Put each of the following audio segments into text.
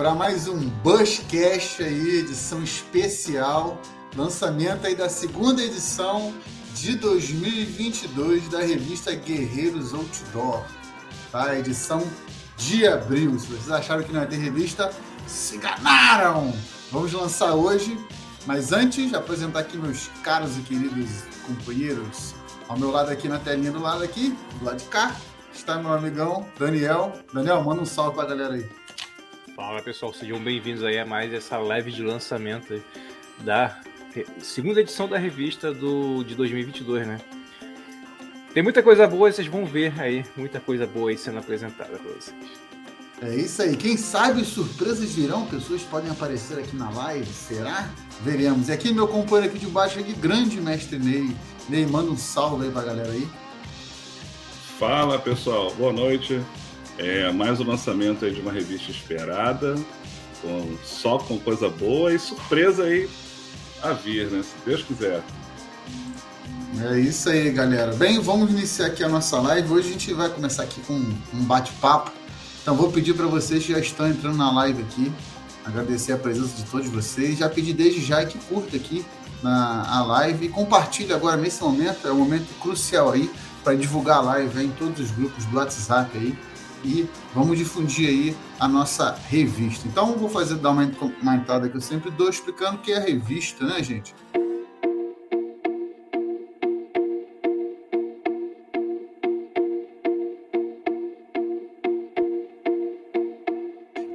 para mais um Bushcast aí, edição especial, lançamento aí da segunda edição de 2022 da revista Guerreiros Outdoor, tá? Edição de abril. Se vocês acharam que não ia ter revista, se enganaram! Vamos lançar hoje, mas antes, apresentar aqui meus caros e queridos companheiros. Ao meu lado aqui na telinha do lado aqui, do lado de cá, está meu amigão Daniel. Daniel, manda um salve pra galera aí. Fala pessoal, sejam bem-vindos aí a mais essa live de lançamento da segunda edição da revista do, de 2022, né? Tem muita coisa boa, vocês vão ver aí, muita coisa boa aí sendo apresentada para vocês. É isso aí. Quem sabe surpresas virão, pessoas podem aparecer aqui na live, será? Veremos. E aqui meu companheiro aqui de baixo aqui, grande mestre Ney. Ney, manda um salve aí pra galera aí. Fala pessoal, boa noite. É mais um lançamento aí de uma revista esperada, com, só com coisa boa e surpresa aí a vir, né? Se Deus quiser. É isso aí, galera. Bem, vamos iniciar aqui a nossa live. Hoje a gente vai começar aqui com um bate-papo. Então vou pedir para vocês que já estão entrando na live aqui, agradecer a presença de todos vocês. Já pedi desde já que curta aqui na a live e compartilhe agora nesse momento, é um momento crucial aí para divulgar a live em todos os grupos do WhatsApp aí e vamos difundir aí a nossa revista. Então vou fazer dar uma, uma entrada que eu sempre dou explicando o que é a revista, né, gente?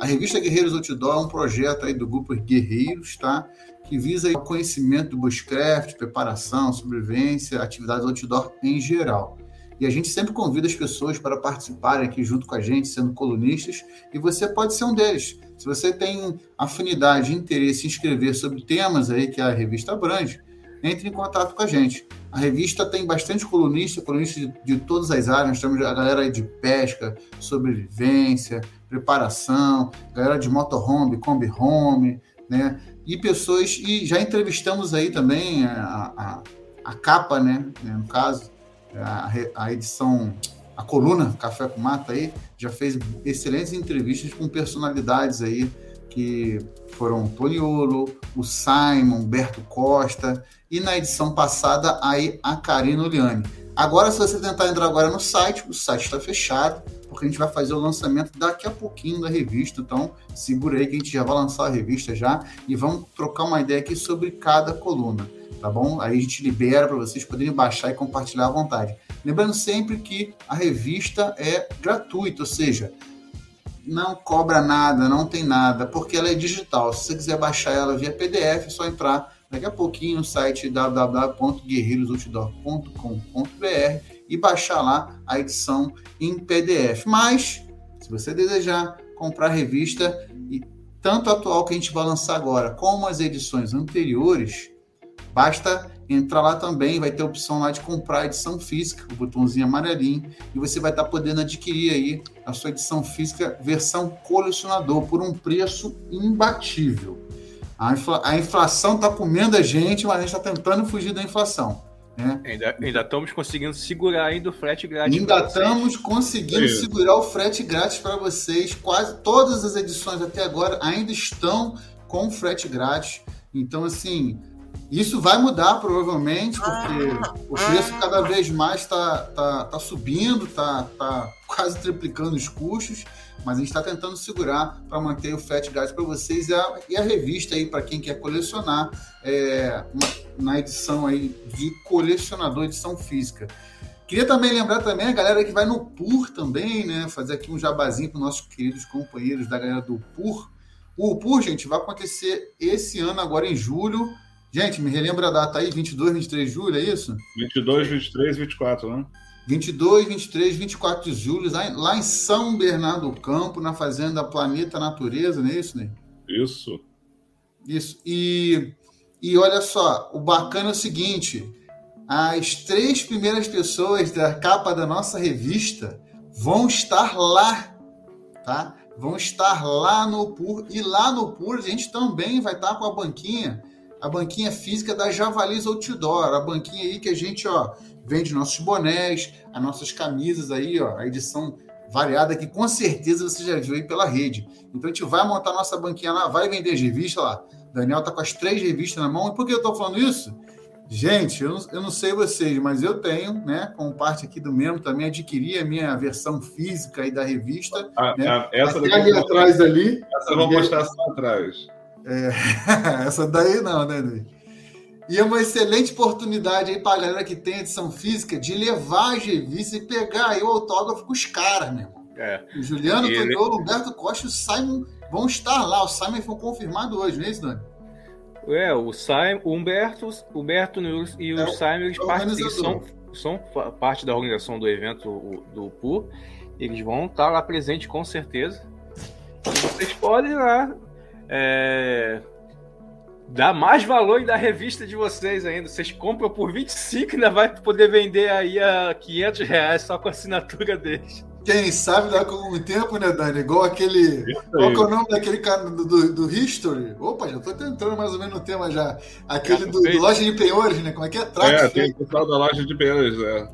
A revista Guerreiros Outdoor é um projeto aí do grupo Guerreiros, tá? Que visa o conhecimento do bushcraft, preparação, sobrevivência, atividades outdoor em geral. E a gente sempre convida as pessoas para participarem aqui junto com a gente, sendo colunistas, e você pode ser um deles. Se você tem afinidade, interesse em escrever sobre temas aí que a revista abrange, entre em contato com a gente. A revista tem bastante colunista, colunistas de, de todas as áreas. Temos a galera de pesca, sobrevivência, preparação, galera de motorhome, combi home, né? E pessoas, e já entrevistamos aí também a, a, a capa, né? No caso, a, a edição, a coluna Café com Mata aí, já fez excelentes entrevistas com personalidades aí que foram Toniolo, o Simon, Humberto Costa e na edição passada aí a Karina Oliane. Agora, se você tentar entrar agora no site, o site está fechado, porque a gente vai fazer o lançamento daqui a pouquinho da revista. Então, segura aí que a gente já vai lançar a revista já e vamos trocar uma ideia aqui sobre cada coluna, tá bom? Aí a gente libera para vocês poderem baixar e compartilhar à vontade. Lembrando sempre que a revista é gratuita, ou seja, não cobra nada, não tem nada, porque ela é digital. Se você quiser baixar ela via PDF, é só entrar daqui a pouquinho no site www.guerreirosoutdoor.com.br e baixar lá a edição em PDF. Mas, se você desejar comprar a revista, e tanto a atual que a gente vai lançar agora, como as edições anteriores, basta entrar lá também, vai ter a opção lá de comprar a edição física, o botãozinho amarelinho, e você vai estar podendo adquirir aí a sua edição física versão colecionador por um preço imbatível. A, a inflação está comendo a gente, mas a gente está tentando fugir da inflação. Né? Ainda, ainda estamos conseguindo segurar ainda o frete grátis. Ainda estamos conseguindo segurar o frete grátis para vocês. Quase todas as edições até agora ainda estão com frete grátis. Então, assim, isso vai mudar provavelmente, porque o preço cada vez mais está tá, tá subindo, está tá quase triplicando os custos, mas a gente está tentando segurar para manter o frete grátis para vocês e a, e a, revista aí para quem quer colecionar é, na edição aí de colecionador, edição física. Queria também lembrar também a galera que vai no PUR também, né? Fazer aqui um jabazinho para nossos queridos companheiros da galera do PUR. O PUR, gente, vai acontecer esse ano, agora em julho, Gente, me relembra a data aí, 22, 23 de julho, é isso? 22, 23, 24, né? 22, 23, 24 de julho, lá em São Bernardo do Campo, na fazenda Planeta Natureza, não é isso, né? Isso. Isso. E, e olha só, o bacana é o seguinte: as três primeiras pessoas da capa da nossa revista vão estar lá, tá? Vão estar lá no PUR. E lá no PUR a gente também vai estar com a banquinha a banquinha física da Javalis Outdoor, a banquinha aí que a gente, ó, vende nossos bonés, as nossas camisas aí, ó, a edição variada que com certeza você já viu aí pela rede. Então a gente vai montar nossa banquinha lá, vai vender as revistas lá. Daniel tá com as três revistas na mão. E por que eu estou falando isso? Gente, eu não, eu não, sei vocês, mas eu tenho, né, como parte aqui do mesmo, também adquiri a minha versão física aí da revista. A, né? essa daqui ali atrás ali. Essa eu vou mostrar só atrás. É, essa daí não, né, Luiz? E é uma excelente oportunidade aí para a galera que tem edição física de levar as revistas e pegar aí o autógrafo com os caras, meu irmão. É. O Juliano ele... o Humberto Costa e o Simon vão estar lá. O Simon foi confirmado hoje, não é isso, Dani? É, o, Simon, o Humberto, o Humberto e o é, Simon eles, eles são, são parte da organização do evento do PUR. Eles vão estar lá presentes com certeza. E vocês podem lá é, dar mais valor e dar revista de vocês ainda. Vocês compram por 25 e ainda vai poder vender aí a 500 reais só com a assinatura deles. Quem sabe dá com um tempo, né, Dani? Igual aquele. Qual que é o nome daquele cara do, do, do, History? Opa, já tô tentando mais ou menos no tema já. Aquele do, do Loja de Penhores, né? Como é que é? Trax, é, tem o pessoal da Loja de Penhores, é.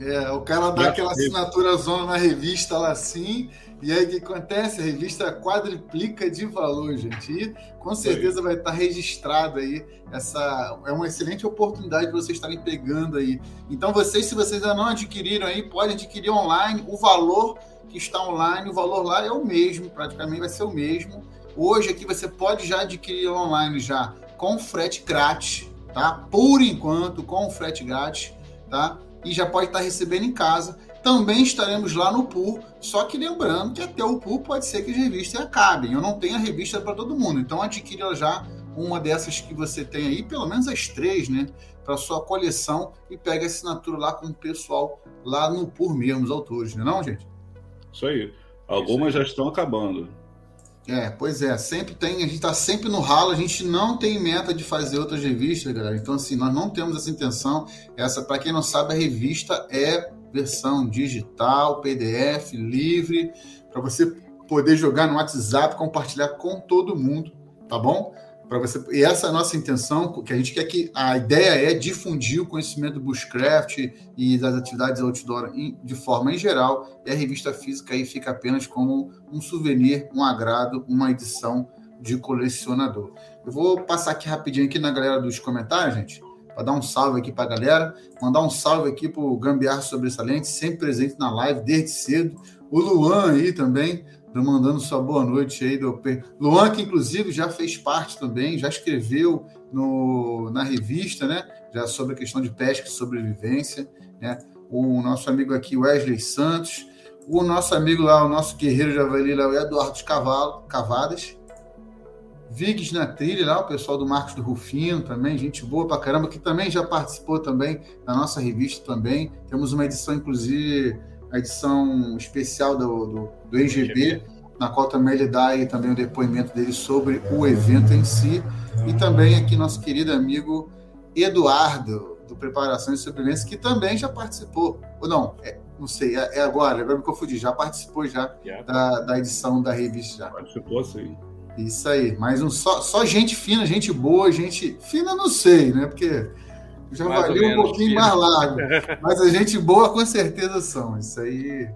É, o cara dá aquela assinatura zona na revista lá assim, e aí o que acontece? A revista quadriplica de valor, gente. E com certeza vai estar registrado aí. Essa é uma excelente oportunidade de vocês estarem pegando aí. Então, vocês, se vocês ainda não adquiriram aí, podem adquirir online. O valor que está online, o valor lá é o mesmo, praticamente vai ser o mesmo. Hoje aqui você pode já adquirir online já com frete grátis, tá? Por enquanto, com frete grátis, tá? e já pode estar recebendo em casa. Também estaremos lá no pool, só que lembrando que até o pool pode ser que as revistas acabem. Eu não tenho a revista para todo mundo, então adquira já uma dessas que você tem aí, pelo menos as três, né? Para sua coleção e pega a assinatura lá com o pessoal lá no pool mesmo, os autores, não é não, gente? Isso aí. Algumas Isso aí. já estão acabando. É, pois é, sempre tem, a gente está sempre no ralo, a gente não tem meta de fazer outras revistas, galera. Então, assim, nós não temos essa intenção. Essa, para quem não sabe, a revista é versão digital, PDF, livre, para você poder jogar no WhatsApp, compartilhar com todo mundo, tá bom? para você. E essa é a nossa intenção, que a gente quer que a ideia é difundir o conhecimento do bushcraft e das atividades outdoor de forma em geral, e a revista física aí fica apenas como um souvenir, um agrado, uma edição de colecionador. Eu vou passar aqui rapidinho aqui na galera dos comentários, gente, para dar um salve aqui para a galera, mandar um salve aqui para o Gambiar Sobressalente, sempre presente na live desde cedo. O Luan aí também, mandando sua boa noite aí. Do... Luan, que inclusive já fez parte também, já escreveu no, na revista, né? Já sobre a questão de pesca e sobrevivência, né? O nosso amigo aqui, Wesley Santos, o nosso amigo lá, o nosso guerreiro javali lá, o Eduardo Cavalo, Cavadas, Viggs na trilha lá, o pessoal do Marcos do Rufino também, gente boa pra caramba, que também já participou também da nossa revista também. Temos uma edição, inclusive, a edição especial do, do, do EGB, na qual também ele dá aí também o depoimento dele sobre o evento em si. E também aqui nosso querido amigo Eduardo, do Preparação e Sobrevivência, que também já participou. Ou não, é, não sei, é, é, agora, agora me confundi, já participou já yeah. da, da edição da revista. Já. Participou sim. Isso aí, mas um, só, só gente fina, gente boa, gente fina não sei, né? Porque já mais valeu um pouquinho mais largo. Mas a gente boa com certeza são. Isso aí,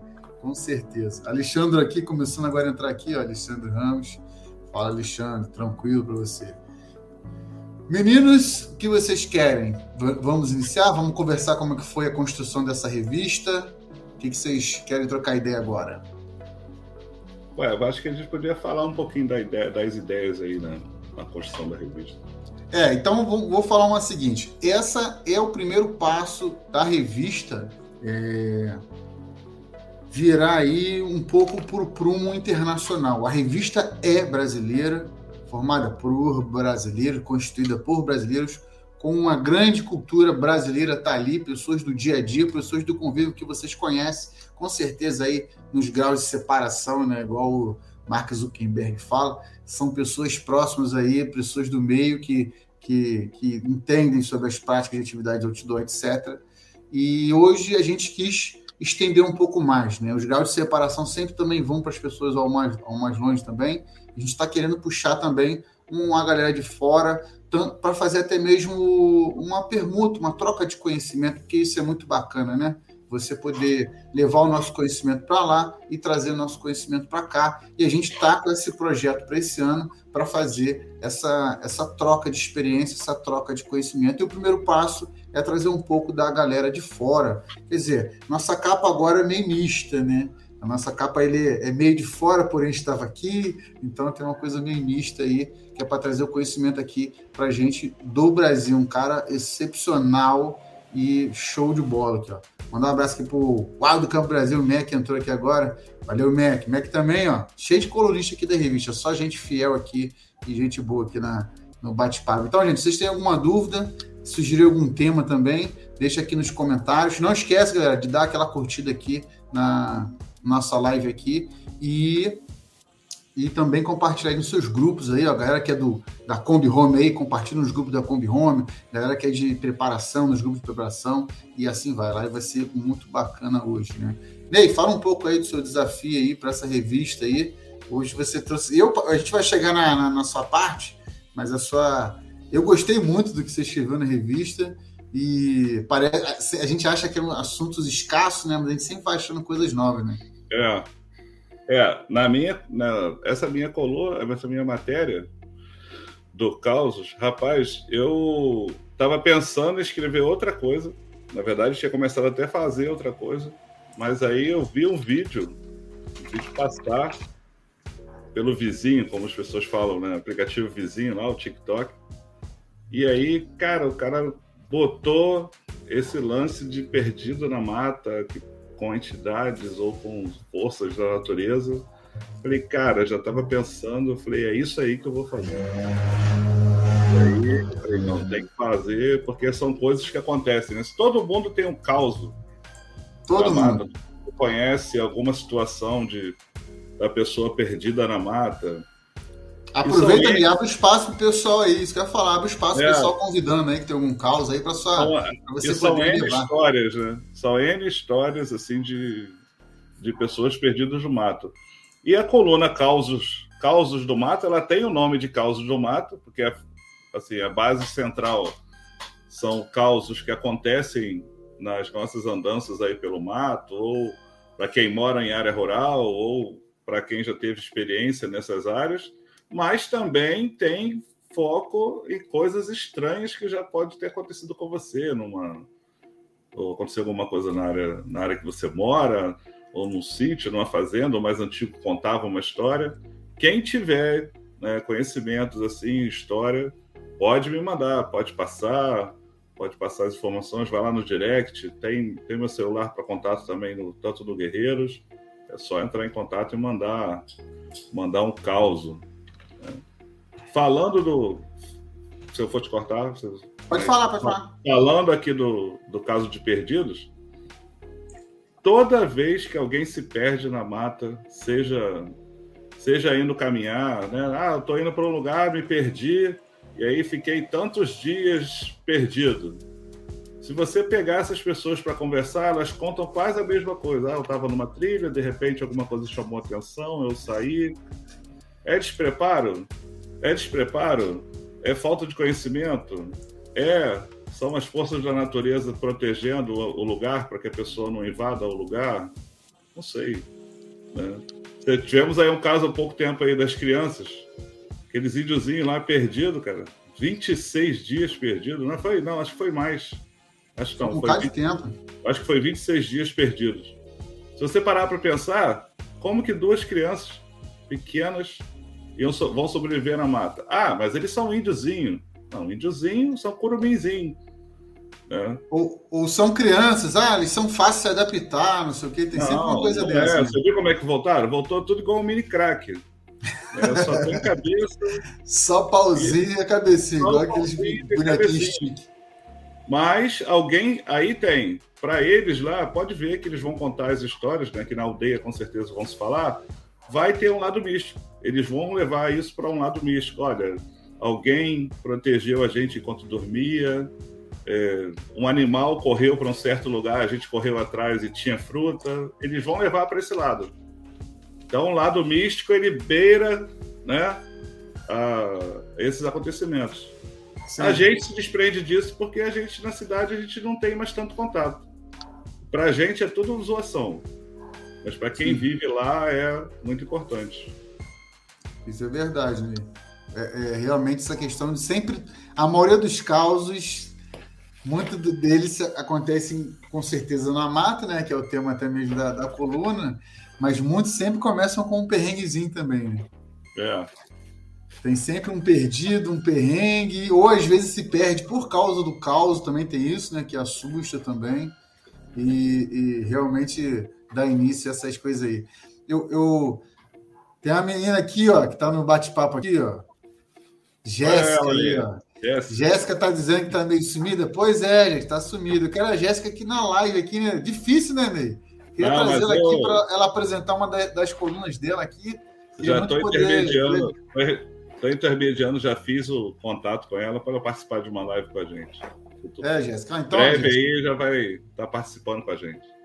com certeza. Alexandre aqui, começando agora a entrar aqui, ó, Alexandre Ramos. Fala, Alexandre, tranquilo para você. Meninos, o que vocês querem? V vamos iniciar? Vamos conversar como é que foi a construção dessa revista? O que, que vocês querem trocar ideia agora? Ué, eu acho que a gente poderia falar um pouquinho da ideia, das ideias aí na, na construção da revista. É, então vou, vou, falar uma seguinte. Essa é o primeiro passo da revista é, virar aí um pouco para o prumo internacional. A revista é brasileira, formada por brasileiros, constituída por brasileiros, com uma grande cultura brasileira tá ali, pessoas do dia a dia, pessoas do convívio que vocês conhecem, com certeza aí nos graus de separação, né, igual o Mark Zuckerberg fala, são pessoas próximas aí, pessoas do meio que, que, que entendem sobre as práticas de atividade outdoor, etc. E hoje a gente quis estender um pouco mais, né? Os graus de separação sempre também vão para as pessoas ao mais, ao mais longe também. A gente está querendo puxar também uma galera de fora para fazer até mesmo uma permuta, uma troca de conhecimento, porque isso é muito bacana, né? você poder levar o nosso conhecimento para lá e trazer o nosso conhecimento para cá. E a gente está com esse projeto para esse ano para fazer essa, essa troca de experiência, essa troca de conhecimento. E o primeiro passo é trazer um pouco da galera de fora. Quer dizer, nossa capa agora é meio mista, né? A nossa capa ele é meio de fora, porém estava aqui, então tem uma coisa meio mista aí, que é para trazer o conhecimento aqui para gente do Brasil. Um cara excepcional e show de bola aqui, ó. Mandar um abraço aqui pro Quadro do Campo Brasil, o Mac entrou aqui agora. Valeu, Mac. Mac também, ó. Cheio de colunista aqui da revista, só gente fiel aqui e gente boa aqui na, no bate-papo. Então, gente, vocês têm alguma dúvida, sugerir algum tema também, deixa aqui nos comentários. Não esquece, galera, de dar aquela curtida aqui na nossa live aqui e e também compartilhar nos seus grupos aí, ó, a galera que é do, da Kombi Home aí, compartilha nos grupos da Kombi Home, galera que é de preparação, nos grupos de preparação, e assim vai, lá vai ser muito bacana hoje, né? Ney, fala um pouco aí do seu desafio aí para essa revista aí, hoje você trouxe, eu, a gente vai chegar na, na, na sua parte, mas a sua, eu gostei muito do que você escreveu na revista, e parece, a gente acha que é um assuntos escassos, né, mas a gente sempre vai achando coisas novas, né? É, é, na minha, na, essa minha coluna, essa minha matéria do Causos, rapaz, eu estava pensando em escrever outra coisa. Na verdade, tinha começado até a fazer outra coisa, mas aí eu vi um vídeo, um vídeo passar pelo vizinho, como as pessoas falam, né? Aplicativo vizinho lá, o TikTok. E aí, cara, o cara botou esse lance de perdido na mata, que com entidades ou com forças da natureza. Falei, cara, já estava pensando, falei, é isso aí que eu vou fazer. E aí, falei, não, tem que fazer, porque são coisas que acontecem. Né? Todo mundo tem um caos, todo mundo conhece alguma situação de da pessoa perdida na mata, Aproveita e abre espaço pro pessoal aí. Isso que eu ia falar, abre espaço pro é. pessoal convidando aí, que tem algum caos aí para sua. Pra você poder são N levar. histórias, né? São N histórias, assim, de, de pessoas perdidas no mato. E a coluna Causos, Causos do Mato, ela tem o nome de Causos do Mato, porque assim, a base central são causos que acontecem nas nossas andanças aí pelo mato, ou para quem mora em área rural, ou para quem já teve experiência nessas áreas mas também tem foco em coisas estranhas que já pode ter acontecido com você, numa ou aconteceu alguma coisa na área, na área que você mora, ou num sítio, numa fazenda, ou mais antigo contava uma história. Quem tiver né, conhecimentos assim, história, pode me mandar, pode passar, pode passar as informações, vai lá no direct, tem, tem meu celular para contato também, no, tanto do Guerreiros, é só entrar em contato e mandar, mandar um caos. Falando do. Se eu for te cortar. Você... Pode falar, pode falar. Falando aqui do, do caso de perdidos, toda vez que alguém se perde na mata, seja seja indo caminhar, né? Ah, eu tô indo para um lugar, me perdi, e aí fiquei tantos dias perdido. Se você pegar essas pessoas para conversar, elas contam quase a mesma coisa. Ah, eu estava numa trilha, de repente alguma coisa chamou atenção, eu saí. É despreparo? É despreparo? É falta de conhecimento? É são as forças da natureza protegendo o lugar para que a pessoa não invada o lugar? Não sei. Né? Tivemos aí um caso há pouco tempo aí das crianças, aqueles índiozinhos lá perdidos, cara. 26 dias perdidos. Não foi, não, acho que foi mais. Acho que não. Um foi 20, tempo. Acho que foi 26 dias perdidos. Se você parar para pensar, como que duas crianças pequenas iam, vão sobreviver na mata. Ah, mas eles são índiozinho. Não, índiozinho são curumimzinho. Né? Ou, ou, são crianças, ah, eles são fáceis de se adaptar, não sei o que, tem não, sempre uma coisa dessa. É, né? Você viu como é que voltaram? Voltou tudo igual um mini crack. É, só tem cabeça. só pauzinho e a cabecinha, igual aqueles bonequinhos Mas alguém aí tem. Para eles lá, pode ver que eles vão contar as histórias, né? Que na aldeia com certeza vão se falar. Vai ter um lado místico eles vão levar isso para um lado místico. Olha, alguém protegeu a gente enquanto dormia, é, um animal correu para um certo lugar, a gente correu atrás e tinha fruta. Eles vão levar para esse lado. Então, o lado místico ele beira, né, a, esses acontecimentos. Sim. A gente se desprende disso porque a gente na cidade a gente não tem mais tanto contato. pra gente é tudo zoação. Mas para quem Sim. vive lá é muito importante. Isso é verdade, né? É, é, realmente essa questão de sempre. A maioria dos causos, muito deles acontecem com certeza na mata, né? Que é o tema até mesmo da, da coluna, mas muitos sempre começam com um perrenguezinho também, né? É. Tem sempre um perdido, um perrengue, ou às vezes se perde por causa do caos, também tem isso, né? Que assusta também. E, e realmente dá início a essas coisas aí. Eu, eu tem uma menina aqui, ó, que tá no bate-papo aqui, ó. Jéssica ó. Jéssica tá dizendo que tá meio sumida. Pois é, gente, tá sumida. Eu quero a Jéssica aqui na live, aqui, né? Difícil, né, Ney? Queria trazer ela eu... aqui para ela apresentar uma das colunas dela aqui. Já estou intermediando. Estou intermediando, já fiz o contato com ela para participar de uma live com a gente. É, Jéssica. Ah, então, breve Jéssica. aí já vai estar tá participando com a gente.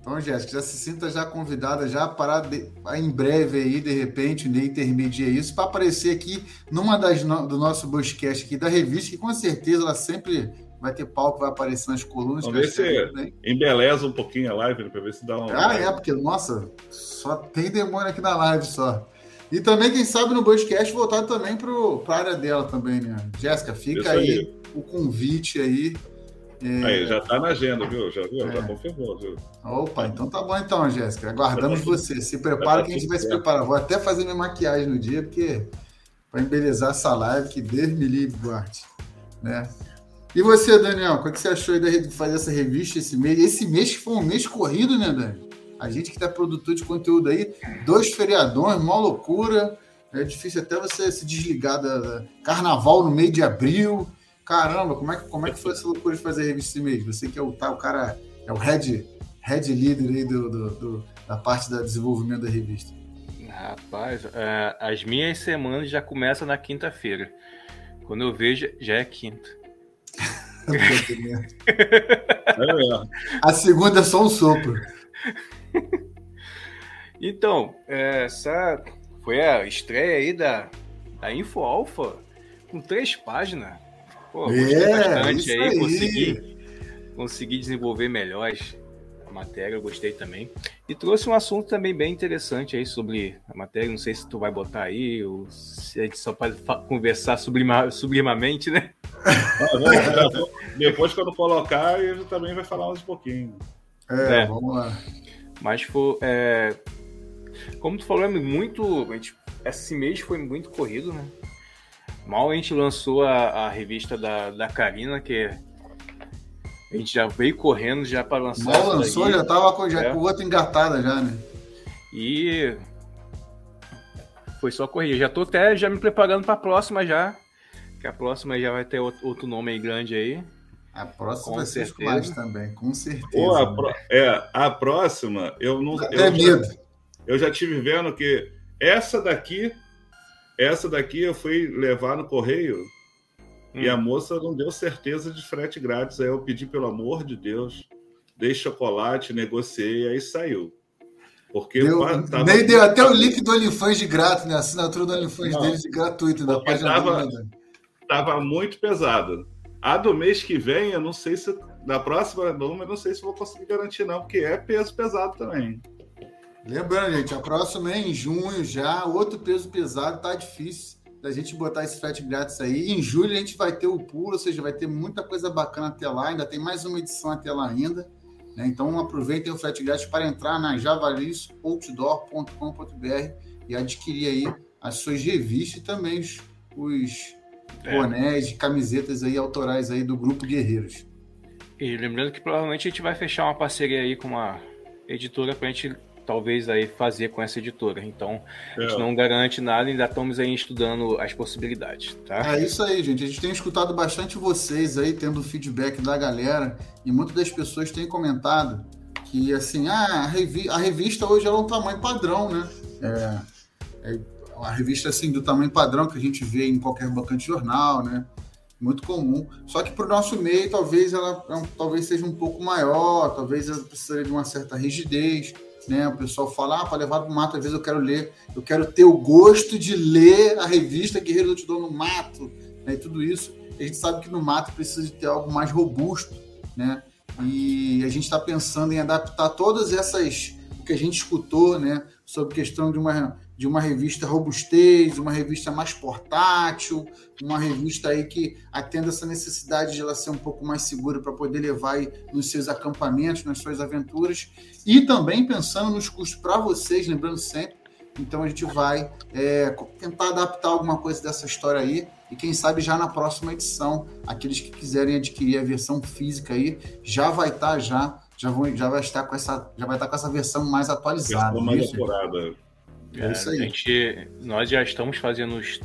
Então, Jéssica, já se sinta já convidada já para de, em breve aí, de repente, né, intermedia isso, para aparecer aqui numa das no, do nosso podcast aqui da revista, que com certeza ela sempre vai ter palco, vai aparecer nas colunas. Vamos ver se embeleza um pouquinho a live, para ver se dá um. Ah, é, porque, nossa, só tem demônio aqui na live só. E também, quem sabe, no podcast voltar também para a área dela também, né? Jéssica, fica aí, aí o convite aí é... Aí, já está na agenda, viu? Já, viu? É. já confirmou, viu? Opa, então tá bom então, Jéssica. Aguardamos você. Se prepara que a gente vai se preparar. Vou até fazer minha maquiagem no dia, porque para embelezar essa live, que Deus me livre, Duarte. Né? E você, Daniel, o que você achou de fazer essa revista esse mês? Esse mês que foi um mês corrido, né, Dani? A gente que tá produtor de conteúdo aí, dois feriadões, uma loucura. É difícil até você se desligar da carnaval no meio de abril caramba, como é, que, como é que foi essa loucura de fazer a revista esse mês? Você que é o, tá, o cara, é o head, head leader aí do, do, do da parte do desenvolvimento da revista. Rapaz, é, as minhas semanas já começam na quinta-feira. Quando eu vejo, já é quinta. a segunda é só um sopro. Então, é, essa foi a estreia aí da, da Info Alpha com três páginas. Pô, gostei é, bastante aí, aí, consegui, consegui desenvolver melhor a matéria, eu gostei também. E trouxe um assunto também bem interessante aí sobre a matéria, não sei se tu vai botar aí, ou se a gente só pode conversar sublima, sublimamente, né? Depois, quando colocar, ele também vai falar uns pouquinho. É, é. vamos lá. Mas foi. É, como tu falou, é muito. Gente, esse mês foi muito corrido, né? Mal a gente lançou a, a revista da, da Karina, que a gente já veio correndo já para lançar. Mal lançou, daí. já estava com, já, é. com o outro engatada já, né? E foi só correr. Já tô até já me preparando para a próxima já. Que a próxima já vai ter outro nome aí grande aí. A próxima com vai ser mais também, com certeza. A, pro... é, a próxima, eu não. Eu, medo. Já, eu já tive vendo que essa daqui essa daqui eu fui levar no correio hum. e a moça não deu certeza de frete grátis. Aí eu pedi, pelo amor de Deus, dei chocolate, negociei, aí saiu. Porque deu, tava... Nem deu até o link do OnlyFans de grátis, né? A assinatura do OnlyFans deles de gratuito da página tava, tava muito pesado. A do mês que vem, eu não sei se. Na próxima número, eu não sei se vou conseguir garantir, não, porque é peso pesado também. Lembrando, gente, a próxima é em junho já, outro peso pesado, tá difícil da gente botar esse frete grátis aí. Em julho a gente vai ter o pulo, ou seja, vai ter muita coisa bacana até lá, ainda tem mais uma edição até lá ainda. Né? Então aproveitem o frete grátis para entrar na javalisoutdoor.com.br e adquirir aí as suas revistas e também os, os é. bonés, camisetas aí autorais aí do Grupo Guerreiros. E lembrando que provavelmente a gente vai fechar uma parceria aí com uma editora para a gente talvez aí fazer com essa editora. Então, é. a gente é. não garante nada, ainda estamos aí estudando as possibilidades, tá? É isso aí, gente. A gente tem escutado bastante vocês aí, tendo feedback da galera, e muitas das pessoas têm comentado que, assim, ah, a, revi a revista hoje é um tamanho padrão, né? É, é a revista, assim, do tamanho padrão que a gente vê em qualquer banca de jornal, né? Muito comum. Só que para o nosso meio, talvez ela talvez seja um pouco maior, talvez ela precisaria de uma certa rigidez né? O pessoal fala, ah, para levar para o mato, às vezes eu quero ler, eu quero ter o gosto de ler a revista Guerreiro do Outdoor no mato, né? E tudo isso. A gente sabe que no mato precisa de ter algo mais robusto, né? E a gente está pensando em adaptar todas essas o que a gente escutou, né, sobre questão de uma de uma revista robustez, uma revista mais portátil, uma revista aí que atenda essa necessidade de ela ser um pouco mais segura para poder levar aí nos seus acampamentos, nas suas aventuras, e também pensando nos custos para vocês, lembrando sempre. Então a gente vai é, tentar adaptar alguma coisa dessa história aí e quem sabe já na próxima edição, aqueles que quiserem adquirir a versão física aí, já vai estar tá, já já, vão, já vai estar com essa já vai estar com essa versão mais atualizada. Versão mais apurada. É, é, isso aí. A gente, nós já estamos fazendo os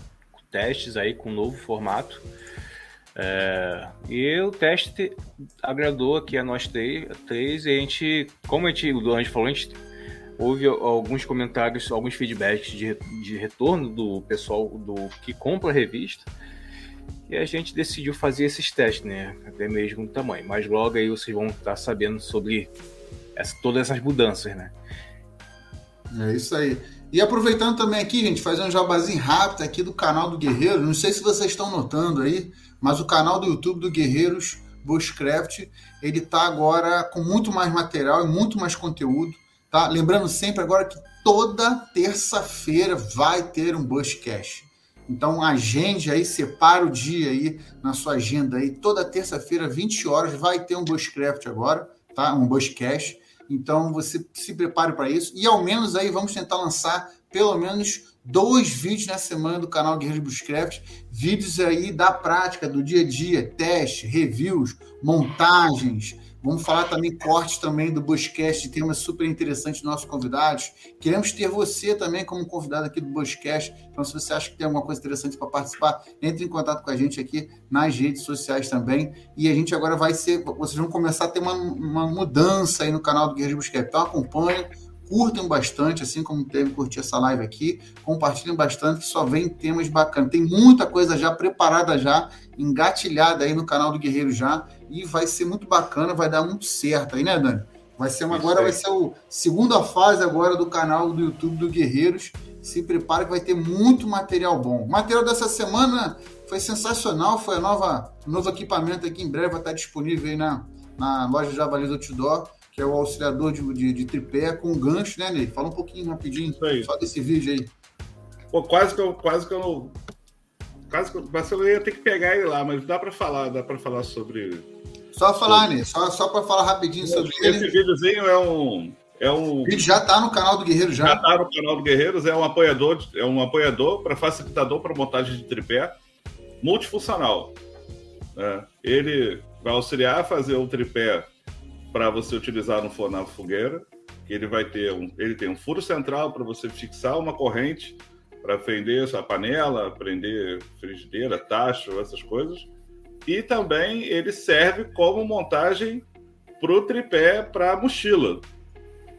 testes aí com um novo formato. É, e o teste agradou aqui a nós três, e a gente, como a gente, o Duane falou, a gente houve alguns comentários, alguns feedbacks de, de retorno do pessoal do que compra a revista. E a gente decidiu fazer esses testes, né? Até mesmo no tamanho. Mas logo aí vocês vão estar sabendo sobre essa, todas essas mudanças, né? É isso aí. E aproveitando também aqui, gente, fazer um jabazinho rápido aqui do canal do Guerreiro. Não sei se vocês estão notando aí, mas o canal do YouTube do Guerreiros Bushcraft, ele tá agora com muito mais material e muito mais conteúdo, tá? Lembrando sempre agora que toda terça-feira vai ter um Bushcast. Então agende aí, separa o dia aí na sua agenda aí. Toda terça-feira, 20 horas, vai ter um Bushcraft agora, tá? Um Bushcast. Então você se prepare para isso. E ao menos aí vamos tentar lançar pelo menos dois vídeos na semana do canal Guerreiros Bushcraft. Vídeos aí da prática, do dia a dia, teste, reviews, montagens, Vamos falar também cortes também do Bushcast, temas super interessantes dos nossos convidados. Queremos ter você também como convidado aqui do Bushcast. Então, se você acha que tem alguma coisa interessante para participar, entre em contato com a gente aqui nas redes sociais também. E a gente agora vai ser, vocês vão começar a ter uma, uma mudança aí no canal do Guerreiro Bushcast. Então, acompanha, curtem bastante, assim como teve curtir essa live aqui, compartilhem bastante, que só vem temas bacanas. Tem muita coisa já preparada já, engatilhada aí no canal do Guerreiro já e vai ser muito bacana, vai dar muito certo aí, né, Dani? Vai ser uma, agora vai ser a segunda fase agora do canal do YouTube do Guerreiros. Se prepare que vai ter muito material bom. O material dessa semana foi sensacional, foi a nova novo equipamento aqui em breve vai estar disponível aí na, na loja Javali do Outdoor, que é o auxiliador de, de, de tripé com gancho, né, Ney? Fala um pouquinho rapidinho só desse vídeo aí. Pô, quase que eu, quase que eu quase que eu ia ter que pegar ele lá, mas dá para falar, dá para falar sobre só falar, né? Só, só para falar rapidinho sobre esse ele. Esse videozinho é um. É um... Ele já está no canal do Guerreiro já. Já está no canal do Guerreiros, é um apoiador, é um apoiador para facilitador para montagem de tripé multifuncional. É, ele vai auxiliar a fazer o tripé para você utilizar no, na fogueira. Ele vai ter um, ele tem um furo central para você fixar uma corrente para prender sua panela, prender frigideira, tacho, essas coisas. E também ele serve como montagem para o tripé para mochila.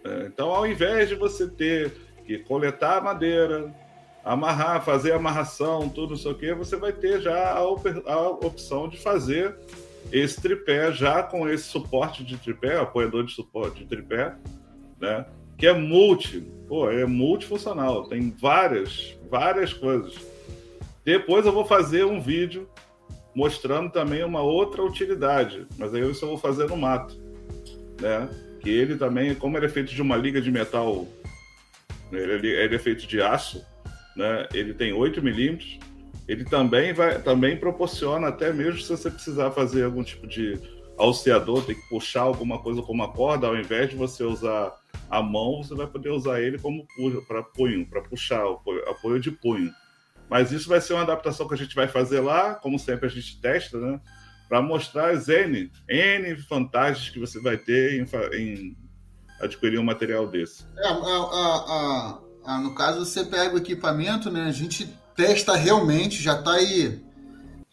É, então, ao invés de você ter que coletar a madeira, amarrar, fazer amarração, tudo isso aqui, você vai ter já a, op a, opção de fazer esse tripé já com esse suporte de tripé, apoiador de suporte de tripé, né? Que é multi, pô, é multifuncional, tem várias, várias coisas. Depois eu vou fazer um vídeo mostrando também uma outra utilidade, mas aí eu vou fazer no mato, né? Que ele também, como ele é feito de uma liga de metal, ele, ele é feito de aço, né? Ele tem 8 milímetros, ele também vai, também proporciona até mesmo se você precisar fazer algum tipo de alceador, tem que puxar alguma coisa com uma corda, ao invés de você usar a mão, você vai poder usar ele como para punho, para puxar, apoio de punho. Mas isso vai ser uma adaptação que a gente vai fazer lá, como sempre a gente testa, né? Para mostrar as N, N vantagens que você vai ter em, em adquirir um material desse. É, a, a, a, no caso, você pega o equipamento, né? A gente testa realmente, já está aí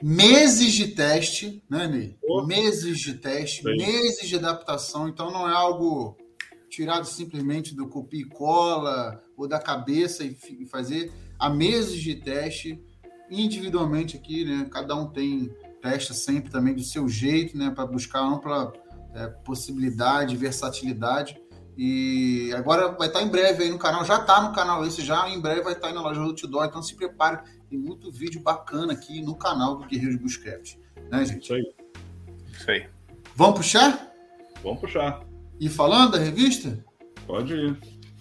meses de teste, né, Ney? Oh. Meses de teste, Bem. meses de adaptação, então não é algo tirado simplesmente do copia e cola ou da cabeça e fazer há meses de teste individualmente aqui, né? Cada um tem testa sempre também do seu jeito, né? Para buscar ampla é, possibilidade, versatilidade. E agora vai estar em breve aí no canal, já está no canal esse, já em breve vai estar aí na loja do Outdoor, então se prepare, tem muito vídeo bacana aqui no canal do Guerreiros Bushcraft, né, gente? Isso aí. Isso aí. Vamos puxar? Vamos puxar. E falando da revista? Pode ir.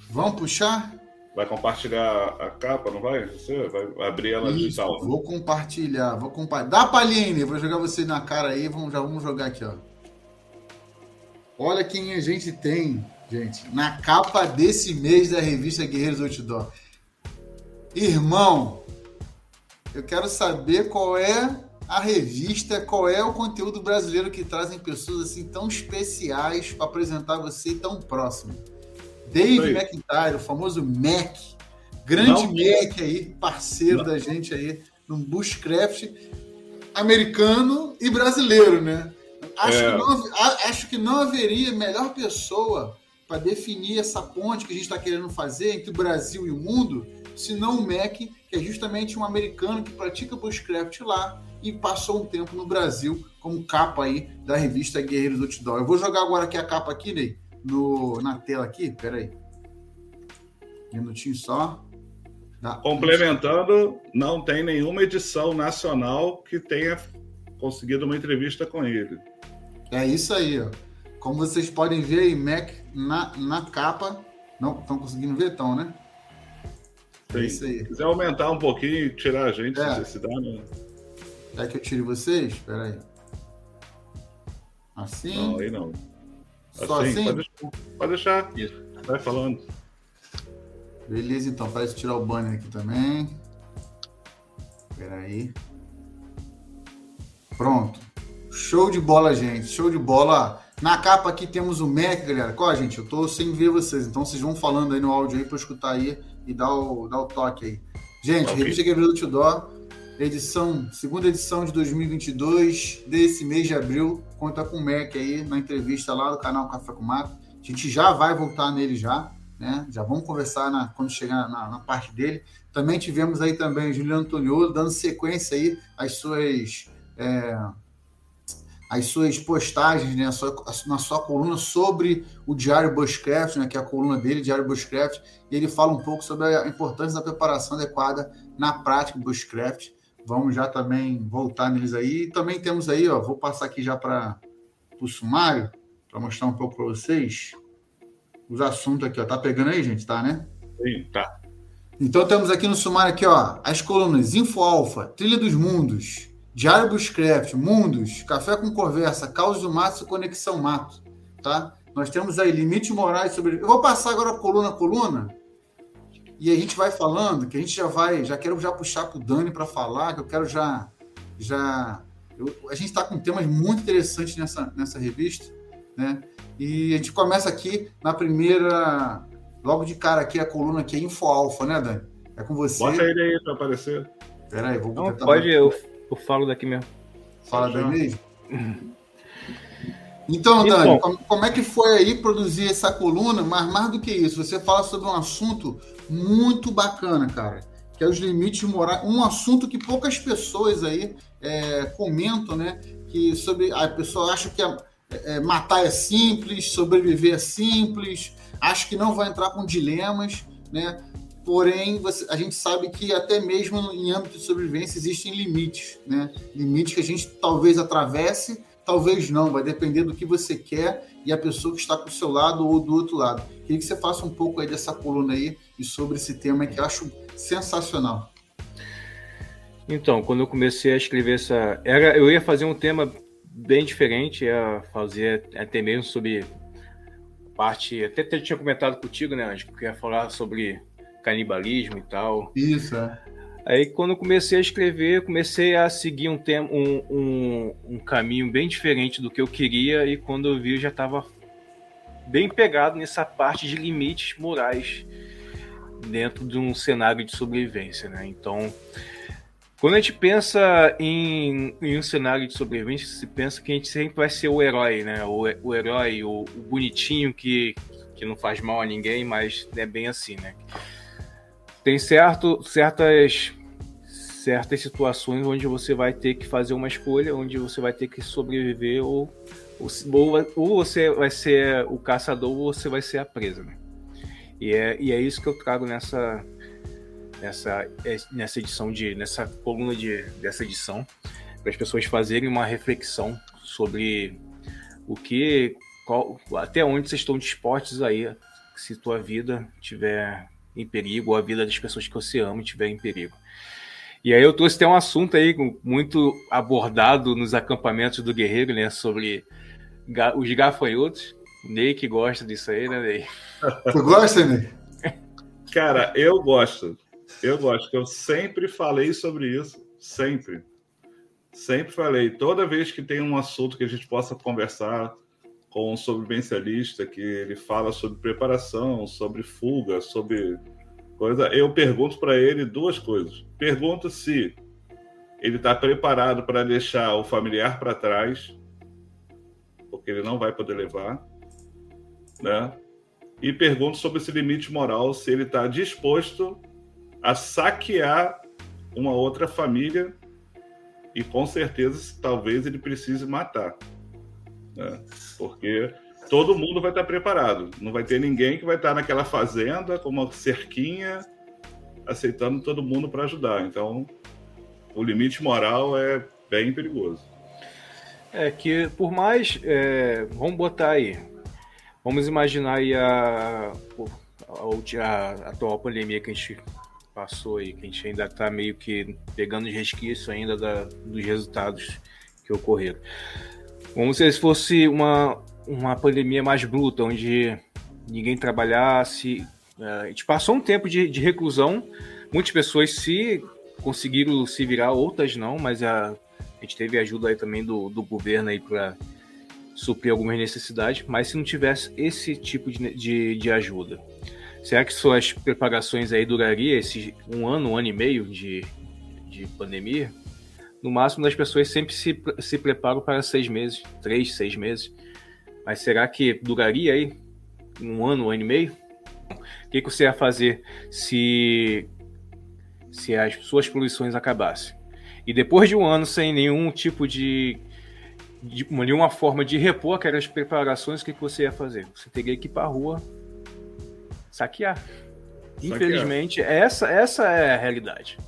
Vamos puxar? Vai compartilhar a capa, não vai? Você vai abrir ela Isso, digital. Vou compartilhar, vou compartilhar. Dá palhinha, vou jogar você na cara aí, vamos, já vamos jogar aqui, ó. Olha quem a gente tem, gente, na capa desse mês da revista Guerreiros Outdoor. Irmão, eu quero saber qual é a revista, qual é o conteúdo brasileiro que trazem pessoas assim tão especiais para apresentar você tão próximo. Dave McIntyre, o famoso Mac, grande Não, Mac aí, parceiro Não. da gente aí no Bushcraft americano e brasileiro, né? Acho, é. que não, acho que não haveria melhor pessoa para definir essa ponte que a gente está querendo fazer entre o Brasil e o mundo, senão o Mac, que é justamente um americano que pratica bushcraft lá e passou um tempo no Brasil como capa aí da revista Guerreiros Outdoor. Eu vou jogar agora aqui a capa aqui, Ney, no, na tela aqui, peraí. Minutinho só. Dá. Complementando, não tem nenhuma edição nacional que tenha conseguido uma entrevista com ele. É isso aí, ó. Como vocês podem ver aí, Mac na, na capa. Não estão conseguindo ver, tão, né? É Sim. isso aí. Se quiser aumentar um pouquinho e tirar a gente, é. se dá, né? Quer que eu tire vocês? Espera aí. Assim? Não, aí não. Só assim? assim? Pode deixar. Pode deixar. Isso. Vai falando. Beleza, então. Faz tirar o banner aqui também. Espera aí. Pronto. Show de bola, gente. Show de bola. Na capa aqui temos o Mac, galera. Qual, gente? Eu tô sem ver vocês, então vocês vão falando aí no áudio aí para escutar aí e dar o, dar o toque aí. Gente, okay. Revista do Tudor, edição, segunda edição de 2022, desse mês de abril, conta com o Mac aí na entrevista lá do canal Café com Mato. A gente já vai voltar nele já, né? Já vamos conversar na, quando chegar na, na parte dele. Também tivemos aí também o Juliano Antoniolo dando sequência aí às suas é, as suas postagens né, sua, na sua coluna sobre o Diário Bushcraft, né, que é a coluna dele, Diário Bushcraft, e ele fala um pouco sobre a importância da preparação adequada na prática do Bushcraft. Vamos já também voltar neles aí. E também temos aí, ó, vou passar aqui já para o sumário, para mostrar um pouco para vocês os assuntos aqui. Ó. Tá pegando aí, gente? Tá, né? Sim, tá. Então temos aqui no sumário aqui, ó, as colunas Info Alpha, Trilha dos Mundos, Diário Bushcraft, Mundos, Café com Conversa, Caos do Mato e Conexão Mato, tá? Nós temos aí limites morais sobre. Eu vou passar agora coluna a coluna e a gente vai falando, que a gente já vai, já quero já puxar para o Dani para falar, que eu quero já, já, eu, a gente está com temas muito interessantes nessa nessa revista, né? E a gente começa aqui na primeira, logo de cara aqui a coluna que é Info Alfa, né, Dani? É com você. Bota ele aí para aparecer. Peraí, vou Não, pode, eu eu falo daqui mesmo. Fala daí mesmo? Então, Dani, como, como é que foi aí produzir essa coluna? Mas mais do que isso, você fala sobre um assunto muito bacana, cara, que é os limites morais. Um assunto que poucas pessoas aí é, comentam, né? Que sobre a pessoa acha que é, é, matar é simples, sobreviver é simples, acha que não vai entrar com dilemas, né? Porém você, a gente sabe que até mesmo em âmbito de sobrevivência existem limites, né? Limites que a gente talvez atravesse, talvez não, vai depender do que você quer e a pessoa que está com o seu lado ou do outro lado. Queria que você faça um pouco aí dessa coluna aí e sobre esse tema que eu acho sensacional. Então, quando eu comecei a escrever essa, era eu ia fazer um tema bem diferente, ia fazer até mesmo sobre parte, até, tinha comentado contigo, né, Anjo, que ia falar sobre canibalismo e tal. Isso, é. Aí quando eu comecei a escrever, comecei a seguir um, tema, um, um, um caminho bem diferente do que eu queria e quando eu vi eu já estava bem pegado nessa parte de limites morais dentro de um cenário de sobrevivência, né? Então, quando a gente pensa em, em, um cenário de sobrevivência, se pensa que a gente sempre vai ser o herói, né? O, o herói, o, o bonitinho que, que não faz mal a ninguém, mas é bem assim, né? Tem certo, certas, certas situações onde você vai ter que fazer uma escolha, onde você vai ter que sobreviver ou, ou, ou você vai ser o caçador ou você vai ser a presa. Né? E, é, e é isso que eu trago nessa, nessa, nessa edição, de, nessa coluna de, dessa edição, para as pessoas fazerem uma reflexão sobre o que qual, até onde vocês estão dispostos aí, se tua vida tiver em perigo, ou a vida das pessoas que você ama estiver em perigo. E aí eu trouxe até um assunto aí muito abordado nos acampamentos do guerreiro, né? Sobre os gafanhotos. Ney que gosta disso aí, né, Ney? Tu gosta, Ney? Cara, eu gosto. Eu gosto. Eu sempre falei sobre isso. Sempre. Sempre falei. Toda vez que tem um assunto que a gente possa conversar com um sobrevivencialista, que ele fala sobre preparação, sobre fuga, sobre coisa, eu pergunto para ele duas coisas. Pergunto se ele está preparado para deixar o familiar para trás, porque ele não vai poder levar, né? E pergunto sobre esse limite moral, se ele está disposto a saquear uma outra família e com certeza talvez ele precise matar, né? Porque todo mundo vai estar preparado. Não vai ter ninguém que vai estar naquela fazenda com uma cerquinha aceitando todo mundo para ajudar. Então, o limite moral é bem perigoso. É que por mais, é, vamos botar aí, vamos imaginar aí a, a, a, atual pandemia que a gente passou aí, que a gente ainda está meio que pegando os resquícios ainda da, dos resultados que ocorreram. Como se fosse uma, uma pandemia mais bruta, onde ninguém trabalhasse. É, a gente passou um tempo de, de reclusão, muitas pessoas se conseguiram se virar, outras não, mas a, a gente teve ajuda aí também do, do governo aí para suprir algumas necessidades, mas se não tivesse esse tipo de, de, de, ajuda, será que suas preparações aí duraria esse um ano, um ano e meio de, de pandemia? No máximo, as pessoas sempre se, se preparam para seis meses, três, seis meses. Mas será que duraria aí um ano, um ano e meio? O que, que você ia fazer se, se as suas poluições acabassem? E depois de um ano sem nenhum tipo de, de nenhuma forma de repor aquelas preparações, o que, que você ia fazer? Você teria que ir para a rua saquear. saquear. Infelizmente, essa, essa é a realidade.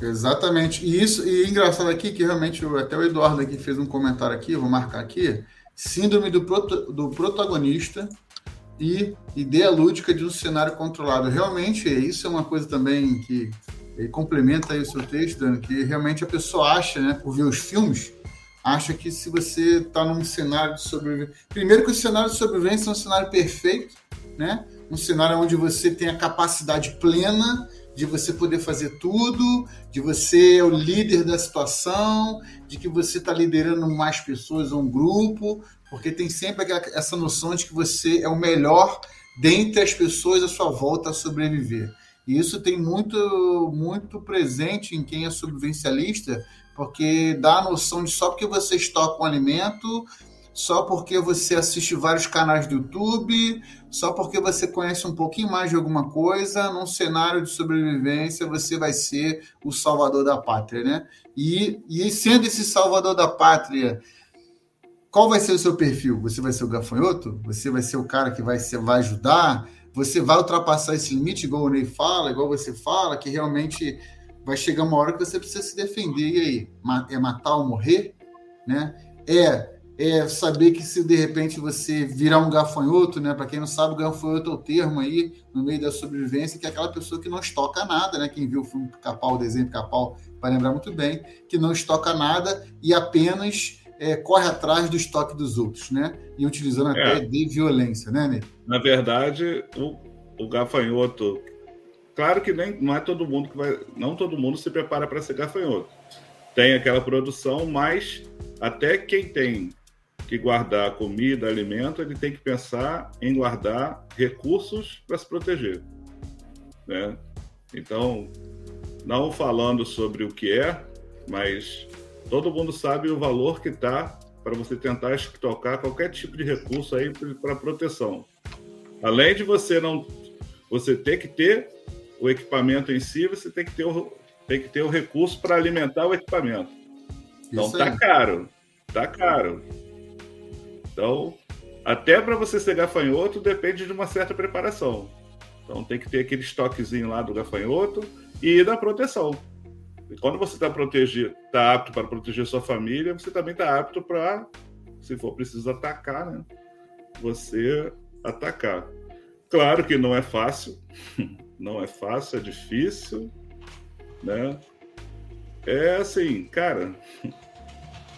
Exatamente. E isso, e engraçado aqui que realmente até o Eduardo aqui fez um comentário aqui, vou marcar aqui, síndrome do, proto, do protagonista e ideia lúdica de um cenário controlado. Realmente, isso é uma coisa também que complementa aí o seu texto, Dani, que realmente a pessoa acha, né, por ver os filmes, acha que se você está num cenário de sobrevivência... Primeiro que o cenário de sobrevivência é um cenário perfeito, né? Um cenário onde você tem a capacidade plena de você poder fazer tudo, de você é o líder da situação, de que você está liderando mais pessoas um grupo, porque tem sempre essa noção de que você é o melhor dentre as pessoas à sua volta a sobreviver. E isso tem muito, muito presente em quem é sobrevivencialista, porque dá a noção de só porque você estoca um alimento, só porque você assiste vários canais do YouTube, só porque você conhece um pouquinho mais de alguma coisa, num cenário de sobrevivência, você vai ser o salvador da pátria, né? E, e sendo esse salvador da pátria, qual vai ser o seu perfil? Você vai ser o gafanhoto? Você vai ser o cara que vai, ser, vai ajudar? Você vai ultrapassar esse limite, igual o Ney fala, igual você fala, que realmente vai chegar uma hora que você precisa se defender. E aí? É matar ou morrer? Né? É é saber que se de repente você virar um gafanhoto, né? Para quem não sabe, gafanhoto é o termo aí no meio da sobrevivência, que é aquela pessoa que não estoca nada, né? Quem viu o filme Capau, o desenho Capau, vai lembrar muito bem, que não estoca nada e apenas é, corre atrás do estoque dos outros, né? E utilizando até é. de violência, né, Ney? Na verdade, o, o gafanhoto, claro que nem não é todo mundo que vai, não todo mundo se prepara para ser gafanhoto. Tem aquela produção, mas até quem tem que guardar comida, alimento, ele tem que pensar em guardar recursos para se proteger. Né? Então, não falando sobre o que é, mas todo mundo sabe o valor que está para você tentar estocar qualquer tipo de recurso aí para proteção. Além de você não você ter que ter o equipamento em si, você tem que ter o, tem que ter o recurso para alimentar o equipamento. Então tá caro, tá caro. Então, até para você ser gafanhoto depende de uma certa preparação. Então tem que ter aquele estoquezinho lá do gafanhoto e da proteção. E quando você está está apto para proteger sua família, você também está apto para se for preciso atacar, né? Você atacar. Claro que não é fácil, não é fácil, é difícil, né? É assim, cara,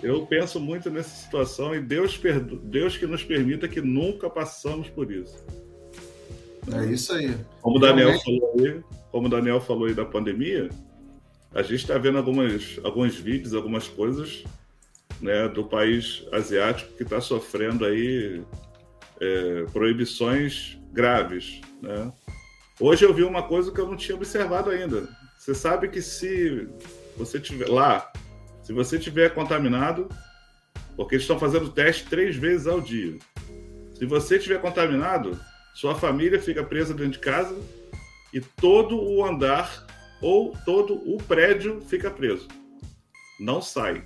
eu penso muito nessa situação e Deus, perdo... Deus que nos permita que nunca passamos por isso. É isso aí. Como o Daniel falou aí, como Daniel falou aí da pandemia, a gente está vendo algumas, alguns vídeos, algumas coisas né, do país asiático que está sofrendo aí é, proibições graves. Né? Hoje eu vi uma coisa que eu não tinha observado ainda. Você sabe que se você tiver lá, se você tiver contaminado, porque eles estão fazendo teste três vezes ao dia. Se você tiver contaminado, sua família fica presa dentro de casa e todo o andar ou todo o prédio fica preso. Não sai.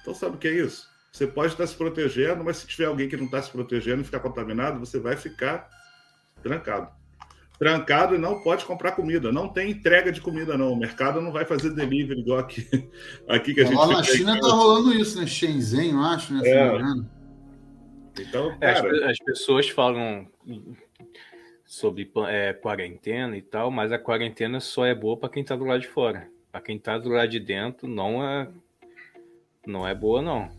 Então sabe o que é isso? Você pode estar se protegendo, mas se tiver alguém que não está se protegendo e ficar contaminado, você vai ficar trancado. Trancado e não pode comprar comida. Não tem entrega de comida, não. O mercado não vai fazer delivery igual aqui, aqui que a gente Lá na China está rolando isso, né? Shenzhen, eu acho, né? É. Então, é, cara... as, pessoas falam sobre é, quarentena e tal, mas a quarentena só é boa para quem está do lado de fora. Para quem está do lado de dentro, não é, não é boa, não.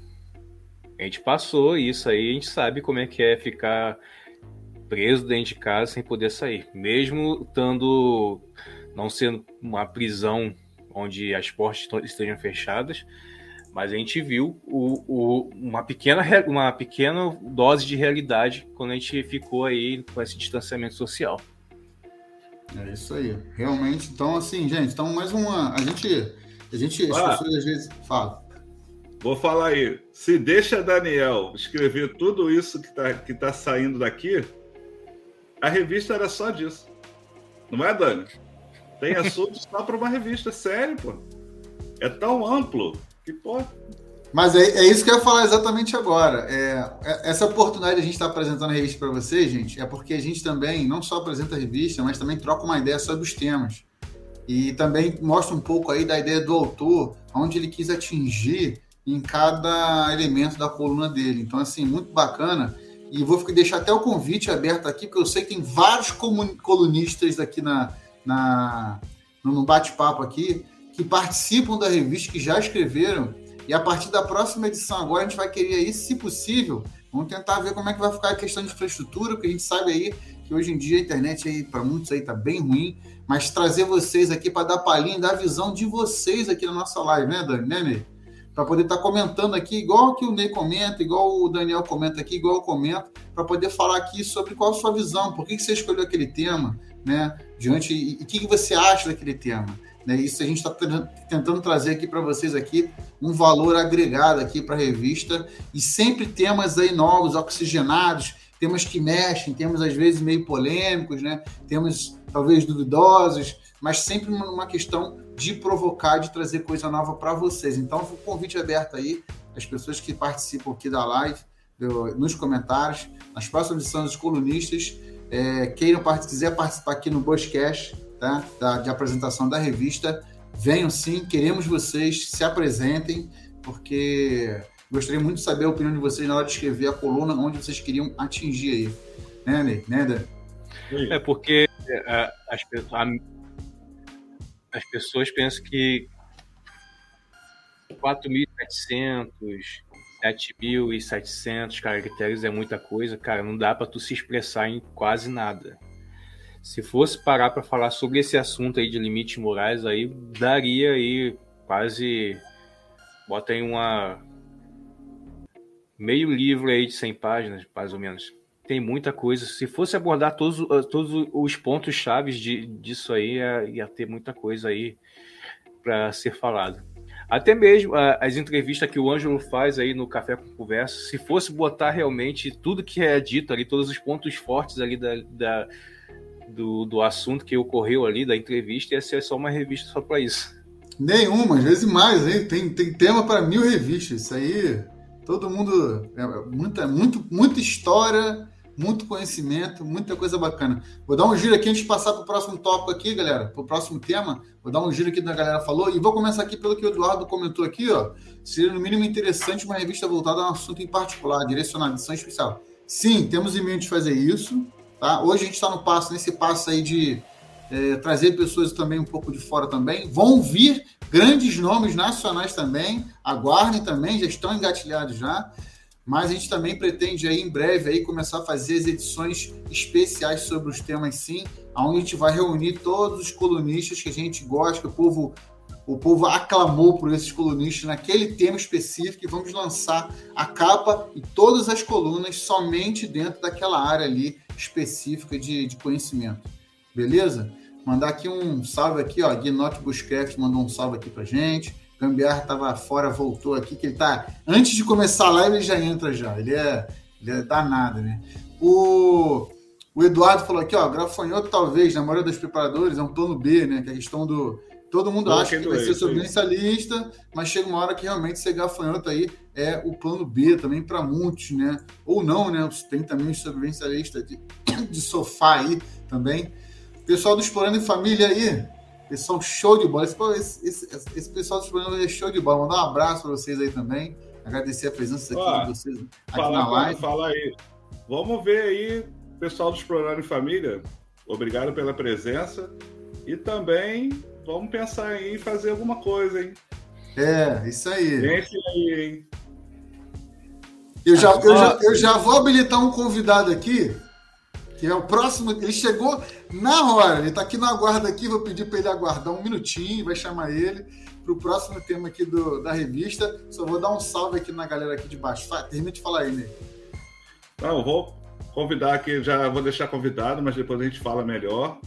A gente passou isso aí, a gente sabe como é que é ficar preso dentro de casa sem poder sair. Mesmo estando, não sendo uma prisão onde as portas estejam fechadas, mas a gente viu o, o, uma, pequena, uma pequena dose de realidade quando a gente ficou aí com esse distanciamento social. É isso aí. Realmente, então, assim, gente, então mais uma. A gente. A gente. As ah, pessoas às vezes. Fala. Vou falar aí. Se deixa Daniel escrever tudo isso que está que tá saindo daqui, a revista era só disso. Não é, Dani? Tem assunto só para uma revista, sério, pô. É tão amplo que pode. Mas é, é, isso que eu ia falar exatamente agora. É, é essa oportunidade de a gente estar tá apresentando a revista para vocês, gente, é porque a gente também não só apresenta a revista, mas também troca uma ideia sobre os temas. E também mostra um pouco aí da ideia do autor, onde ele quis atingir em cada elemento da coluna dele. Então, assim, muito bacana. E vou deixar até o convite aberto aqui, porque eu sei que tem vários colunistas aqui na, na, no bate-papo aqui que participam da revista, que já escreveram, e a partir da próxima edição agora a gente vai querer aí, se possível, vamos tentar ver como é que vai ficar a questão de infraestrutura, porque a gente sabe aí que hoje em dia a internet aí para muitos aí tá bem ruim, mas trazer vocês aqui para dar palhinha, dar a visão de vocês aqui na nossa live, né, Dani? Né, Ney? Para poder estar tá comentando aqui, igual que o Ney comenta, igual o Daniel comenta aqui, igual eu comento, para poder falar aqui sobre qual a sua visão, por que, que você escolheu aquele tema, né? Diante, e o que, que você acha daquele tema. Né? Isso a gente está tentando trazer aqui para vocês aqui um valor agregado aqui para a revista e sempre temas aí novos, oxigenados, temas que mexem, temas às vezes meio polêmicos, né? Temas talvez duvidosos, mas sempre uma questão de provocar, de trazer coisa nova para vocês. Então, o convite aberto aí, as pessoas que participam aqui da live, nos comentários, nas próximas edições dos colunistas, é, queiram quiser participar aqui no Bushcast, tá? da, de apresentação da revista. Venham sim, queremos vocês, se apresentem, porque gostaria muito de saber a opinião de vocês na hora de escrever a coluna onde vocês queriam atingir aí. Né, Ney? Né, É porque é, as, a, as pessoas pensam que 4.700, 7.700 caracteres é muita coisa, cara, não dá para tu se expressar em quase nada. Se fosse parar para falar sobre esse assunto aí de limites morais, aí daria aí quase. Bota aí uma. Meio livro aí de 100 páginas, mais ou menos. Tem muita coisa. Se fosse abordar todos, todos os pontos chaves de, disso aí, ia, ia ter muita coisa aí para ser falado. Até mesmo as entrevistas que o Ângelo faz aí no Café com Conversa, se fosse botar realmente tudo que é dito ali, todos os pontos fortes ali da, da do, do assunto que ocorreu ali, da entrevista, ia ser só uma revista só para isso. Nenhuma, às vezes mais, hein? Tem, tem tema para mil revistas. Isso aí, todo mundo. É, muita, muito, muita história, muito conhecimento, muita coisa bacana. Vou dar um giro aqui antes de passar para o próximo tópico aqui, galera, para o próximo tema. Vou dar um giro aqui da galera falou e vou começar aqui pelo que o Eduardo comentou aqui, ó. Seria no mínimo interessante uma revista voltada a um assunto em particular, direcionada, edição especial. Sim, temos em mente de fazer isso, tá? Hoje a gente está no passo, nesse passo aí de é, trazer pessoas também um pouco de fora também. Vão vir grandes nomes nacionais também, aguardem também, já estão engatilhados já mas a gente também pretende aí em breve aí começar a fazer as edições especiais sobre os temas sim, onde a gente vai reunir todos os colunistas que a gente gosta, que o povo o povo aclamou por esses colunistas naquele tema específico e vamos lançar a capa e todas as colunas somente dentro daquela área ali específica de, de conhecimento. Beleza? Mandar aqui um salve aqui, ó, Guinote Buscraft mandou um salve aqui pra gente. Gambiarra estava fora, voltou aqui, que ele tá. Antes de começar a live, ele já entra já. Ele é, ele é danado, né? O, o Eduardo falou aqui, ó, grafanhoto talvez, na maioria dos preparadores, é um plano B, né? Que é a questão do. Todo mundo Não, acha que vai ser sobrevivencialista, mas chega uma hora que realmente ser gafanhoto aí é o plano B também para muitos, né? Ou não, né? Tem também os sobrevivencialistas de, de sofá aí também. Pessoal do Explorando em Família aí, Pessoal, show de bola. Esse, esse, esse pessoal do programa é show de bola. Mandar um abraço para vocês aí também. Agradecer a presença aqui Ó, de vocês aqui fala, na live. Fala aí. Vamos ver aí, pessoal do Explorando em Família. Obrigado pela presença. E também vamos pensar em fazer alguma coisa, hein? É, isso aí. Pense aí, hein? Eu já, eu, já, eu já vou habilitar um convidado aqui que é o próximo. Ele chegou na hora, ele está aqui na guarda aqui, vou pedir para ele aguardar um minutinho, vai chamar ele para o próximo tema aqui do, da revista. Só vou dar um salve aqui na galera aqui de baixo. Termina de falar aí, Ney. Não, vou convidar aqui, já vou deixar convidado, mas depois a gente fala melhor.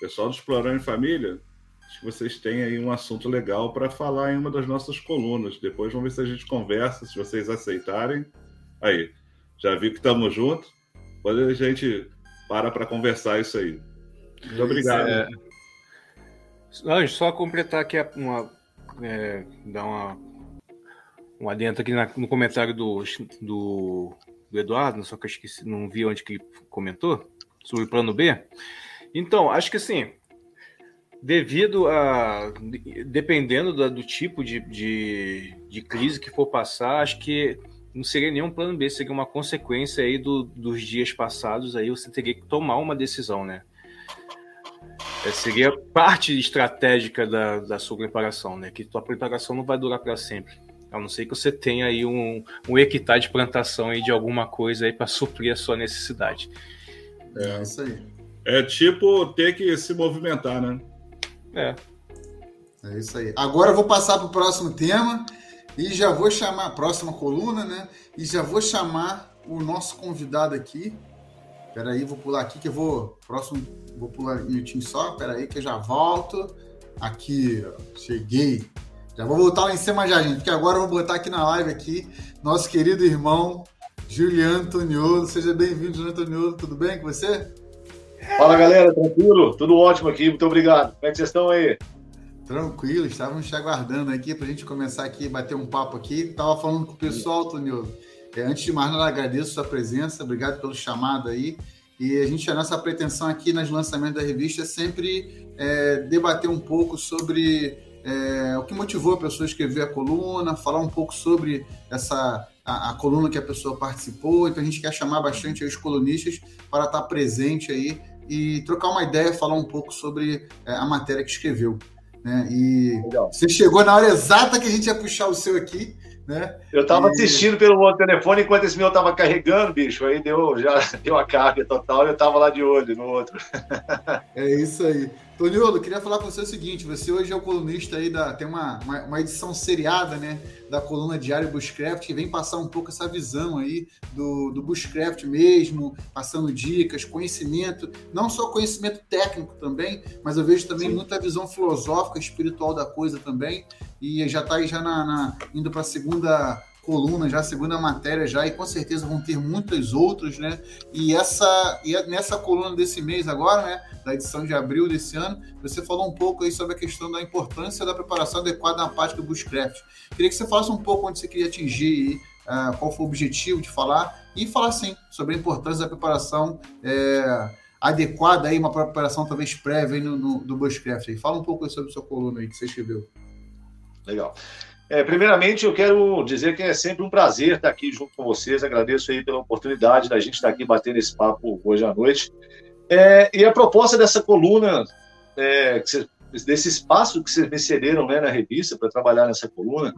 Pessoal do Explorando em Família, acho que vocês têm aí um assunto legal para falar em uma das nossas colunas. Depois vamos ver se a gente conversa, se vocês aceitarem. Aí, já vi que estamos juntos. Pode a gente para para conversar isso aí. Muito obrigado. É... Só completar aqui uma. É, dar uma. Um adentro aqui na, no comentário do, do, do, Eduardo, só que eu esqueci, não vi onde que ele comentou, sobre o plano B. Então, acho que assim, devido a. Dependendo do, do tipo de, de, de crise que for passar, acho que não seria nenhum plano B, seria uma consequência aí do, dos dias passados, aí você teria que tomar uma decisão, né? É, seria parte estratégica da, da sua preparação, né? Que tua preparação não vai durar para sempre. A não ser que você tenha aí um, um hectare de plantação aí de alguma coisa aí para suprir a sua necessidade. É isso aí. É tipo ter que se movimentar, né? É. É isso aí. Agora eu vou passar para o próximo tema. E já vou chamar a próxima coluna, né? E já vou chamar o nosso convidado aqui. Espera aí, vou pular aqui que eu vou. Próximo, vou pular um minutinho só. Espera aí que eu já volto. Aqui, ó, cheguei. Já vou voltar lá em cima já, gente, porque agora eu vou botar aqui na live aqui nosso querido irmão Juliano Antoniolo. Seja bem-vindo, Juliano Antoniolo. Tudo bem com você? Fala, galera. Tranquilo? Tudo ótimo aqui. Muito obrigado. Como é que vocês estão aí? Tranquilo, estávamos te aguardando aqui para a gente começar aqui, bater um papo aqui. Estava falando com o pessoal, Tonildo. É, antes de mais nada, agradeço a sua presença, obrigado pelo chamado aí. E a gente, a nossa pretensão aqui nos lançamentos da revista é sempre é, debater um pouco sobre é, o que motivou a pessoa a escrever a coluna, falar um pouco sobre essa a, a, coluna que a pessoa participou. Então a gente quer chamar bastante os colunistas para estar presente aí e trocar uma ideia, falar um pouco sobre é, a matéria que escreveu. Né? E Legal. você chegou na hora exata que a gente ia puxar o seu aqui. Né? Eu estava e... assistindo pelo telefone enquanto esse meu estava carregando, bicho. Aí deu, já deu a carga total e eu estava lá de olho no outro. é isso aí. Toniolo, queria falar com você o seguinte: você hoje é o colunista aí da. Tem uma, uma, uma, edição seriada, né? Da coluna Diário Bushcraft, que vem passar um pouco essa visão aí do, do Bushcraft mesmo, passando dicas, conhecimento, não só conhecimento técnico também, mas eu vejo também Sim. muita visão filosófica, espiritual da coisa também. E já está aí já na, na indo para a segunda coluna, já segunda matéria já, e com certeza vão ter muitas outras, né? E essa e nessa coluna desse mês agora, né, da edição de abril desse ano, você falou um pouco aí sobre a questão da importância da preparação adequada na prática do bushcraft. Queria que você falasse um pouco onde você queria atingir uh, qual foi o objetivo de falar, e falar sim sobre a importância da preparação é, adequada, aí, uma preparação talvez prévia no, no, do Bushcraft. Aí. Fala um pouco sobre a sua coluna aí que você escreveu. Legal. É, primeiramente, eu quero dizer que é sempre um prazer estar aqui junto com vocês. Agradeço aí pela oportunidade da gente estar aqui batendo esse papo hoje à noite. É, e a proposta dessa coluna, é, desse espaço que vocês me cederam né, na revista para trabalhar nessa coluna,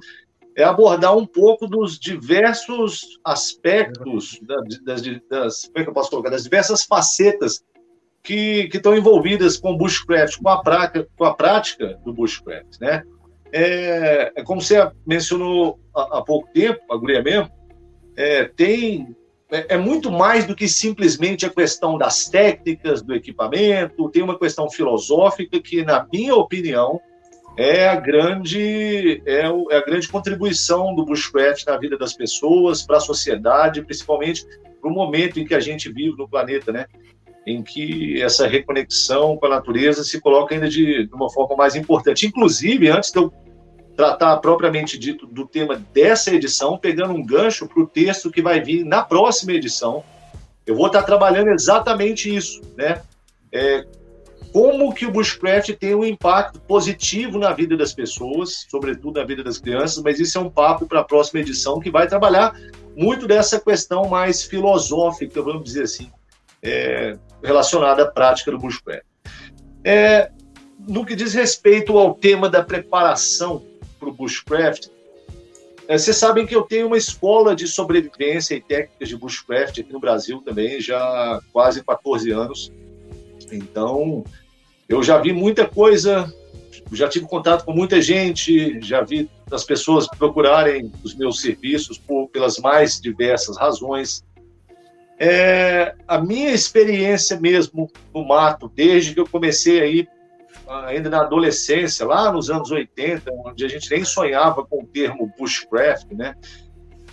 é abordar um pouco dos diversos aspectos, das, das, como é que eu posso colocar, das diversas facetas que, que estão envolvidas com o bushcraft, com a prática, com a prática do bushcraft, né? É, é como você mencionou há, há, pouco tempo, a guria mesmo, é, tem é, é, muito mais do que simplesmente a questão das técnicas, do equipamento, tem uma questão filosófica que, na minha opinião, é a grande é, é a grande contribuição do bushcraft na vida das pessoas, para a sociedade, principalmente para o momento em que a gente vive no planeta, né? Em que essa reconexão com a natureza se coloca ainda de, de uma forma mais importante. Inclusive, antes de eu tratar propriamente dito do tema dessa edição, pegando um gancho para o texto que vai vir na próxima edição, eu vou estar trabalhando exatamente isso, né? É, como que o bushcraft tem um impacto positivo na vida das pessoas, sobretudo na vida das crianças, mas isso é um papo para a próxima edição que vai trabalhar muito dessa questão mais filosófica, vamos dizer assim, é, relacionada à prática do bushcraft. É, no que diz respeito ao tema da preparação para o bushcraft, é, vocês sabem que eu tenho uma escola de sobrevivência e técnicas de bushcraft aqui no Brasil também, já há quase 14 anos. Então, eu já vi muita coisa, já tive contato com muita gente, já vi as pessoas procurarem os meus serviços por, pelas mais diversas razões. É, a minha experiência mesmo no mato, desde que eu comecei aí, ainda na adolescência, lá nos anos 80, onde a gente nem sonhava com o termo bushcraft, né?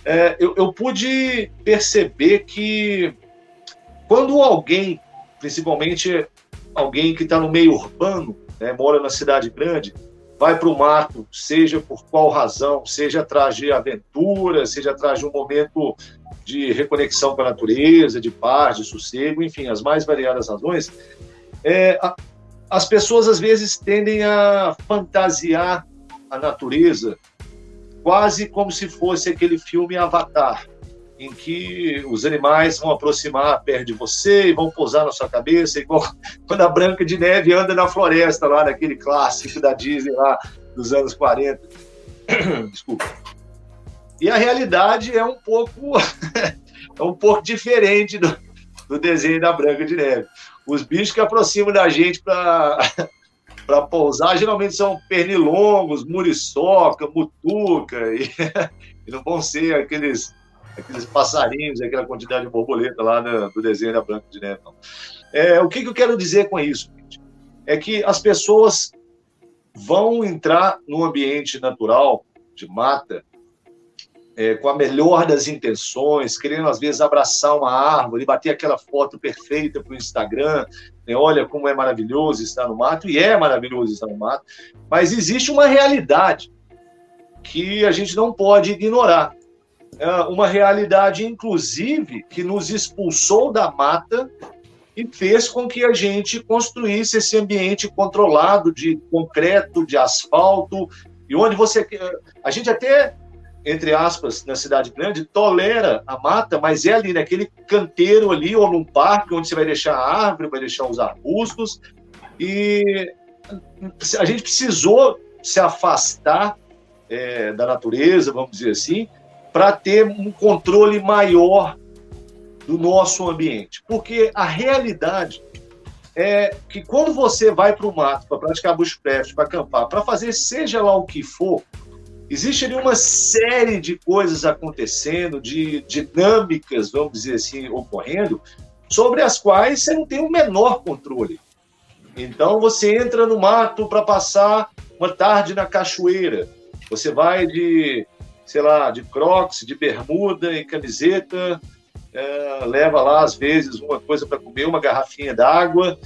É, eu, eu pude perceber que quando alguém, principalmente alguém que está no meio urbano, né, mora na cidade grande, vai para o mato, seja por qual razão, seja atrás de aventura, seja atrás de um momento de reconexão com a natureza, de paz, de sossego, enfim, as mais variadas razões, é, a, as pessoas às vezes tendem a fantasiar a natureza quase como se fosse aquele filme Avatar, em que os animais vão aproximar perto de você e vão pousar na sua cabeça, igual quando a Branca de Neve anda na floresta, lá naquele clássico da Disney lá dos anos 40. Desculpa. E a realidade é um pouco é um pouco diferente do, do desenho da Branca de Neve. Os bichos que aproximam da gente para para pousar geralmente são pernilongos, muriçoca, mutuca e, e, não vão ser aqueles aqueles passarinhos, aquela quantidade de borboleta lá no, do desenho da Branca de Neve. É, o que, que eu quero dizer com isso? Gente? É que as pessoas vão entrar no ambiente natural de mata é, com a melhor das intenções, querendo às vezes abraçar uma árvore, bater aquela foto perfeita para o Instagram, né? olha como é maravilhoso estar no mato, e é maravilhoso estar no mato, mas existe uma realidade que a gente não pode ignorar. É uma realidade, inclusive, que nos expulsou da mata e fez com que a gente construísse esse ambiente controlado de concreto, de asfalto, e onde você. A gente até entre aspas, na cidade grande, tolera a mata, mas é ali naquele canteiro ali, ou num parque, onde você vai deixar a árvore, vai deixar os arbustos. E a gente precisou se afastar é, da natureza, vamos dizer assim, para ter um controle maior do nosso ambiente. Porque a realidade é que quando você vai para o mato para praticar bushcraft, para acampar, para fazer seja lá o que for, Existe ali uma série de coisas acontecendo, de dinâmicas, vamos dizer assim, ocorrendo, sobre as quais você não tem o menor controle. Então você entra no mato para passar uma tarde na cachoeira. Você vai de, sei lá, de crocs, de bermuda e camiseta, é, leva lá às vezes uma coisa para comer, uma garrafinha d'água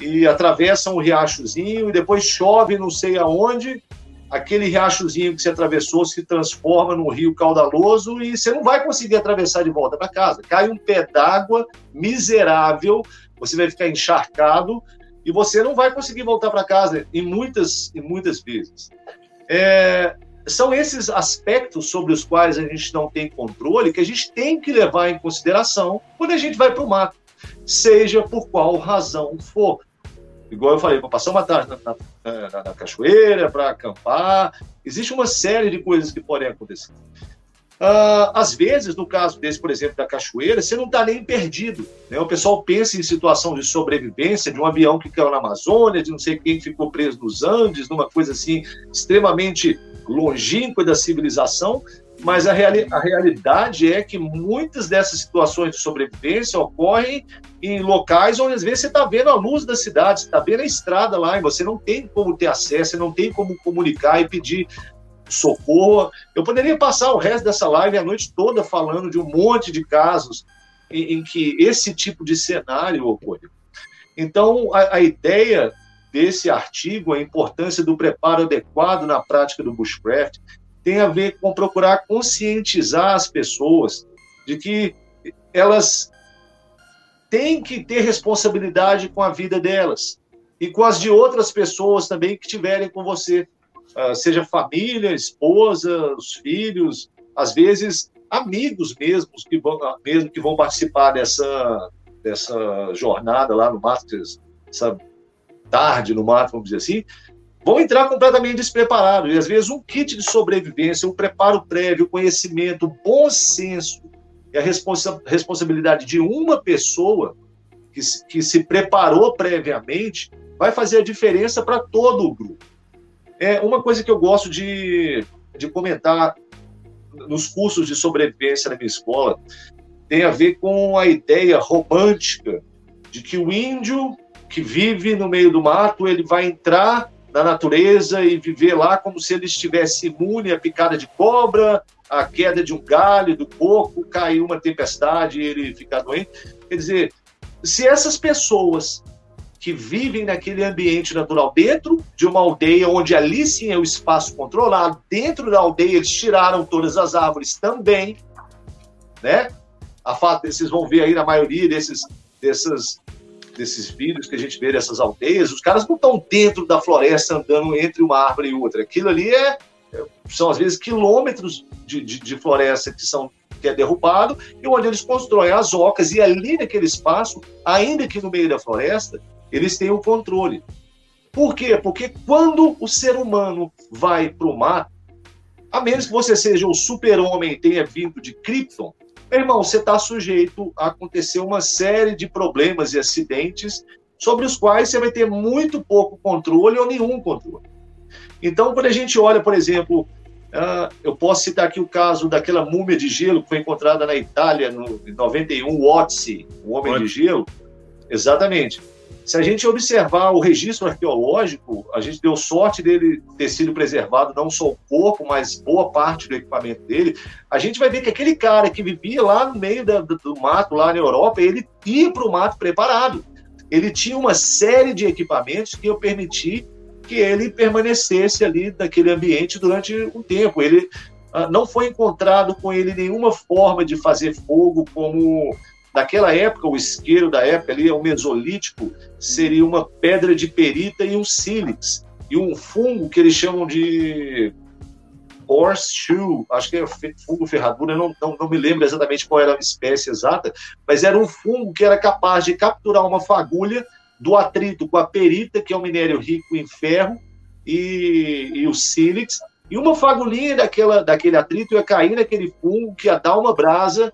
e atravessa um riachozinho e depois chove não sei aonde aquele riachozinho que você atravessou se transforma num rio caudaloso e você não vai conseguir atravessar de volta para casa. Cai um pé d'água miserável, você vai ficar encharcado e você não vai conseguir voltar para casa em muitas, em muitas vezes. É, são esses aspectos sobre os quais a gente não tem controle que a gente tem que levar em consideração quando a gente vai para o mato, seja por qual razão for. Igual eu falei, para passar uma tarde na, na, na, na cachoeira, para acampar, existe uma série de coisas que podem acontecer. Uh, às vezes, no caso desse, por exemplo, da cachoeira, você não está nem perdido. Né? O pessoal pensa em situação de sobrevivência, de um avião que caiu na Amazônia, de não sei quem ficou preso nos Andes, numa coisa assim extremamente longínqua da civilização, mas a, reali a realidade é que muitas dessas situações de sobrevivência ocorrem em locais onde às vezes você está vendo a luz da cidade, você está vendo a estrada lá e você não tem como ter acesso, você não tem como comunicar e pedir socorro. Eu poderia passar o resto dessa live a noite toda falando de um monte de casos em, em que esse tipo de cenário ocorreu. Então, a, a ideia desse artigo, a importância do preparo adequado na prática do bushcraft, tem a ver com procurar conscientizar as pessoas de que elas têm que ter responsabilidade com a vida delas e com as de outras pessoas também que estiverem com você, seja família, esposa, os filhos, às vezes amigos mesmos que vão mesmo que vão participar dessa dessa jornada lá no Masters, essa tarde no mato, vamos dizer assim, vão entrar completamente despreparados. E às vezes um kit de sobrevivência, um preparo prévio, conhecimento, bom senso e a responsa responsabilidade de uma pessoa que, que se preparou previamente vai fazer a diferença para todo o grupo. É uma coisa que eu gosto de, de comentar nos cursos de sobrevivência na minha escola tem a ver com a ideia romântica de que o índio que vive no meio do mato, ele vai entrar na natureza e viver lá como se ele estivesse imune à picada de cobra, à queda de um galho, do coco, cair uma tempestade e ele ficar doente. Quer dizer, se essas pessoas que vivem naquele ambiente natural, dentro de uma aldeia onde ali sim é o espaço controlado, dentro da aldeia eles tiraram todas as árvores também, né? A fato, vocês vão ver aí na maioria desses, dessas desses vídeos que a gente vê dessas aldeias, os caras não estão dentro da floresta andando entre uma árvore e outra. Aquilo ali é, é são às vezes quilômetros de, de, de, floresta que são que é derrubado e onde eles constroem as ocas e ali naquele espaço, ainda que no meio da floresta, eles têm o controle. Por quê? Porque quando o ser humano vai para o mar, a menos que você seja o super-homem e tenha vindo de Krypton, meu irmão, você está sujeito a acontecer uma série de problemas e acidentes sobre os quais você vai ter muito pouco controle ou nenhum controle. Então, quando a gente olha, por exemplo, uh, eu posso citar aqui o caso daquela múmia de gelo que foi encontrada na Itália no, em 91, o Otzi, o Homem de Gelo. Exatamente. Se a gente observar o registro arqueológico, a gente deu sorte dele ter sido preservado não só o corpo, mas boa parte do equipamento dele. A gente vai ver que aquele cara que vivia lá no meio da, do mato, lá na Europa, ele ia para o mato preparado. Ele tinha uma série de equipamentos que eu permiti que ele permanecesse ali naquele ambiente durante um tempo. Ele ah, não foi encontrado com ele nenhuma forma de fazer fogo como Naquela época, o isqueiro da época ali, o mesolítico, seria uma pedra de perita e um sílix. E um fungo que eles chamam de horseshoe, acho que é fungo ferradura, não, não, não me lembro exatamente qual era a espécie exata, mas era um fungo que era capaz de capturar uma fagulha do atrito com a perita, que é um minério rico em ferro, e, e o sílix, e uma fagulhinha daquela, daquele atrito ia cair naquele fungo que ia dar uma brasa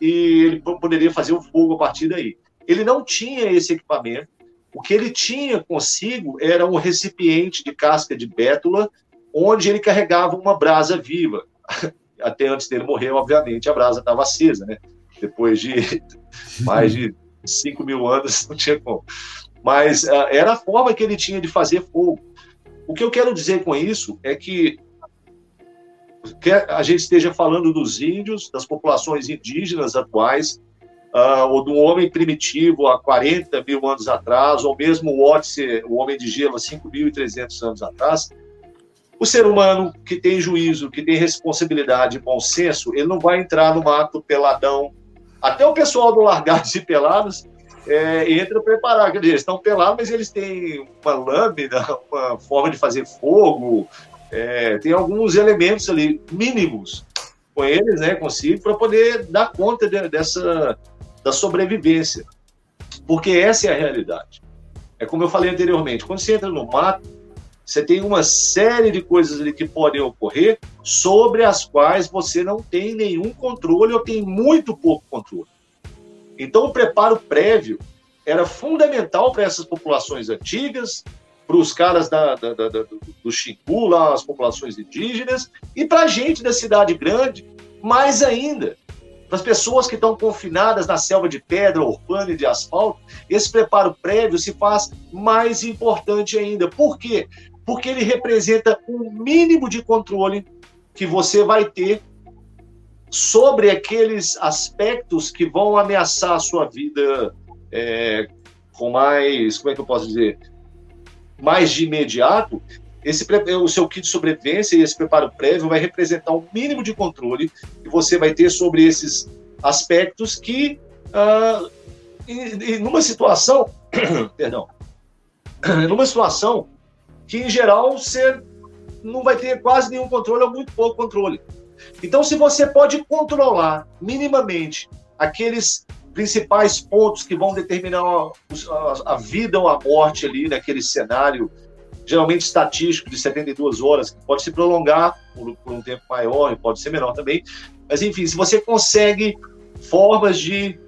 e ele poderia fazer o fogo a partir daí. Ele não tinha esse equipamento. O que ele tinha consigo era um recipiente de casca de bétula, onde ele carregava uma brasa viva. Até antes dele morrer, obviamente, a brasa estava acesa, né? Depois de mais de 5 mil anos, não tinha como. Mas uh, era a forma que ele tinha de fazer fogo. O que eu quero dizer com isso é que quer a gente esteja falando dos índios, das populações indígenas atuais, uh, ou do homem primitivo há 40 mil anos atrás, ou mesmo o Otse, o homem de gelo há 5.300 anos atrás, O ser humano que tem juízo, que tem responsabilidade e bom senso, ele não vai entrar no mato peladão. Até o pessoal do Largados e Pelados é, entra preparado. Quer dizer, eles estão pelados, mas eles têm uma lâmina, uma forma de fazer fogo, é, tem alguns elementos ali mínimos com eles, né, consigo, para poder dar conta de, dessa da sobrevivência. Porque essa é a realidade. É como eu falei anteriormente, quando você entra no mato, você tem uma série de coisas ali que podem ocorrer sobre as quais você não tem nenhum controle ou tem muito pouco controle. Então, o preparo prévio era fundamental para essas populações antigas, para os caras da, da, da, do Xingu, lá, as populações indígenas, e para a gente da cidade grande, mais ainda. Para as pessoas que estão confinadas na selva de pedra, urbana e de asfalto, esse preparo prévio se faz mais importante ainda. Por quê? Porque ele representa um mínimo de controle que você vai ter sobre aqueles aspectos que vão ameaçar a sua vida é, com mais, como é que eu posso dizer, mais de imediato, esse, o seu kit de sobrevivência e esse preparo prévio vai representar um mínimo de controle que você vai ter sobre esses aspectos que, uh, e, e numa situação, perdão, numa situação que em geral você não vai ter quase nenhum controle ou muito pouco controle. Então, se você pode controlar minimamente aqueles principais pontos que vão determinar a, a, vida ou a morte ali naquele cenário, geralmente estatístico de 72 horas, que pode se prolongar por, por um tempo maior e pode ser menor também. Mas, enfim, se você consegue formas de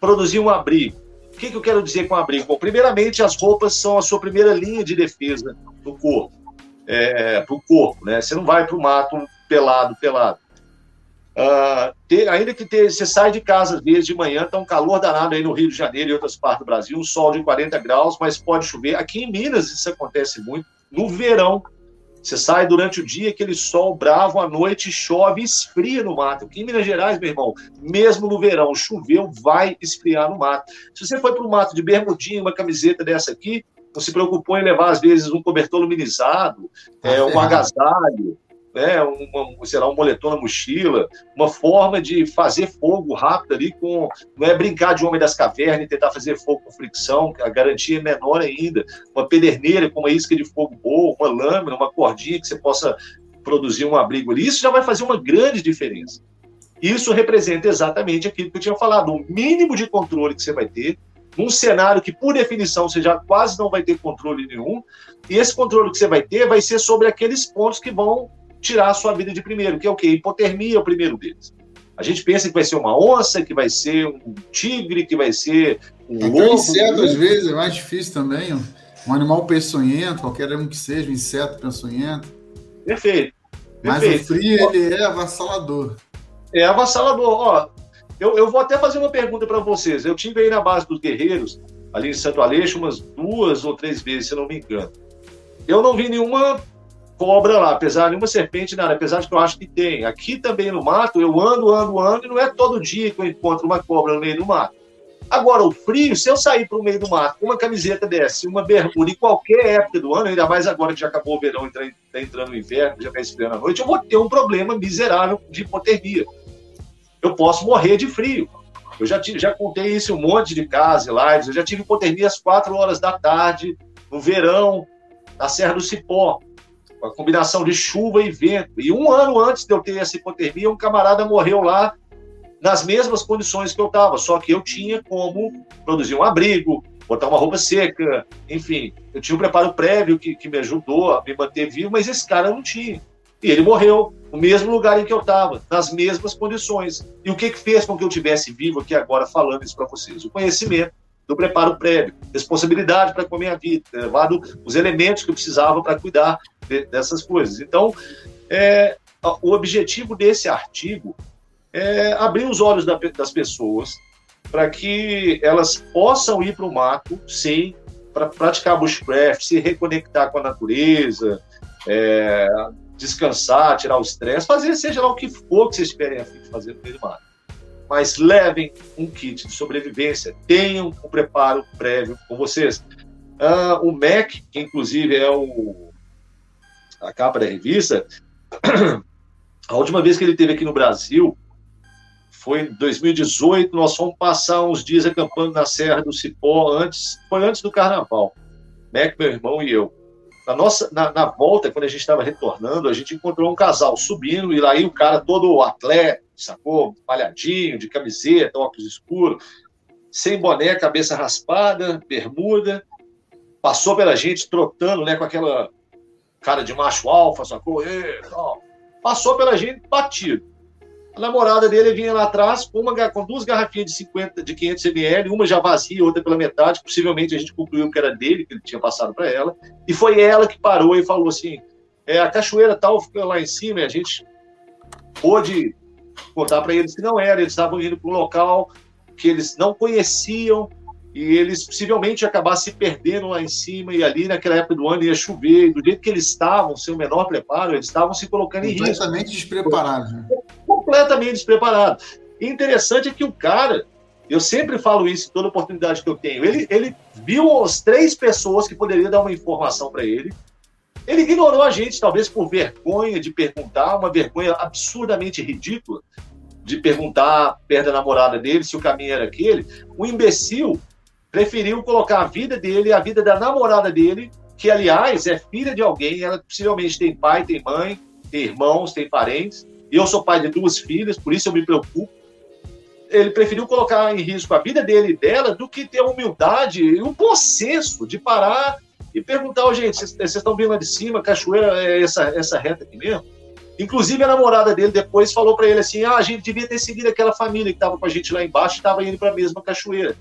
produzir um abrigo, o que, que eu quero dizer com abrigo? Bom, primeiramente, as roupas são a sua primeira linha de defesa do corpo, é, para o corpo, né? Você não vai para o mato pelado, pelado. Uh, ter, ainda que ter, você sai de casa às vezes de manhã, tá um calor danado aí no Rio de Janeiro e outras partes do Brasil, um sol de 40 graus, mas pode chover. Aqui em Minas isso acontece muito. No verão, você sai durante o dia, aquele sol bravo, à noite chove, esfria no mato. Aqui em Minas Gerais, meu irmão, mesmo no verão, choveu, vai esfriar no mato. Se você foi para o mato de bermudinha, uma camiseta dessa aqui, não se preocupou em levar, às vezes, um cobertor luminizado, é, ah, um agasalho, né, uma, sei lá, um moletom na mochila, uma forma de fazer fogo rápido ali com, não é brincar de homem das cavernas e tentar fazer fogo com fricção, a garantia é menor ainda, uma pederneira com uma isca de fogo boa, uma lâmina, uma cordinha que você possa produzir um abrigo ali, isso já vai fazer uma grande diferença. Isso representa exatamente aquilo que eu tinha falado, o mínimo de controle que você vai ter, num cenário que, por definição, você já quase não vai ter controle nenhum, e esse controle que você vai ter vai ser sobre aqueles pontos que vão tirar a sua vida de primeiro, que é o quê? Hipotermia é o primeiro deles. A gente pensa que vai ser uma onça, que vai ser um tigre, que vai ser um Até lobo. inseto, às vezes, é mais difícil também. Um animal peçonhento, qualquer um que seja, um inseto peçonhento. Perfeito. Mas Perfeito. o frio, ele é avassalador. É avassalador. Ó, eu, eu vou até fazer uma pergunta para vocês. Eu tive aí na base dos guerreiros, ali em Santo Aleixo, umas duas ou três vezes, se não me engano. Eu não vi nenhuma cobra lá, apesar de uma serpente, nada, apesar de que eu acho que tem. Aqui também no mato, eu ando, ando, ando, e não é todo dia que eu encontro uma cobra no meio do mato. Agora, o frio, se eu sair para o meio do mato com uma camiseta dessa, uma bermuda, em qualquer época do ano, ainda mais agora que já acabou o verão, está entrando o inverno, já está esfriando a noite, eu vou ter um problema miserável de hipotermia. Eu posso morrer de frio. Eu já, tive, já contei isso em um monte de casos lives, eu já tive hipotermia às 4 horas da tarde, no verão, na Serra do Cipó uma combinação de chuva e vento. E um ano antes de eu ter essa hipotermia, um camarada morreu lá nas mesmas condições que eu estava, só que eu tinha como produzir um abrigo, botar uma roupa seca, enfim, eu tinha um preparo prévio que, que me ajudou a me manter vivo, mas esse cara não tinha. E ele morreu no mesmo lugar em que eu estava, nas mesmas condições. E o que, que fez com que eu tivesse vivo aqui agora falando isso para vocês? O conhecimento do preparo prévio, responsabilidade para com a minha vida, levado os elementos que eu precisava para cuidar de, dessas coisas. Então, é, o objetivo desse artigo é abrir os olhos da, das pessoas para que elas possam ir para o mato, sim, para praticar bushcraft, se reconectar com a natureza, é, descansar, tirar o estresse, fazer seja lá o que for que vocês esperem a fim de fazer no meio do mato mas levem um kit de sobrevivência, tenham um preparo prévio com vocês. Uh, o MEC, que inclusive é o, a capa da revista, a última vez que ele esteve aqui no Brasil foi em 2018. Nós fomos passar uns dias acampando na Serra do Cipó, antes, foi antes do carnaval. Mac, meu irmão e eu. Na, nossa, na, na volta, quando a gente estava retornando, a gente encontrou um casal subindo, e lá aí o cara todo atleta, sacou? Palhadinho, de camiseta, óculos escuros, sem boné, cabeça raspada, bermuda, passou pela gente trotando, né, com aquela cara de macho alfa, sacou? E, Passou pela gente batido. A namorada dele vinha lá atrás com, uma, com duas garrafinhas de 50, de 500 ml, uma já vazia, outra pela metade. Possivelmente a gente concluiu que era dele, que ele tinha passado para ela. E foi ela que parou e falou assim: é, a cachoeira tal fica lá em cima. E a gente pôde contar para eles que não era. Eles estavam indo para um local que eles não conheciam e eles possivelmente acabassem se perdendo lá em cima e ali naquela época do ano ia chover, e do jeito que eles estavam, sem o menor preparo, eles estavam se colocando em risco. Completamente despreparados. Né? Completamente despreparados. E interessante é que o cara, eu sempre falo isso em toda oportunidade que eu tenho, ele, ele viu as três pessoas que poderiam dar uma informação para ele, ele ignorou a gente, talvez por vergonha de perguntar, uma vergonha absurdamente ridícula de perguntar perto da namorada dele se o caminho era aquele. O imbecil preferiu colocar a vida dele a vida da namorada dele, que aliás é filha de alguém, ela possivelmente tem pai, tem mãe, tem irmãos, tem parentes. E eu sou pai de duas filhas, por isso eu me preocupo. Ele preferiu colocar em risco a vida dele e dela do que ter a humildade e o bom senso de parar e perguntar, oh, gente, vocês estão vindo lá de cima, cachoeira é essa, essa reta aqui mesmo? Inclusive, a namorada dele depois falou para ele assim: ah, a gente devia ter seguido aquela família que estava com a gente lá embaixo e estava indo para a mesma cachoeira.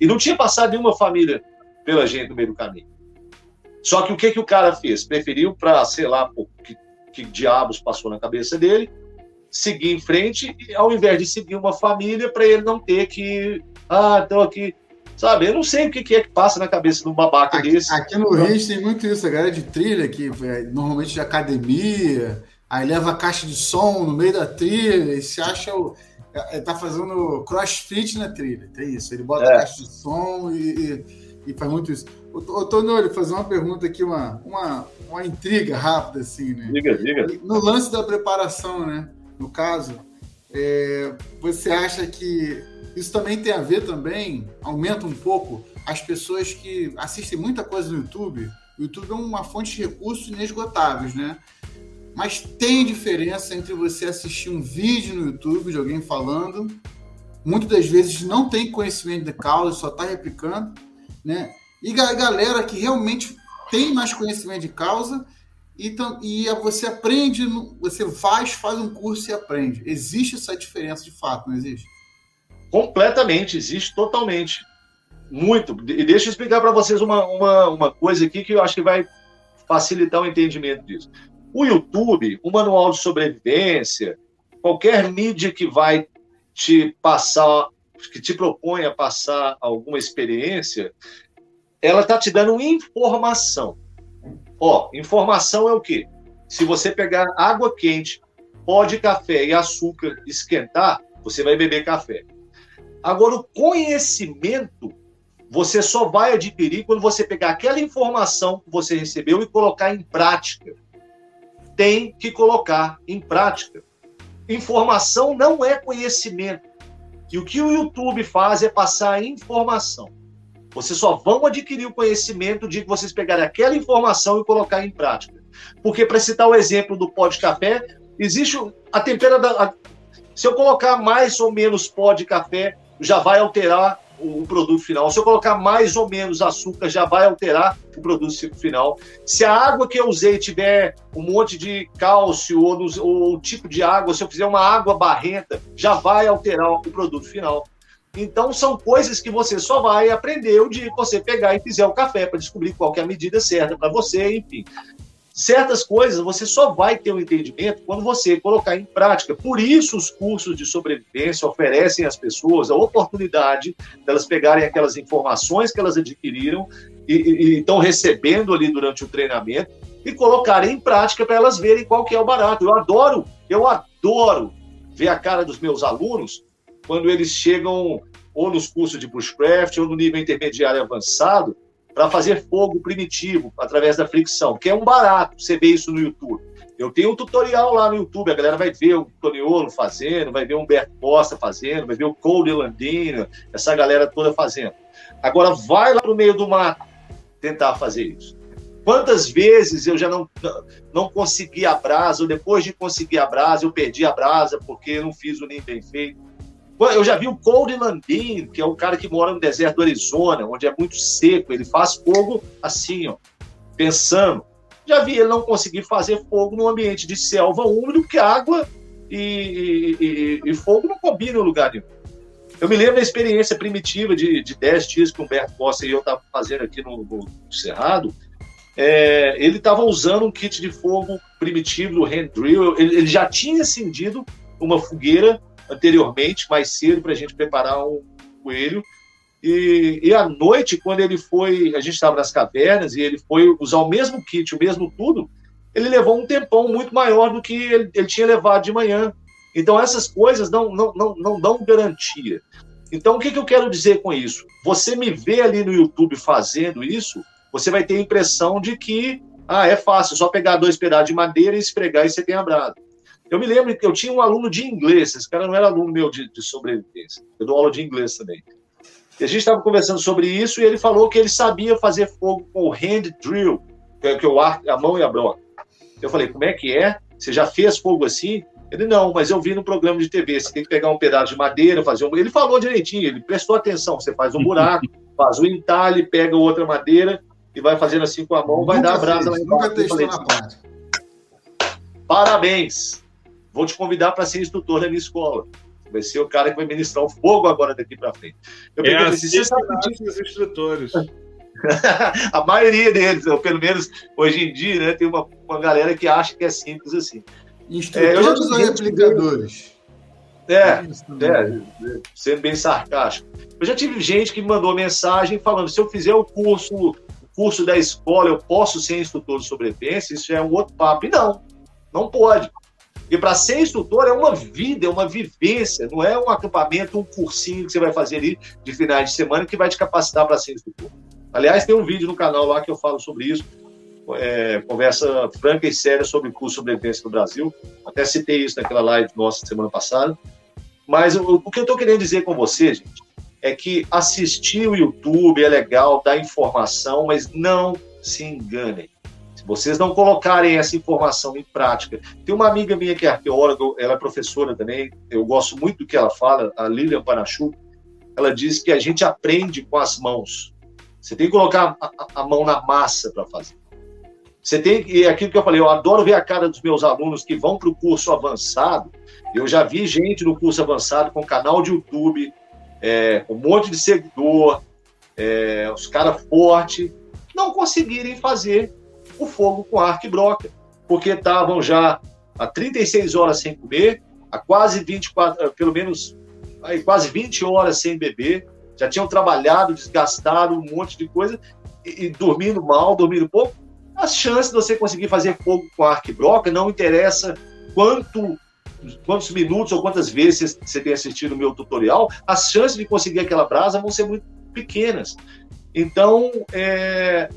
E não tinha passado nenhuma família pela gente no meio do caminho. Só que o que, que o cara fez? Preferiu, para, sei lá, por que, que diabos passou na cabeça dele, seguir em frente, e ao invés de seguir uma família, para ele não ter que. Ah, então aqui. Sabe, eu não sei o que, que é que passa na cabeça de um babaca aqui, desse. Aqui no Rio tem muito isso, a galera de trilha, que é, normalmente de academia, aí leva a caixa de som no meio da trilha e se acha o ele é, tá fazendo crossfit na trilha, tem isso. Ele bota é. a caixa de som e, e, e, faz muito isso. Ô, Tonoli, fazer uma pergunta aqui, uma, uma, uma intriga rápida, assim, né? Diga, diga. No lance da preparação, né? No caso, é, você acha que isso também tem a ver também, aumenta um pouco as pessoas que assistem muita coisa no YouTube. O YouTube é uma fonte de recursos inesgotáveis, né? Mas tem diferença entre você assistir um vídeo no YouTube de alguém falando, muitas das vezes não tem conhecimento de causa, só está replicando, né? E a galera que realmente tem mais conhecimento de causa e, e você aprende, você faz, faz um curso e aprende. Existe essa diferença de fato, não existe? Completamente, existe totalmente. Muito. E deixa eu explicar para vocês uma, uma, uma coisa aqui que eu acho que vai facilitar o entendimento disso. O YouTube, o manual de sobrevivência, qualquer mídia que vai te passar, que te propõe a passar alguma experiência, ela está te dando informação. Ó, informação é o quê? Se você pegar água quente, pó de café e açúcar, esquentar, você vai beber café. Agora, o conhecimento você só vai adquirir quando você pegar aquela informação que você recebeu e colocar em prática tem que colocar em prática. Informação não é conhecimento. E o que o YouTube faz é passar informação. Vocês só vão adquirir o conhecimento de que vocês pegarem aquela informação e colocar em prática. Porque, para citar o exemplo do pó de café, existe a temperatura. Se eu colocar mais ou menos pó de café, já vai alterar o produto final. Se eu colocar mais ou menos açúcar, já vai alterar o produto final. Se a água que eu usei tiver um monte de cálcio ou, ou o tipo de água, se eu fizer uma água barrenta, já vai alterar o produto final. Então, são coisas que você só vai aprender o dia que você pegar e fizer o café para descobrir qual é a medida certa para você, enfim certas coisas você só vai ter um entendimento quando você colocar em prática. Por isso, os cursos de sobrevivência oferecem às pessoas a oportunidade delas pegarem aquelas informações que elas adquiriram e, e, e estão recebendo ali durante o treinamento e colocarem em prática para elas verem qual que é o barato. Eu adoro, eu adoro ver a cara dos meus alunos quando eles chegam ou nos cursos de bushcraft ou no nível intermediário avançado para fazer fogo primitivo através da fricção, que é um barato. Você vê isso no YouTube. Eu tenho um tutorial lá no YouTube, a galera vai ver o Toniolo fazendo, vai ver o Humberto Costa fazendo, vai ver o Cole Landino, essa galera toda fazendo. Agora vai lá pro meio do mato tentar fazer isso. Quantas vezes eu já não, não consegui a brasa, ou depois de conseguir a brasa, eu perdi a brasa porque não fiz o ninho bem feito. Eu já vi o Cole Landin, que é o cara que mora no deserto do Arizona, onde é muito seco, ele faz fogo assim, ó, pensando. Já vi ele não conseguir fazer fogo num ambiente de selva úmido, porque água e, e, e, fogo não combinam em lugar nenhum. Eu me lembro da experiência primitiva de, de 10 dias que o Humberto Costa e eu estávamos fazendo aqui no, no Cerrado. É, ele estava usando um kit de fogo primitivo do hand drill. Ele, ele já tinha acendido uma fogueira anteriormente, mais cedo, para a gente preparar um coelho. E, e à noite, quando ele foi, a gente estava nas cavernas e ele foi usar o mesmo kit, o mesmo tudo, ele levou um tempão muito maior do que ele, ele tinha levado de manhã. Então, essas coisas não, não, não, não dão garantia. Então, o que, que eu quero dizer com isso? Você me vê ali no YouTube fazendo isso, você vai ter a impressão de que ah, é fácil, só pegar dois pedaços de madeira e esfregar e você tem a. Eu me lembro que eu tinha um aluno de inglês, esse cara não era aluno meu de, de sobrevivência, eu dou aula de inglês também. E a gente estava conversando sobre isso e ele falou que ele sabia fazer fogo com o hand drill, que é, que é o ar, a mão e a broca. Eu falei, como é que é? Você já fez fogo assim? Ele, não, mas eu vi no programa de TV, você tem que pegar um pedaço de madeira, fazer um... Ele falou direitinho, ele prestou atenção, você faz um buraco, faz o um entalhe, pega outra madeira e vai fazendo assim com a mão, vai dar a brasa lá embaixo. Nunca testou na prática. Parabéns! Vou te convidar para ser instrutor da minha escola. Vai ser o cara que vai ministrar o fogo agora daqui para frente. Eu é assim você sabe os instrutores. a maioria deles, ou pelo menos hoje em dia, né, tem uma, uma galera que acha que é simples assim. Instrutores é, ou replicadores? É, é, sendo bem sarcástico. Eu já tive gente que me mandou mensagem falando: se eu fizer o curso, o curso da escola, eu posso ser instrutor de sobrevivência? Isso é um outro papo. E não, não pode. E para ser instrutor é uma vida, é uma vivência, não é um acampamento, um cursinho que você vai fazer ali de finais de semana que vai te capacitar para ser instrutor. Aliás, tem um vídeo no canal lá que eu falo sobre isso, é, conversa franca e séria sobre curso de sobrevivência no Brasil. Até citei isso naquela live nossa semana passada. Mas o, o que eu estou querendo dizer com você, gente, é que assistir o YouTube é legal, dá informação, mas não se enganem. Se vocês não colocarem essa informação em prática. Tem uma amiga minha que é arqueóloga, ela é professora também, eu gosto muito do que ela fala, a Lilian Panachu. Ela diz que a gente aprende com as mãos. Você tem que colocar a, a mão na massa para fazer. Você tem e é aquilo que eu falei, eu adoro ver a cara dos meus alunos que vão para o curso avançado. Eu já vi gente no curso avançado com canal de YouTube, é, com um monte de seguidor, é, os caras fortes, não conseguirem fazer o fogo com arco e broca, porque estavam já há 36 horas sem comer, há quase 24, eh, pelo menos aí, quase 20 horas sem beber, já tinham trabalhado, desgastado um monte de coisa e, e dormindo mal, dormindo pouco. As chances de você conseguir fazer fogo com arco e broca não interessa quanto quantos minutos ou quantas vezes você tem assistido o meu tutorial, as chances de conseguir aquela brasa vão ser muito pequenas. Então, é,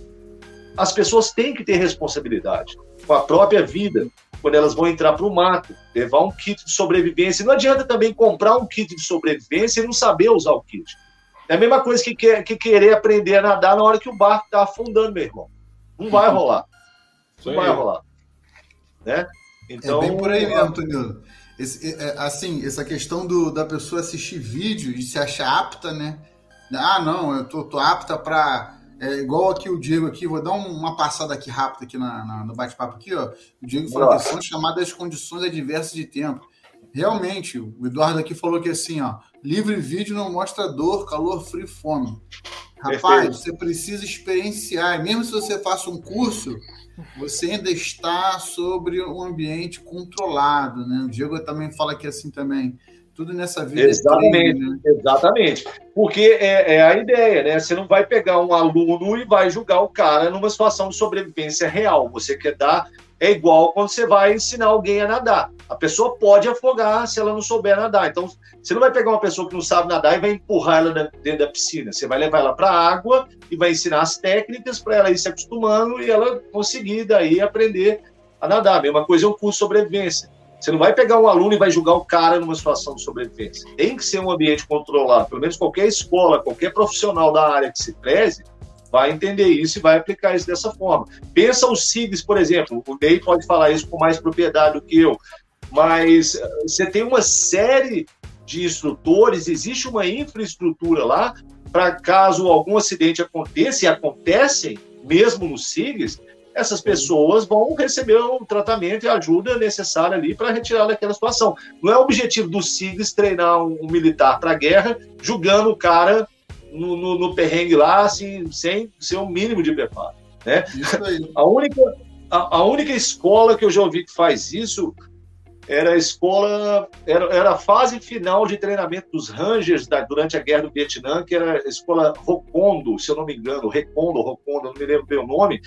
as pessoas têm que ter responsabilidade com a própria vida quando elas vão entrar para o mato, levar um kit de sobrevivência. Não adianta também comprar um kit de sobrevivência e não saber usar o kit. É a mesma coisa que, quer, que querer aprender a nadar na hora que o barco está afundando, meu irmão. Não vai rolar. Não vai rolar. Né? Então, é bem por aí mesmo, Tonilo. Esse, é, é, assim, essa questão do, da pessoa assistir vídeo e se achar apta, né? Ah, não, eu tô, tô apta para é igual aqui o Diego aqui, vou dar uma passada aqui rápida aqui na, na no bate-papo aqui, ó. O Diego falou que são chamadas condições adversas de tempo. Realmente, o Eduardo aqui falou que assim, ó, livre vídeo não mostra dor, calor, frio, fome. Rapaz, Perfeito. você precisa experienciar. Mesmo se você faça um curso, você ainda está sobre um ambiente controlado, né? O Diego também fala que assim também tudo nessa vida. Exatamente, é treino, né? exatamente. Porque é, é, a ideia, né? Você não vai pegar um aluno e vai julgar o cara numa situação de sobrevivência real. Você quer dar É igual quando você vai ensinar alguém a nadar. A pessoa pode afogar se ela não souber nadar. Então, você não vai pegar uma pessoa que não sabe nadar e vai empurrar ela dentro da piscina. Você vai levar ela para a água e vai ensinar as técnicas para ela ir se acostumando e ela conseguir daí aprender a nadar. A mesma coisa é um curso de sobrevivência. Você não vai pegar um aluno e vai julgar o cara numa situação de sobrevivência. Tem que ser um ambiente controlado. Pelo menos qualquer escola, qualquer profissional da área que se preze, vai entender isso e vai aplicar isso dessa forma. Pensa os SIGs, por exemplo. O Ney pode falar isso com mais propriedade do que eu. Mas eh, você tem uma série de instrutores, existe uma infraestrutura lá para caso algum acidente aconteça, e acontecem mesmo nos SIGs, essas pessoas vão receber o tratamento e a ajuda necessária ali para retirar daquela situação. Não é o objetivo do SIGs treinar um, um militar para a guerra, julgando o cara no, no, no, perrengue lá, assim, sem ser o um mínimo de preparo. Né? A única, a, a única escola que eu já ouvi que faz isso era a escola, era, era a fase final de treinamento dos Rangers da, durante a guerra do Vietnã, que era a escola Rocondo, se eu não me engano, Recondo, Rocondo, não me lembro bem o nome,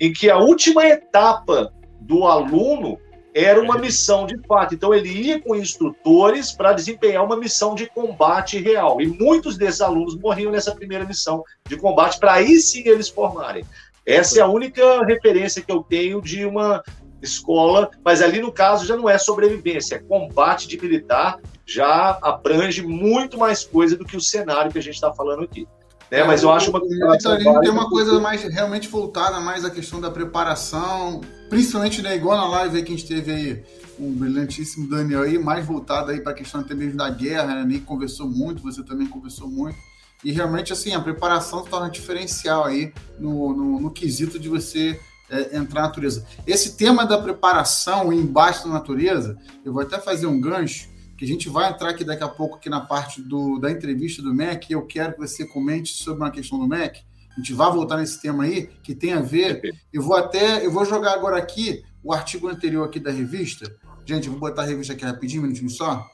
em que a última etapa do aluno era uma missão de fato. Então ele ia com instrutores para desempenhar uma missão de combate real. E muitos desses alunos morriam nessa primeira missão de combate para aí sim eles formarem. Essa é a única referência que eu tenho de uma escola, mas ali no caso já não é sobrevivência, é combate de militar, já abrange muito mais coisa do que o cenário que a gente está falando aqui. Né? Mas eu acho uma o tem uma coisa mais realmente voltada mais à questão da preparação, principalmente né, igual na live que a gente teve aí um brilhantíssimo Daniel aí, mais voltado aí para a questão até mesmo da guerra, né? Nem conversou muito, você também conversou muito. E realmente, assim, a preparação se torna diferencial aí no, no, no quesito de você é, entrar na natureza. Esse tema da preparação, o embate na natureza, eu vou até fazer um gancho, que a gente vai entrar aqui daqui a pouco aqui na parte do, da entrevista do MEC, e eu quero que você comente sobre uma questão do MEC. A gente vai voltar nesse tema aí, que tem a ver. Eu vou até, eu vou jogar agora aqui o artigo anterior aqui da revista. Gente, vou botar a revista aqui rapidinho, um minutinho só.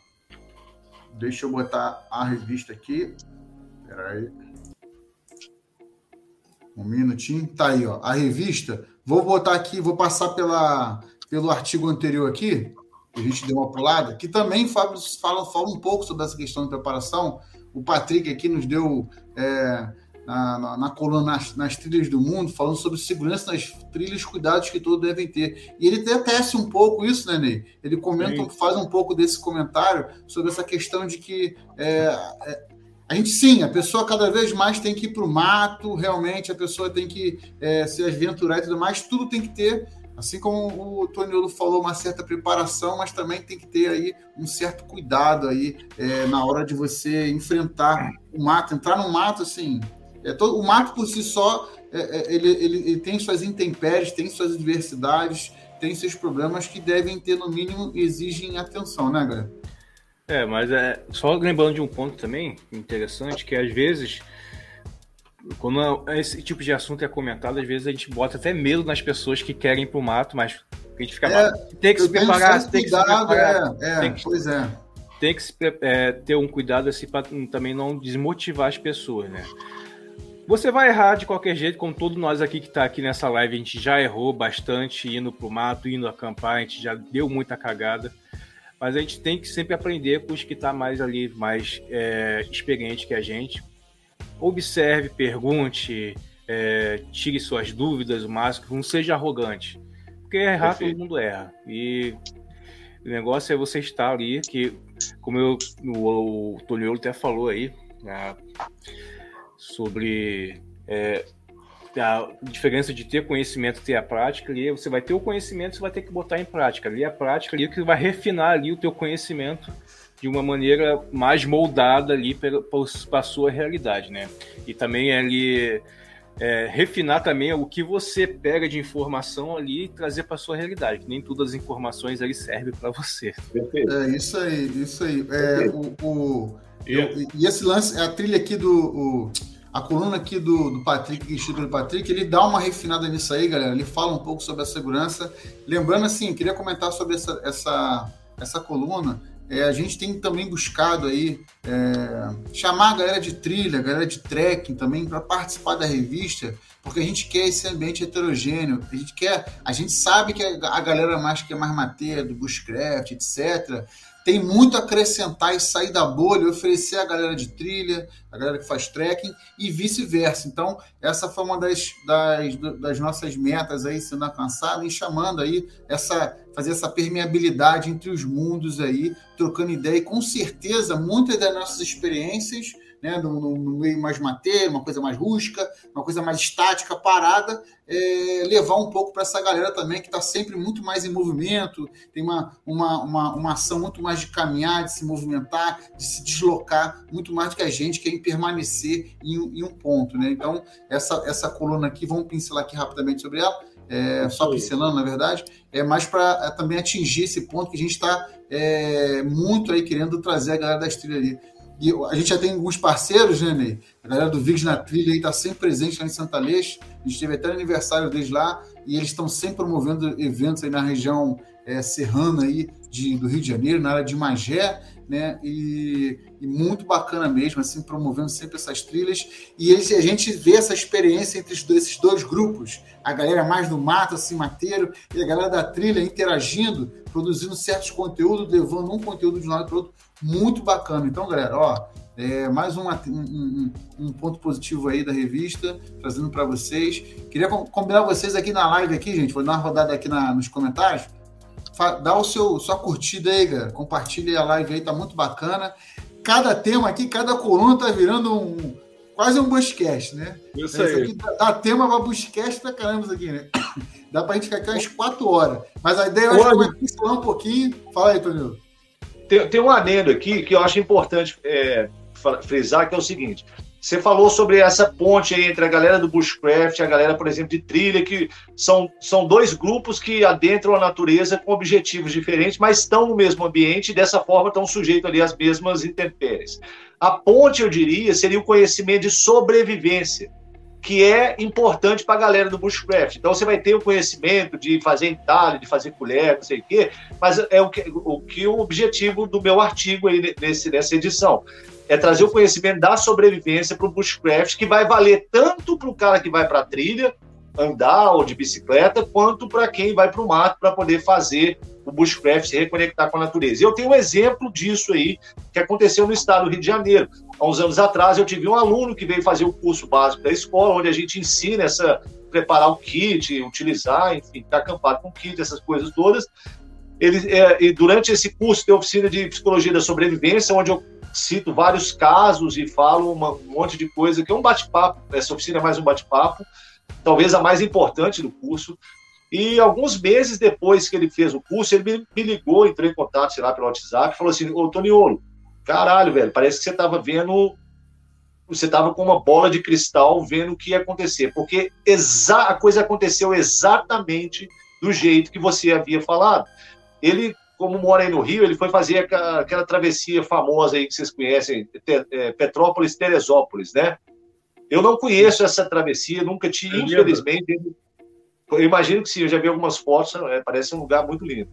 Deixa eu botar a revista aqui. Espera aí. Um minutinho. Tá aí, ó. A revista Vou botar aqui, vou passar pela, pelo artigo anterior aqui, que a gente deu uma pulada, que também fala, fala, fala um pouco sobre essa questão de preparação. O Patrick aqui nos deu é, na, na, na, coluna nas, nas, trilhas do mundo, falando sobre segurança nas trilhas, cuidados que todos devem ter. E ele até tece um pouco isso, né, Ney? Ele comenta, Sim. faz um pouco desse comentário sobre essa questão de que é, é, a gente sim, a pessoa cada vez mais tem que ir para o mato, realmente a pessoa tem que é, se aventurar e tudo mais, tudo tem que ter, assim como o Toniolo falou, uma certa preparação, mas também tem que ter aí um certo cuidado aí é, na hora de você enfrentar o mato, entrar no mato assim. É, todo, o mato por si só é, é, ele, ele, ele tem suas intempéries, tem suas adversidades, tem seus problemas que devem ter, no mínimo, exigem atenção, né, galera? É, mas é só lembrando de um ponto também interessante, que às vezes, quando esse tipo de assunto é comentado, às vezes a gente bota até medo nas pessoas que querem ir pro mato, mas a gente fica é, tem que se preparar, tem que se preparar, é, é, tem que, pois é. Tem que se, é, ter um cuidado assim para também não desmotivar as pessoas, né? Você vai errar de qualquer jeito, como todos nós aqui que está aqui nessa live, a gente já errou bastante indo pro mato, indo acampar, a gente já deu muita cagada mas a gente tem que sempre aprender com os que estão tá mais ali, mais é, experiente que a gente. Observe, pergunte, é, tire suas dúvidas o máximo, não seja arrogante. Porque errar Perfeito. todo mundo erra. E o negócio é você estar ali, que, como eu, o, o Toniolo até falou aí, né, sobre é, a diferença de ter conhecimento e ter a prática ali, você vai ter o conhecimento, você vai ter que botar em prática. Ali a prática ali que vai refinar ali o teu conhecimento de uma maneira mais moldada ali para a sua realidade, né? E também ali é, refinar também o que você pega de informação ali e trazer para sua realidade, que nem todas as informações ali servem para você. É isso aí, isso aí. É, o, o eu, e esse lance, a trilha aqui do o, a coluna aqui do, do Patrick, Instituto do Patrick, ele dá uma refinada nisso aí, galera. Ele fala um pouco sobre a segurança. Lembrando, assim, queria comentar sobre essa, essa, essa coluna. É, a gente tem também buscado aí é, chamar a galera de trilha, a galera de trekking também para participar da revista, porque a gente quer esse ambiente heterogêneo, a gente quer, a gente sabe que a, galera mais que é mais mateira, do bushcraft, etc., tem muito a acrescentar e sair da bolha, oferecer a galera de trilha, a galera que faz trekking e vice-versa. Então, essa foi uma das, das, das, nossas metas aí sendo alcançada e chamando aí essa fazer essa permeabilidade entre os mundos aí, trocando ideia e com certeza muitas das nossas experiências né, no, no, meio mais matéria, uma coisa mais rústica, uma coisa mais estática, parada, é, levar um pouco para essa galera também que está sempre muito mais em movimento, tem uma, uma, uma, uma, ação muito mais de caminhar, de se movimentar, de se deslocar, muito mais do que a gente que é em permanecer em, em um ponto. Né? Então, essa, essa coluna aqui, vamos pincelar aqui rapidamente sobre ela, é, só pincelando, na verdade, é mais para é, também atingir esse ponto que a gente está é, muito aí querendo trazer a galera da trilhas ali. E a gente já tem alguns parceiros, né, Ney? A galera do Vigs na Trilha está sempre presente lá em Santa Leix. A gente teve até aniversário deles lá e eles estão sempre promovendo eventos aí na região é, serrana aí de, do Rio de Janeiro, na área de Magé, né? E, e, muito bacana mesmo, assim, promovendo sempre essas trilhas. E eles, a gente vê essa experiência entre esses dois grupos, a galera mais do mato, assim, mateiro, e a galera da trilha interagindo, produzindo certos conteúdos, levando um conteúdo de um lado para o outro muito bacana. Então, galera, ó, é, mais um, um, um, ponto positivo aí da revista, trazendo para vocês. Queria combinar vocês aqui na live aqui, gente. Vou dar uma rodada aqui na, nos comentários. Dá o seu sua curtida aí, galera. Compartilhe a live aí, tá muito bacana. Cada tema aqui, cada coluna tá virando um quase um buscast, né? Isso aí. Aqui dá, dá tema para buscast pra caramba isso aqui, né? Dá pra gente ficar aqui umas quatro horas. Mas a ideia é é pincelar um pouquinho. Fala aí, Tonil. Tem, tem um adendo aqui que eu acho importante é, frisar, que é o seguinte. Você falou sobre essa ponte aí entre a galera do bushcraft e a galera, por exemplo, de trilha, que são, são dois grupos que adentram a natureza com objetivos diferentes, mas estão no mesmo ambiente e dessa forma estão sujeitos ali às mesmas intempéries. A ponte, eu diria, seria o conhecimento de sobrevivência que é importante para a galera do bushcraft. Então você vai ter o conhecimento de fazer entalhe, de fazer colher, não sei o quê, mas é o que o, que o objetivo do meu artigo aí nesse, nessa edição é trazer o conhecimento da sobrevivência para o bushcraft, que vai valer tanto para o cara que vai para a trilha, andar ou de bicicleta, quanto para quem vai para o mato para poder fazer o bushcraft se reconectar com a natureza. Eu tenho um exemplo disso aí que aconteceu no estado do Rio de Janeiro. Há uns anos atrás eu tive um aluno que veio fazer o curso básico da escola, onde a gente ensina essa preparar o kit, utilizar, enfim, ficar acampado com kit, essas coisas todas. Ele, é, e durante esse curso tem oficina de psicologia da sobrevivência, onde eu cito vários casos e falo uma, um monte de coisa, que é um bate-papo, essa oficina é mais um bate-papo, talvez a mais importante do curso. E alguns meses depois que ele fez o curso, ele me, ligou, entrou em contato, sei lá, pelo WhatsApp, falou assim, ô Toniolo, caralho, velho, parece que você estava vendo, você estava com uma bola de cristal vendo o que ia acontecer, porque a coisa aconteceu exatamente do jeito que você havia falado. Ele, como mora aí no Rio, ele foi fazer aquela, aquela travessia famosa aí que vocês conhecem, é, Petrópolis-Teresópolis, né? Eu não conheço essa travessia, nunca tive, é infelizmente. Eu imagino que sim, eu já vi algumas fotos, é, parece um lugar muito lindo.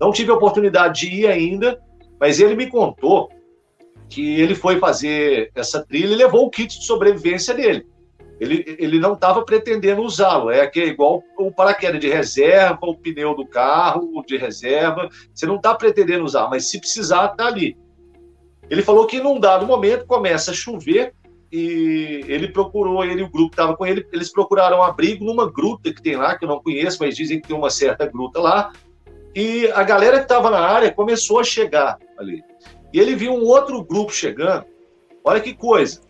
Não tive a oportunidade de ir ainda, mas ele me contou que ele foi fazer essa trilha e levou o kit de sobrevivência dele. Ele, ele não estava pretendendo usá-lo, é que é igual o paraquedas de reserva, o pneu do carro de reserva, você não está pretendendo usar, mas se precisar, está ali. Ele falou que num dado momento começa a chover e ele procurou, ele o grupo estava com ele, eles procuraram abrigo numa gruta que tem lá, que eu não conheço, mas dizem que tem uma certa gruta lá. E a galera que estava na área começou a chegar ali. E ele viu um outro grupo chegando. Olha que coisa.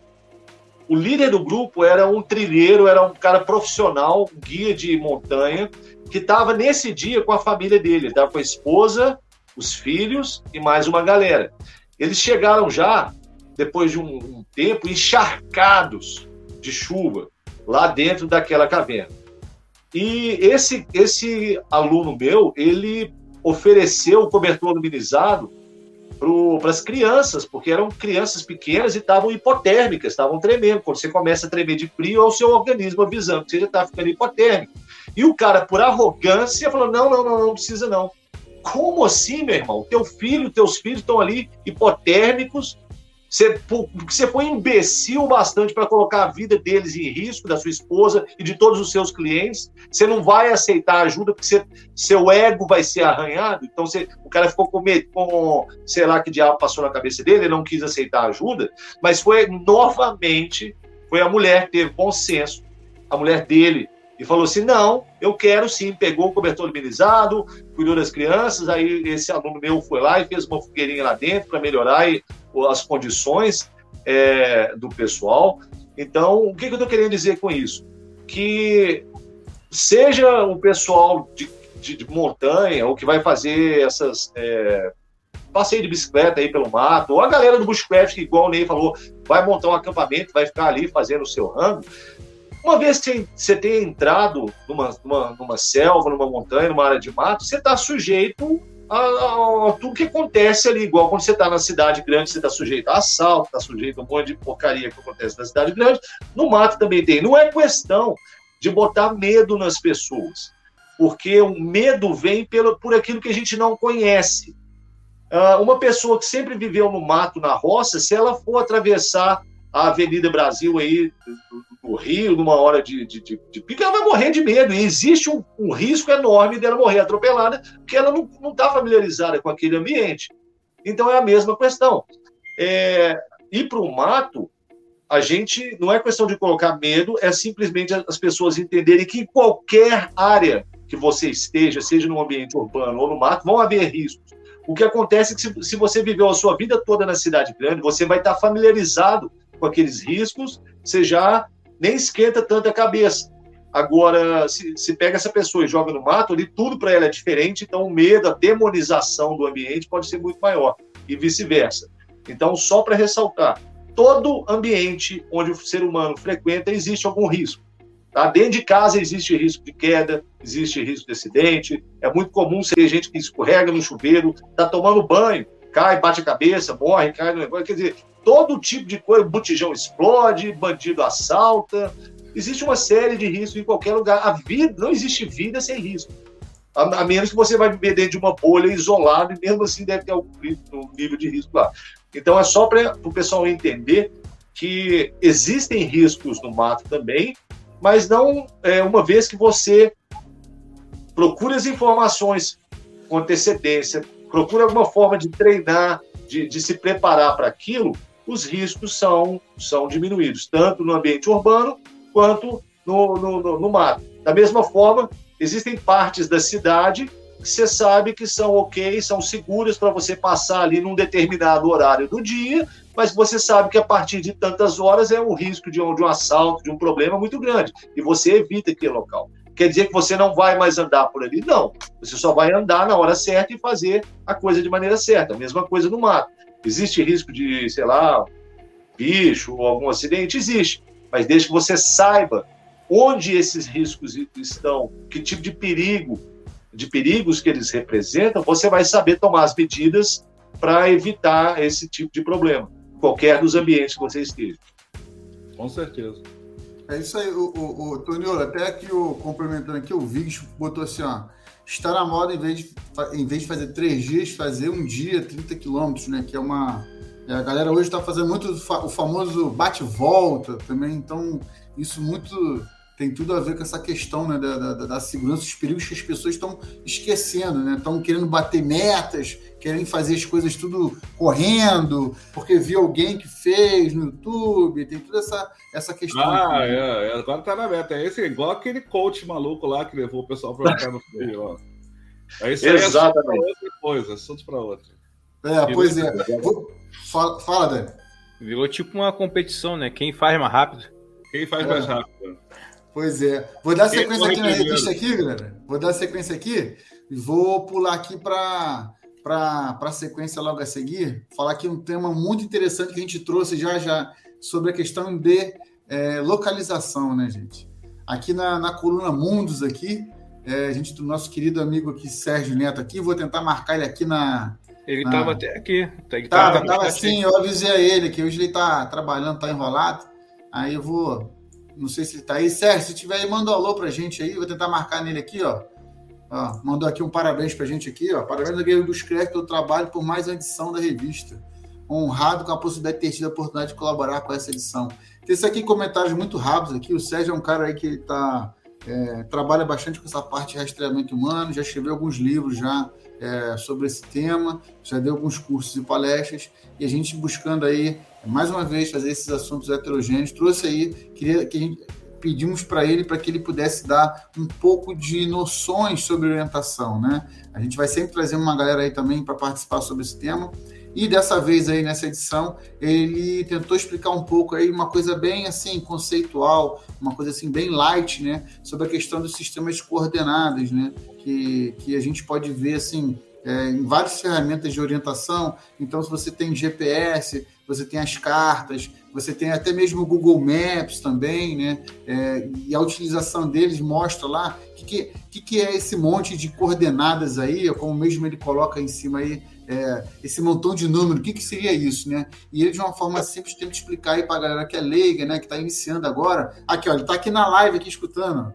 O líder do grupo era um trilheiro, era um cara profissional, um guia de montanha, que estava nesse dia com a família dele. Estava com a esposa, os filhos e mais uma galera. Eles chegaram já depois de um, um tempo, encharcados de chuva lá dentro daquela caverna. E esse, esse aluno meu, ele ofereceu o cobertor aluminizado para as crianças, porque eram crianças pequenas e estavam hipotérmicas, estavam tremendo. Quando você começa a tremer de frio, é o seu organismo avisando que você já está ficando hipotérmico. E o cara, por arrogância, falou: não, não, não, não precisa não. Como assim, meu irmão? Teu filho, teus filhos estão ali hipotérmicos Você, você foi imbecil bastante para colocar a vida deles em risco, da sua esposa e de todos os seus clientes. Você não vai aceitar ajuda porque você, seu ego vai ser arranhado. Então você, o cara ficou com medo, com, sei lá que diabo passou na cabeça dele, ele não quis aceitar ajuda. Mas foi novamente, foi a mulher que teve bom senso, a mulher dele, e falou assim: não, eu quero sim. Pegou o cobertor luminizado, cuidou das crianças. Aí esse aluno meu foi lá e fez uma fogueirinha lá dentro para melhorar as condições é, do pessoal. Então, o que, que eu estou querendo dizer com isso? Que seja o pessoal de, de, de montanha ou que vai fazer essas é, passeio de bicicleta aí pelo mato, ou a galera do bushcraft, que igual o Ney falou, vai montar um acampamento, vai ficar ali fazendo o seu rango, uma vez que você tenha entrado numa, numa, numa selva, numa montanha, numa área de mato, você está sujeito a, a, a, tudo que acontece ali. Igual quando você está na cidade grande, você está sujeito a assalto, está sujeito a um monte de porcaria que acontece na cidade grande. No mato também tem. Não é questão de botar medo nas pessoas, porque o medo vem pelo, por aquilo que a gente não conhece. Uh, uma pessoa que sempre viveu no mato, na roça, se ela for atravessar a Avenida Brasil aí no Rio, numa hora de, de, de, de ela vai morrer de medo. E existe um, um, risco enorme dela morrer atropelada, porque ela não está familiarizada com aquele ambiente. Então é a mesma questão. É, ir para o mato, a gente não é questão de colocar medo, é simplesmente as pessoas entenderem que em qualquer área que você esteja, seja no ambiente urbano ou no mato, vão haver riscos. O que acontece é que se, se você viveu a sua vida toda na cidade grande, você vai estar familiarizado com aqueles riscos, você já nem esquenta tanta cabeça. Agora, se, se pega essa pessoa e joga no mato, ali tudo para ela é diferente, então o medo, a demonização do ambiente pode ser muito maior, e vice-versa. Então, só para ressaltar, todo ambiente onde o ser humano frequenta existe algum risco. Tá? Dentro de casa existe risco de queda, existe risco de acidente. É muito comum ser gente que escorrega no chuveiro, está tomando banho, cai, bate a cabeça, morre, cai no negócio. Quer dizer, todo tipo de coisa, botijão explode, bandido assalta. Existe uma série de riscos em qualquer lugar. A vida, não existe vida sem risco. A, a menos que você vai viver dentro de uma bolha isolada, e mesmo assim deve ter algum nível de risco lá. Então é só para o pessoal entender que existem riscos no mato também, mas não é, uma vez que você procura as informações com antecedência, procura alguma forma de treinar, de, de se preparar para aquilo, os riscos são, são diminuídos, tanto no ambiente urbano quanto no, no, no, no. Da mesma forma, existem partes da cidade que você sabe que são ok, são seguras para você passar ali num determinado horário do dia, mas você sabe que a partir de tantas horas é um risco de um, de um assalto, de um problema muito grande, e você evita aquele local. Quer dizer que você não vai mais andar por ali? Não. Você só vai andar na hora certa e fazer a coisa de maneira certa. Mesma coisa no mato. Existe risco de, sei lá, bicho ou algum acidente? Existe. Mas desde que você saiba onde esses riscos estão, que tipo de perigo, de perigos que eles representam, você vai saber tomar as medidas para evitar esse tipo de problema, qualquer dos ambientes que você esteja. Com certeza. É isso aí, o, o, o até aqui o complementando aqui, o Viggs botou assim, ó, está na moda, em vez, de, em vez de fazer três dias, fazer um dia, 30 quilômetros, né? Que é uma. É, a galera hoje está fazendo muito o famoso bate-volta também, então isso muito tem tudo a ver com essa questão né, da, da, da segurança, os perigos que as pessoas estão esquecendo, né? Estão querendo bater metas, querem fazer as coisas tudo correndo, porque viu alguém que fez no YouTube, tem toda essa, essa questão. Ah, aqui, é, é, agora tá na meta. É esse igual aquele coach maluco lá que levou o pessoal para ficar no freio, ó. É isso aí Exatamente. É outra coisa, assunto para outra. É, pois é. Fala, fala, Dani. Virou tipo uma competição, né? Quem faz mais rápido. Quem faz é. mais rápido. Pois é. Vou dar sequência aqui na revista aqui, galera. Vou dar sequência aqui e vou pular aqui para para a sequência logo a seguir, falar aqui um tema muito interessante que a gente trouxe já já sobre a questão de é, localização, né, gente? Aqui na, na coluna Mundos aqui, é, a gente do nosso querido amigo aqui Sérgio Neto aqui, vou tentar marcar ele aqui na ele estava até aqui. Ele tava, tava, tava assim, eu avisei a ele que hoje ele está trabalhando, está enrolado. Aí eu vou não sei se ele está aí. Sérgio, se tiver aí, manda um alô pra gente aí. Vou tentar marcar nele aqui, ó. ó mandou aqui um parabéns pra gente aqui, ó. Parabéns ao Guerreiro dos Créditos pelo trabalho por mais uma edição da revista. honrado com a possibilidade de ter tido a oportunidade de colaborar com essa edição. Tem isso aqui comentários muito rápidos aqui. O Sérgio é um cara aí que tá, é, trabalha bastante com essa parte de rastreamento humano, já escreveu alguns livros já é, sobre esse tema, já deu alguns cursos e palestras, e a gente buscando aí, mais uma vez, fazer esses assuntos heterogêneos, trouxe aí, queria que a gente pedimos para ele para que ele pudesse dar um pouco de noções sobre orientação, né? A gente vai sempre trazer uma galera aí também para participar sobre esse tema. E dessa vez aí nessa edição, ele tentou explicar um pouco aí uma coisa bem assim conceitual, uma coisa assim bem light, né, sobre a questão dos sistemas de coordenadas, né, que, que a gente pode ver assim é, em várias ferramentas de orientação. Então, se você tem GPS, você tem as cartas, você tem até mesmo o Google Maps também, né? É, e a utilização deles mostra lá o que, que, que, é esse monte de coordenadas aí, como mesmo ele coloca em cima aí, é, esse montão de número, o que, que seria isso, né? E ele, de uma forma simples, tenta explicar aí para a galera que é leiga, né? Que está iniciando agora. Aqui, ó, ele está aqui na live, aqui escutando.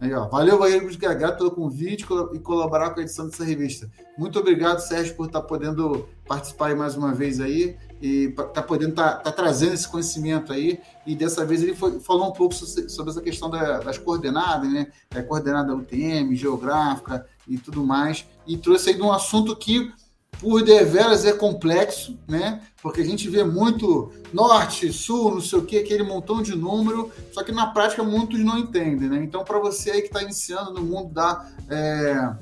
Aí, ó. Valeu, Barreiro de Gato, pelo convite e colaborar com a edição dessa revista. Muito obrigado, Sérgio, por estar tá podendo participar mais uma vez aí e tá podendo tá, tá, trazendo esse conhecimento aí e dessa vez ele foi, falou um pouco sobre essa questão da, das coordenadas, né? A coordenada UTM, geográfica e tudo mais e trouxe aí de um assunto que por deveras é complexo, né? Porque a gente vê muito norte, sul, não sei o que, aquele montão de número, só que na prática muitos não entendem, né? Então, para você aí que está iniciando no mundo da. É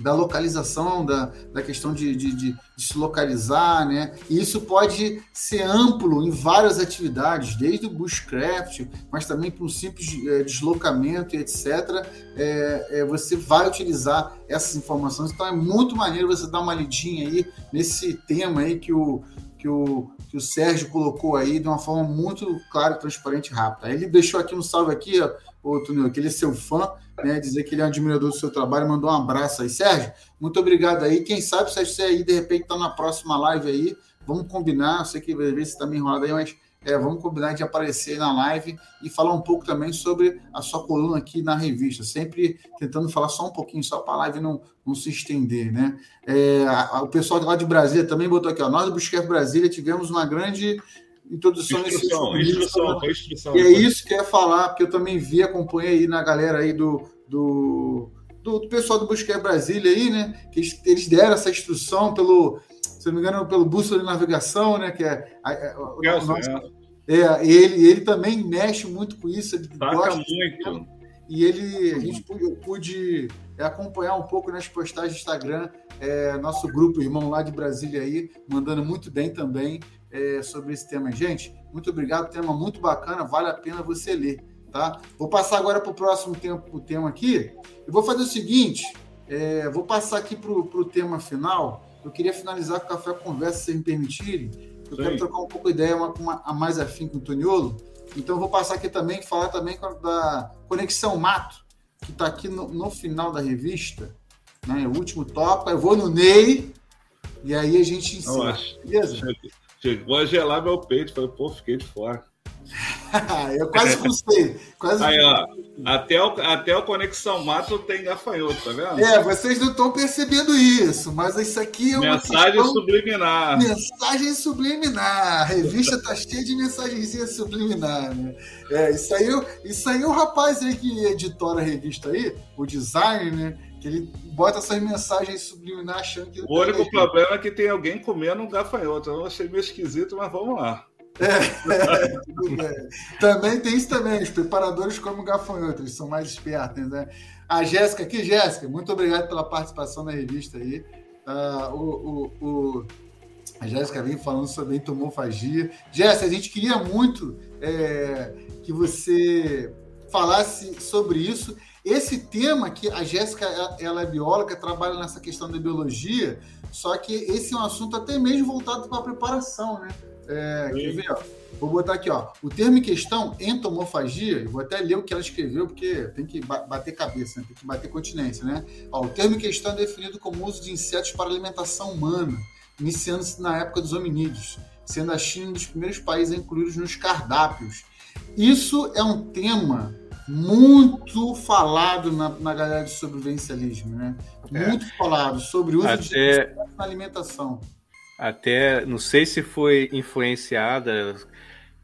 da localização, da, da questão de, de, de, de, se localizar, né? E isso pode ser amplo em várias atividades, desde o bushcraft, mas também para um simples é, deslocamento e etc. É, é, você vai utilizar essas informações, então é muito maneiro você dar uma lidinha aí nesse tema aí que o, que o, que o Sérgio colocou aí de uma forma muito clara, transparente e rápida. Ele deixou aqui um salve aqui, ó, o Tunil, que ele é seu fã, né, dizer que ele é um admirador do seu trabalho, mandou um abraço aí. Sérgio, muito obrigado aí. Quem sabe, Sérgio, você aí, de repente, está na próxima live aí, vamos combinar, eu sei que às vezes está meio enrolado aí, mas é, vamos combinar de aparecer na live e falar um pouco também sobre a sua coluna aqui na revista, sempre tentando falar só um pouquinho, só para a live não, não se estender, né? É, a, o pessoal lá de Brasília também botou aqui, ó, nós do Busquets Brasília tivemos uma grande introdução instrução, nesse instrução, instrução, E é isso que eu ia falar, porque eu também vi, acompanhei aí na galera aí do, do, do, do pessoal do Busquets Brasília aí, né? Que eles, eles deram essa instrução pelo, se não me engano, pelo bússola de navegação, né? Que é, é, o nosso, é. é. ele, ele também mexe muito com isso, ele gosta muito. E ele, a gente pude, pude acompanhar um pouco nas postagens do Instagram, é, nosso grupo irmão lá de Brasília aí, mandando muito bem também é, sobre esse tema. Gente, muito obrigado, tema muito bacana, vale a pena você ler. Tá? Vou passar agora para o próximo tempo, o tema aqui. Eu vou fazer o seguinte: é, vou passar aqui para o tema final. Eu queria finalizar com o café conversa, se me permitirem. Eu Sim. quero trocar um pouco de ideia uma, uma, a mais afim com o Toniolo. Então, vou passar aqui também, falar também da Conexão Mato, que está aqui no, no, final da revista. Né? O último topa. Eu vou no Ney, e aí a gente ensina. Beleza? Chegou a gelar meu peito. Falei, pô, fiquei de fora. eu quase custei. Quase Aí, ó, até o, até o Conexão Mato tem gafanhoto, tá vendo? É, vocês não estão percebendo isso, mas isso aqui é uma Mensagem questão... subliminar. Mensagem subliminar. A revista tá cheia de mensagenzinha subliminar, né? É, isso aí, isso aí o rapaz aí que editora a revista aí, o design, né? Que ele bota essas mensagens subliminares achando que. O único problema é que tem alguém comendo um gafanhoto. Eu achei meio esquisito, mas vamos lá. É, é, também tem isso também, os preparadores comem gafanhoto, eles são mais espertos, né? A Jéssica aqui, Jéssica, muito obrigado pela participação na revista aí. Uh, o, o, o, a Jéssica vem falando sobre entomofagia. Jéssica, a gente queria muito é, que você falasse sobre isso. Esse tema que a Jéssica, ela é bióloga, trabalha nessa questão da biologia, só que esse é um assunto até mesmo voltado para a preparação, né? É, quer ver, ó? Vou botar aqui, ó. O termo em questão, entomofagia, vou até ler o que ela escreveu, porque tem que bater cabeça, né? tem que bater continência, né? Ó, o termo em questão é definido como uso de insetos para alimentação humana, iniciando-se na época dos hominídeos, sendo a China um dos primeiros países a incluí-los nos cardápios. Isso é um tema muito falado na, na galera de sobrevivencialismo, né? É. Muito falado sobre o uso Até... de na alimentação. Até, não sei se foi influenciada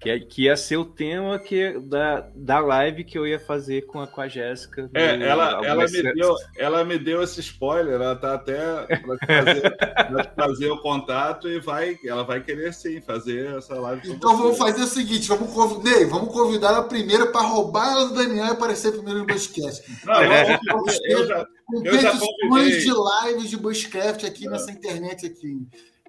que, que ia ser o tema que, da, da live que eu ia fazer com a, com a Jéssica. É, ela, ela, me deu, ela me deu esse spoiler, ela tá até para fazer, fazer, o contato e vai, ela vai querer sim fazer essa live. Então vamos fazer o seguinte: vamos convidar, vamos convidar ela primeiro para roubar ela do Daniel e aparecer primeiro no Bushcast. Não, é, vamos ter eu já, competições de lives de Bushcraft aqui é. nessa internet aqui.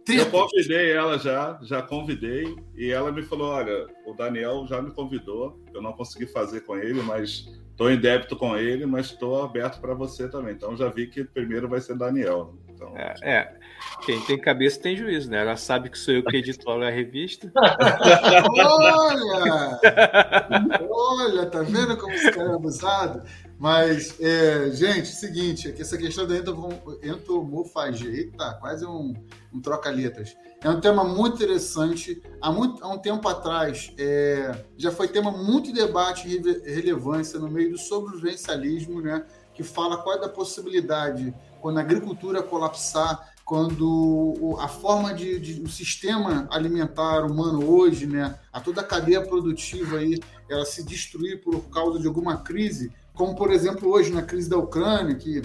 Eu convidei ela já, já convidei, e ela me falou: olha, o Daniel já me convidou, eu não consegui fazer com ele, mas estou em débito com ele, mas estou aberto para você também. Então já vi que primeiro vai ser Daniel. Então, é, é, quem tem cabeça tem juízo, né? Ela sabe que sou eu que edito a revista. olha! Olha, tá vendo como esse cara é abusado? Mas, é, gente, seguinte, aqui essa questão da entomofagia, eita, quase um, um troca-letras. É um tema muito interessante. Há, muito, há um tempo atrás, é, já foi tema muito debate e relevância no meio do sobrevivencialismo, né? Que fala qual é a possibilidade, quando a agricultura colapsar, quando a forma de, de o sistema alimentar humano hoje, né, a toda a cadeia produtiva aí, ela se destruir por causa de alguma crise, como por exemplo hoje na crise da Ucrânia, que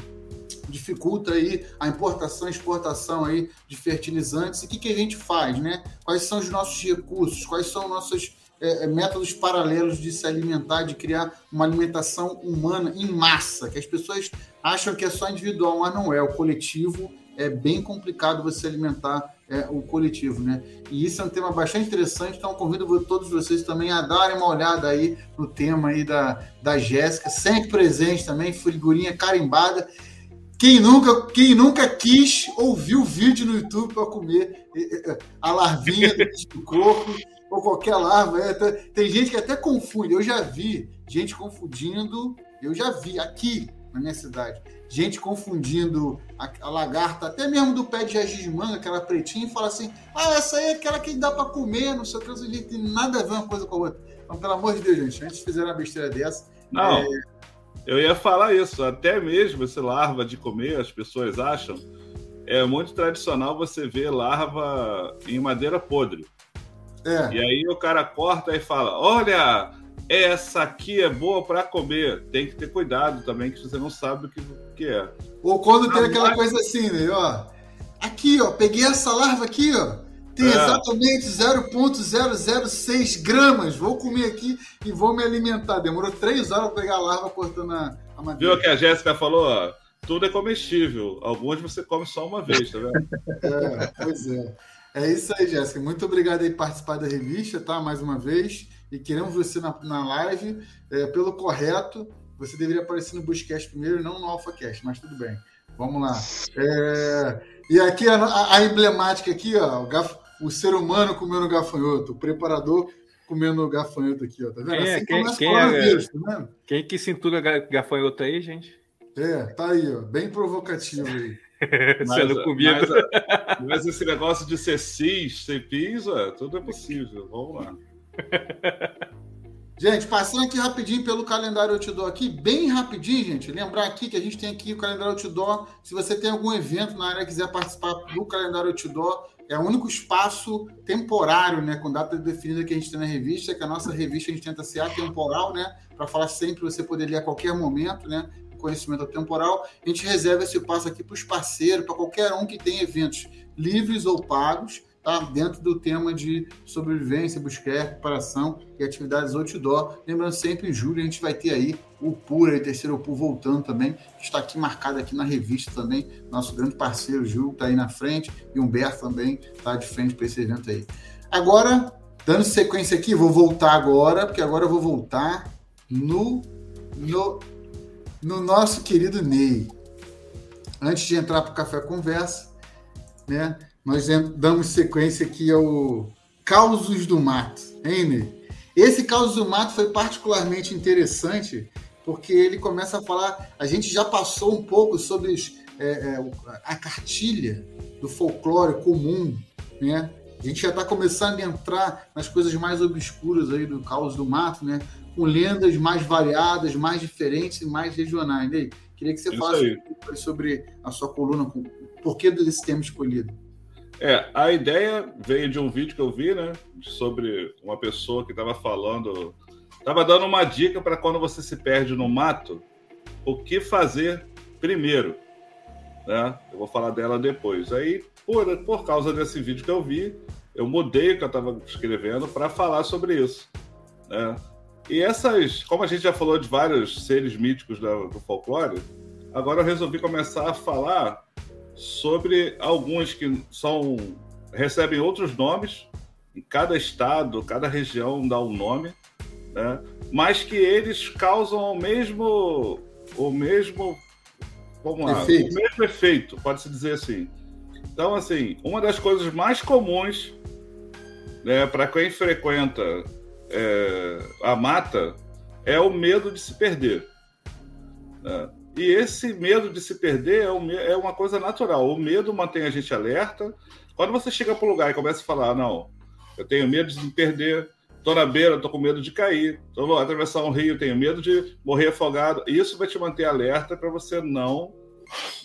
dificulta aí a importação e exportação aí de fertilizantes. E o que, que a gente faz, né? Quais são os nossos recursos? Quais são nossos é, é, métodos paralelos de se alimentar, de criar uma alimentação humana em massa, que as pessoas acham que é só individual, mas não é. O coletivo é bem complicado você alimentar é, o coletivo, né? E isso é um tema bastante interessante, então convido todos vocês também a darem uma olhada aí no tema aí da, da Jéssica, sempre presente também, figurinha carimbada. Quem nunca, quem nunca quis ouvir o vídeo no YouTube para comer a larvinha do corpo ou qualquer larva. É, tem gente que até confunde. Eu já vi gente confundindo, eu já vi aqui na minha cidade gente confundindo a, a, lagarta, até mesmo do pé de manga, aquela pretinha, e fala assim: ah, essa aí é aquela que dá para comer, não sei o que, não tem nada a ver uma coisa com a outra. Então, pelo amor de Deus, gente, antes de fizer uma besteira dessa. Não, é... eu ia falar isso, até mesmo esse larva de comer, as pessoas acham, é muito tradicional você ver larva em madeira podre. É. E aí o cara corta e fala: olha essa aqui é boa para comer. Tem que ter cuidado também, que você não sabe o que, que é. Ou quando tem aquela coisa assim, né? Ó, aqui, ó, peguei essa larva aqui, ó. Tem é. exatamente 0,006 gramas. Vou comer aqui e vou me alimentar. Demorou três horas para pegar a larva cortando a, a madeira. Viu o que a Jéssica falou? Ó, tudo é comestível. Alguns você come só uma vez, tá vendo? é, pois é. É isso aí, Jéssica. Muito obrigado aí por participar da revista, tá? Mais uma vez e queremos você na, na live é, pelo correto. Você deveria aparecer no Buscast primeiro e não no AlphaCast, mas tudo bem. Vamos lá. É, e aqui a, a, emblemática aqui, ó, o, gaf, o, ser humano comendo gafanhoto, o preparador comendo gafanhoto aqui, ó. Tá vendo? Quem é, assim quem, quem, é, tá vendo? Quem que cintura gafanhoto aí, gente? É, tá aí, ó. Bem provocativo aí. Sendo comido. Mas, mas, esse negócio de ser cis, ser pis, tudo é possível. Vamos lá. Gente, passando aqui rapidinho pelo calendário outdoor aqui, bem rapidinho, gente. Lembrar aqui que a gente tem aqui o calendário outdoor. Se você tem algum evento na área e quiser participar do calendário outdoor, é o único espaço temporário, né, com data definida que a gente tem na revista, que a nossa revista a gente tenta ser atemporal, né, para falar sempre você poder ler a qualquer momento, né, conhecimento temporal. A gente reserva esse espaço aqui para os parceiros, para qualquer um que tem eventos livres ou pagos tá? dentro do tema de sobrevivência, buscar recuperação e atividades outdoor. Lembrando sempre, em julho a gente vai ter aí o Pura, o terceiro PUR voltando também, que está aqui marcado aqui na revista também. Nosso grande parceiro, Gil, está aí na frente, e Humberto também está de frente para esse evento aí. Agora, dando sequência aqui, vou voltar agora, porque agora eu vou voltar no, no, no nosso querido Ney. Antes de entrar para o Café Conversa, né? Nós damos sequência aqui ao Causos do Mato, hein, Ney? Esse Causos do Mato foi particularmente interessante porque ele começa a falar. A gente já passou um pouco sobre é, é, a cartilha do folclore comum, né? A gente já está começando a entrar nas coisas mais obscuras aí do Caos do Mato, né? Com lendas mais variadas, mais diferentes e mais regionais. Ney, queria que você falasse sobre a sua coluna, o porquê desse tema escolhido. É, a ideia veio de um vídeo que eu vi, né? Sobre uma pessoa que estava falando. Estava dando uma dica para quando você se perde no mato, o que fazer primeiro. Né? Eu vou falar dela depois. Aí, por, por causa desse vídeo que eu vi, eu mudei o que eu estava escrevendo para falar sobre isso. Né? E essas, como a gente já falou de vários seres míticos do, do folclore, agora eu resolvi começar a falar sobre alguns que são recebem outros nomes. Em cada estado, cada região dá um nome, né? mas que eles causam o mesmo, o mesmo, vamos lá, efeito. o mesmo efeito, pode-se dizer assim. Então, assim, uma das coisas mais comuns né, para quem frequenta é, a mata é o medo de se perder. Né? E esse medo de se perder é, é, uma coisa natural. O medo mantém a gente alerta. Quando você chega para um lugar e começa a falar, não, eu tenho medo de me perder, estou na beira, estou com medo de cair, estou atravessar um rio, tenho medo de morrer afogado. Isso vai te manter alerta para você não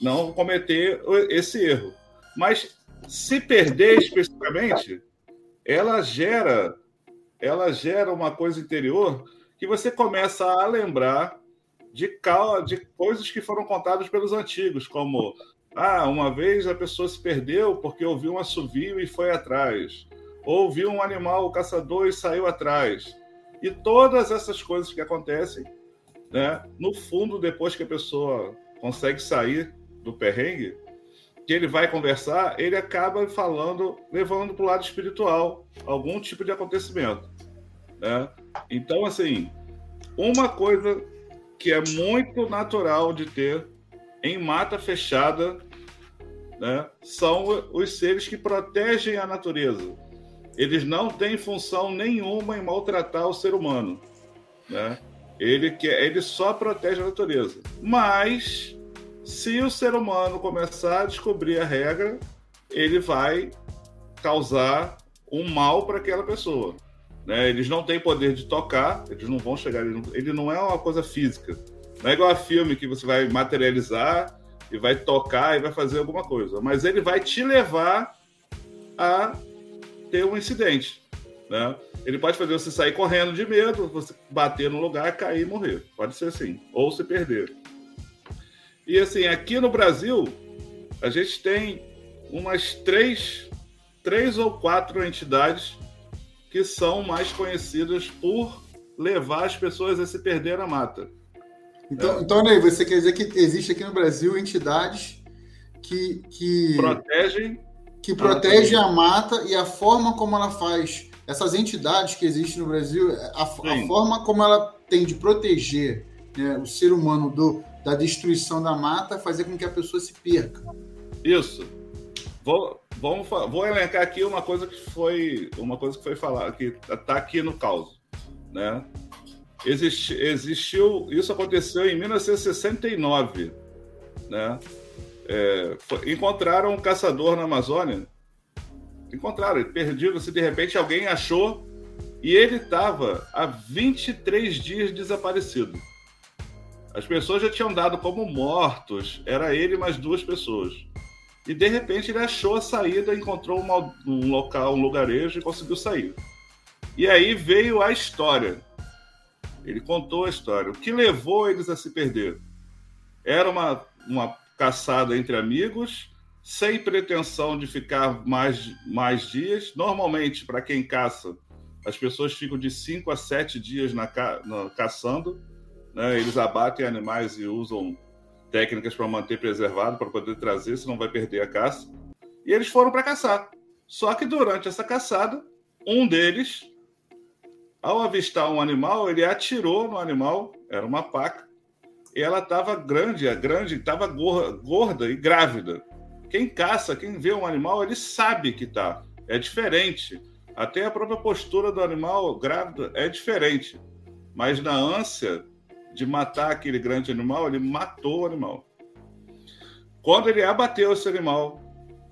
não cometer esse erro. Mas se perder especificamente, ela gera ela gera uma coisa interior que você começa a lembrar de, de coisas que foram contadas pelos antigos, como ah, uma vez a pessoa se perdeu porque ouviu um assovio e foi atrás, ou viu um animal caçador e saiu atrás. E todas essas coisas que acontecem, né, no fundo, depois que a pessoa consegue sair do perrengue, que ele vai conversar, ele acaba falando, levando para o lado espiritual algum tipo de acontecimento. Né? Então, assim, uma coisa que é muito natural de ter em mata fechada né, são os seres que protegem a natureza. Eles não têm função nenhuma em maltratar o ser humano. Né? Ele, quer, ele só protege a natureza. Mas se o ser humano começar a descobrir a regra, ele vai causar um mal para aquela pessoa. Né? Eles não têm poder de tocar, eles não vão chegar. Ele não, ele não é uma coisa física. Não é igual a filme que você vai materializar e vai tocar e vai fazer alguma coisa. Mas ele vai te levar a ter um incidente. Né? Ele pode fazer você sair correndo de medo, você bater no lugar, cair e morrer. Pode ser assim. Ou se perder. E assim, aqui no Brasil, a gente tem umas três, três ou quatro entidades que são mais conhecidas por levar as pessoas a se perder na mata. Então, é. então Ney, você quer dizer que existe aqui no Brasil entidades que, que protegem que protegem a mata e a forma como ela faz essas entidades que existem no Brasil, a, a forma como ela tem de proteger né, o ser humano do, da destruição da mata fazer com que a pessoa se perca. Isso. Vou, vamos, vou elencar aqui uma coisa que foi uma coisa que foi falada, que está aqui no caos, né? Existiu, isso aconteceu em 1969, né? É, foi, encontraram um caçador na Amazônia, encontraram, perdido, se de repente alguém achou e ele estava há 23 dias desaparecido. As pessoas já tinham dado como mortos, era ele mais duas pessoas. E de repente ele achou a saída, encontrou uma, um local, um lugarejo e conseguiu sair. E aí veio a história. Ele contou a história. O que levou eles a se perder? Era uma, uma caçada entre amigos, sem pretensão de ficar mais, mais dias. Normalmente, para quem caça, as pessoas ficam de 5 a 7 dias na, na, caçando né? Eles abatem animais e usam técnicas para manter preservado, para poder trazer, senão vai perder a caça. E eles foram para caçar. Só que durante essa caçada, um deles, ao avistar um animal, ele atirou no animal, era uma paca, e ela estava grande, a grande, estava gorda e grávida. Quem caça, quem vê um animal, ele sabe que está. É diferente. Até a própria postura do animal grávido é diferente. Mas na ânsia de matar aquele grande animal, ele matou o animal. Quando ele abateu esse animal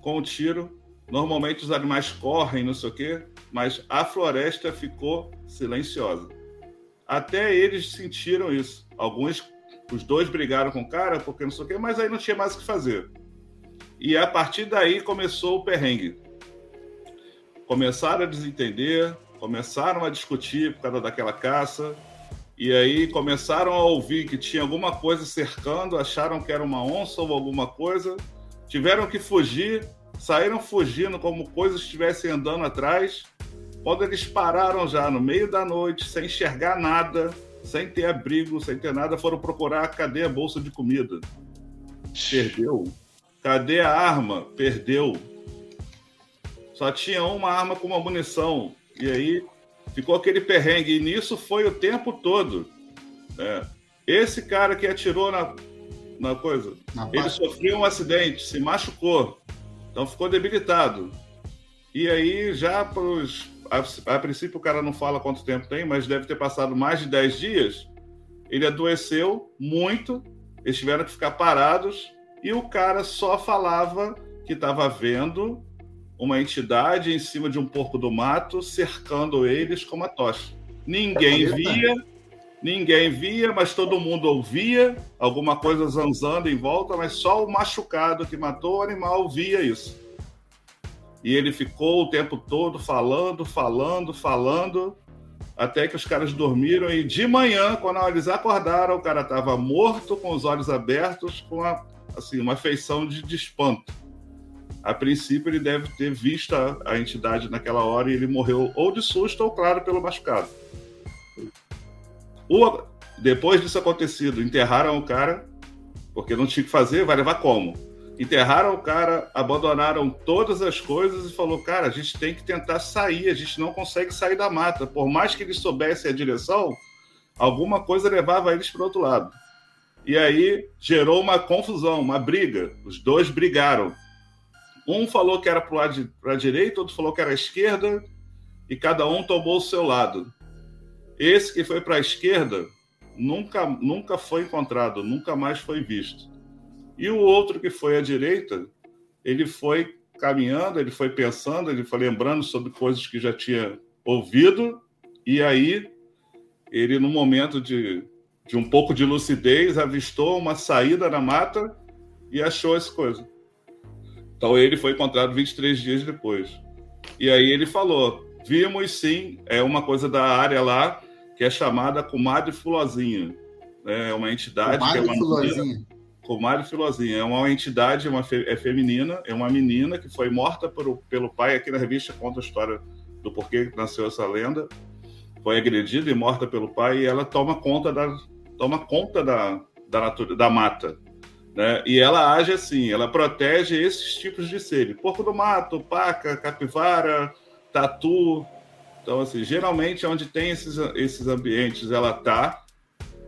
com o um tiro, normalmente os animais correm, não sei o quê, mas a floresta ficou silenciosa. Até eles sentiram isso. Alguns, os dois brigaram com o cara, porque não sei o quê, mas aí não tinha mais o que fazer. E a partir daí começou o perrengue. começaram a desentender, começaram a discutir por causa daquela caça, e aí começaram a ouvir que tinha alguma coisa cercando, acharam que era uma onça ou alguma coisa, tiveram que fugir, saíram fugindo como coisas estivessem andando atrás. Quando eles pararam já no meio da noite, sem enxergar nada, sem ter abrigo, sem ter nada, foram procurar cadê a bolsa de comida. Perdeu. Cadê a arma? Perdeu. Só tinha uma arma com uma munição. E aí ficou aquele perrengue. E nisso foi o tempo todo. Né? Esse cara que atirou na, na coisa, na ele sofreu um acidente, se machucou. Então ficou debilitado. E aí, já pros, a, a, princípio o cara não fala quanto tempo tem, mas deve ter passado mais de 10 dias. Ele adoeceu muito, eles tiveram que ficar parados e o cara só falava que estava vendo uma entidade em cima de um porco do mato cercando eles com uma tocha. Ninguém via, ninguém via, mas todo mundo ouvia alguma coisa zanzando em volta, mas só o machucado que matou o animal via isso. E ele ficou o tempo todo falando, falando, falando, até que os caras dormiram e de manhã, quando eles acordaram, o cara estava morto, com os olhos abertos, com a, assim, uma feição de, de espanto a princípio ele deve ter visto a, entidade naquela hora e ele morreu ou de susto ou, claro, pelo machucado. O, depois disso acontecido, enterraram o cara, porque não tinha que fazer, vai levar como? Enterraram o cara, abandonaram todas as coisas e falou: cara, a gente tem que tentar sair, a gente não consegue sair da mata. Por mais que eles soubessem a direção, alguma coisa levava eles para o outro lado. E aí gerou uma confusão, uma briga. Os dois brigaram um falou que era para a direita, outro falou que era a esquerda, e cada um tomou o seu lado. Esse que foi para a esquerda nunca, nunca foi encontrado, nunca mais foi visto. E o outro que foi à direita, ele foi caminhando, ele foi pensando, ele foi lembrando sobre coisas que já tinha ouvido, e aí ele, no momento de, de um pouco de lucidez, avistou uma saída na mata e achou essa coisa. Então ele foi encontrado 23 dias depois. E aí ele falou: vimos sim, é uma coisa da área lá que é chamada Comadre Fulozinha. É uma entidade Comadre que é uma Fulozinha. Comadre Filozinha é uma entidade, uma fe, é feminina, é uma menina que foi morta por, pelo pai. Aqui na revista conta a história do porquê nasceu essa lenda. Foi agredida e morta pelo pai e ela toma conta da toma conta da da, natura, da mata. Né? E ela age assim, ela protege esses tipos de seres. Porco do mato, paca, capivara, tatu. Então, assim, geralmente onde tem esses, esses ambientes, ela tá.